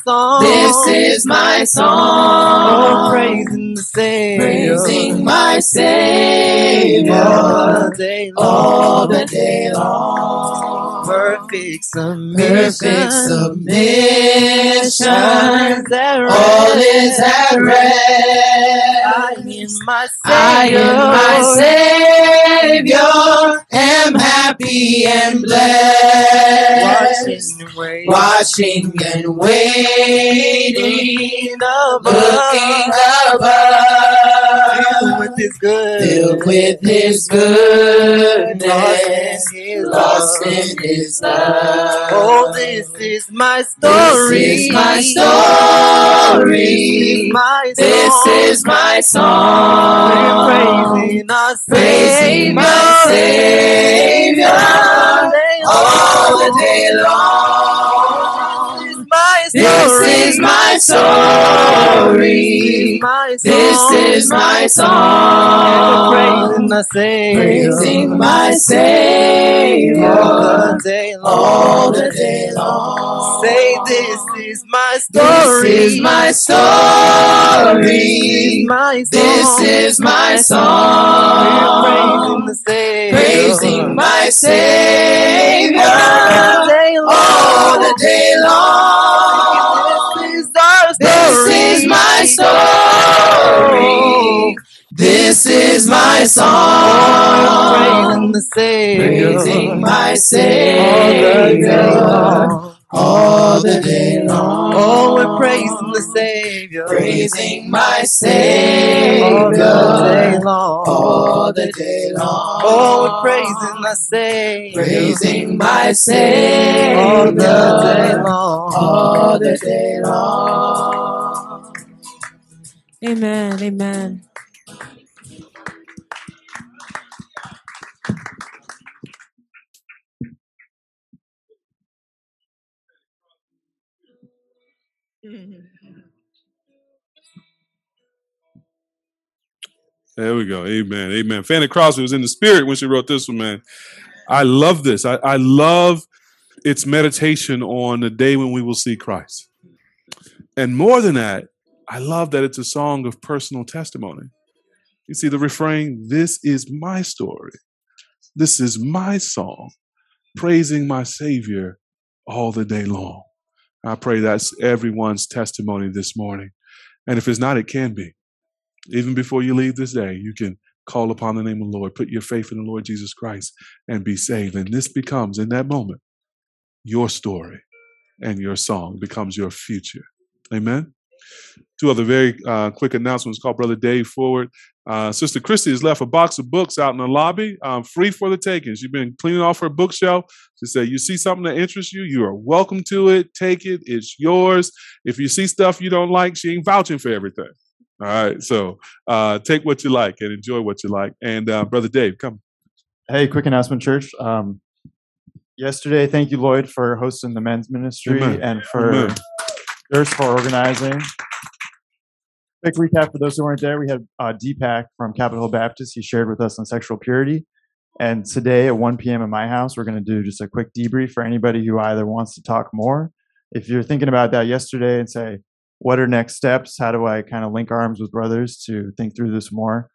Song. This is my song. Oh, praising the Savior. Praising my Savior all the day long. all the day long. Perfect submission. Perfect submission. All All is at rest. I in my I Savior. in my Savior am happy and blessed. Watching and waiting. Watching and waiting, Looking above. looking above. Filled with His goodness. Filled with His goodness, lost in His love. Oh, this is my story. This is my story. This is my song. is. Praising our Praising my Savior all the day long. This is my story. This is my song. Praising my Savior. Praising my Savior all the day long. all the day long. Say this is my This story. is my story. This is my song. is Praising. My Savior all the day long. all the day long. My story. This is my song. Praising the Savior. Praising my Savior. all the day long. Oh, we're praising the Savior. Praising my Savior all the day long. all the day long. Oh, we're praising the Savior. Praising my Savior all the day long. all the day long. Amen. Amen. There we go. Amen. Amen. Fanny Crosby was in the spirit when she wrote this one, man. I love this. I, I love its meditation on the day when we will see Christ. And more than that, I love that it's a song of personal testimony. You see the refrain, this is my story. This is my song, praising my Savior all the day long. I pray that's everyone's testimony this morning. And if it's not, it can be. Even before you leave this day, you can call upon the name of the Lord, put your faith in the Lord Jesus Christ, and be saved. And this becomes, in that moment, your story and your song becomes your future. Amen. Two other very uh, quick announcements. Call Brother Dave forward. Uh, Sister Christy has left a box of books out in the lobby, um, free for the taking. She's been cleaning off her bookshelf. She said, "You see something that interests you, you are welcome to it. Take it. It's yours. If you see stuff you don't like, she ain't vouching for everything. All right. So uh, take what you like and enjoy what you like. And uh, Brother Dave, come. Hey, quick announcement, church. Um, yesterday, thank you, Lloyd, for hosting the men's ministry Amen. and for Amen. Durst for organizing. Quick recap for those who weren't there: we had uh, Deepak from Capitol Hill Baptist. He shared with us on sexual purity, and today at 1 p.m. in my house, we're going to do just a quick debrief for anybody who either wants to talk more. If you're thinking about that yesterday and say, "What are next steps? How do I kind of link arms with brothers to think through this more?"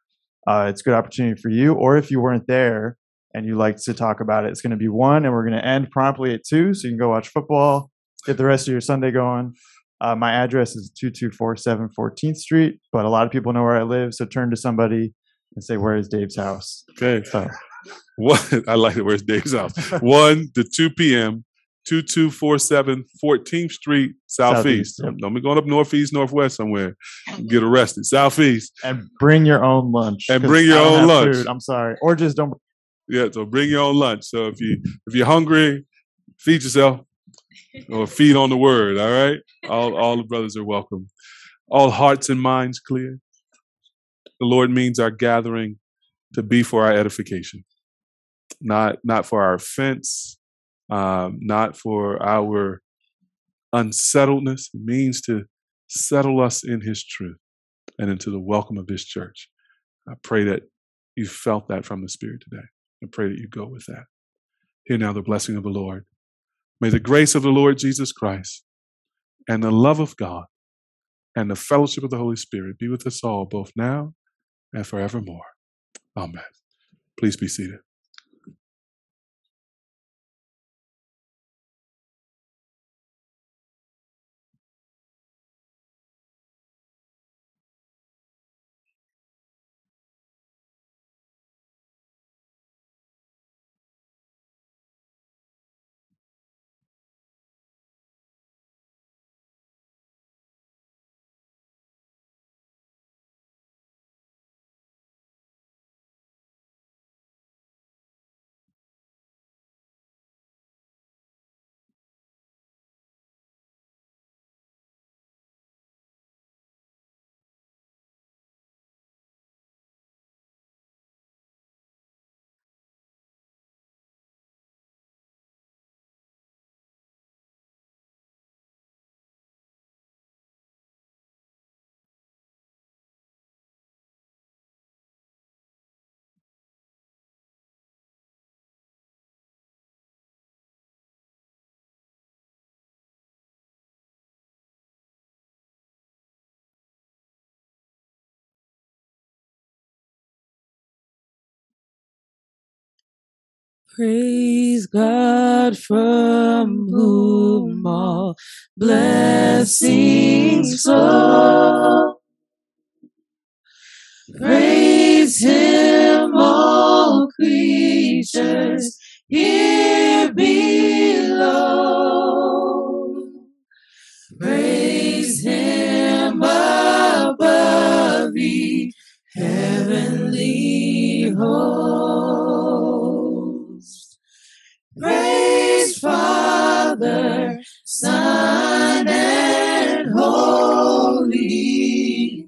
Uh, it's a good opportunity for you. Or if you weren't there and you like to talk about it, it's going to be one, and we're going to end promptly at two, so you can go watch football, get the rest of your Sunday going. Uh, my address is 2247 14th Street, but a lot of people know where I live, so turn to somebody and say, Where is Dave's house? Okay. So, One, I like it. Where's Dave's house? One to 2 p.m., 2247 14th Street, Southeast. Southeast, yep. Don't be going up northeast, northwest somewhere. Get arrested. Southeast. and bring your own lunch. And bring your own lunch. Food. I'm sorry. Or just don't. Yeah, so bring your own lunch. So if you if you're hungry, feed yourself or feed on the word. All right. All all the brothers are welcome. All hearts and minds clear. The Lord means our gathering to be for our edification, not not for our offense, um, not for our unsettledness. It means to settle us in His truth and into the welcome of His church. I pray that you felt that from the Spirit today. I pray that you go with that. Hear now the blessing of the Lord. May the grace of the Lord Jesus Christ and the love of God and the fellowship of the Holy Spirit be with us all, both now and forevermore. Amen. Please be seated. Praise God from whom all blessings flow. Praise Him, all creatures here below. Praise Him above the heavenly host. Praise Father, Son, and Holy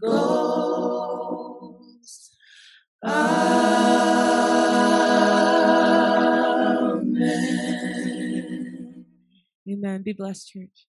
Ghost. Amen. Amen. Be blessed, church.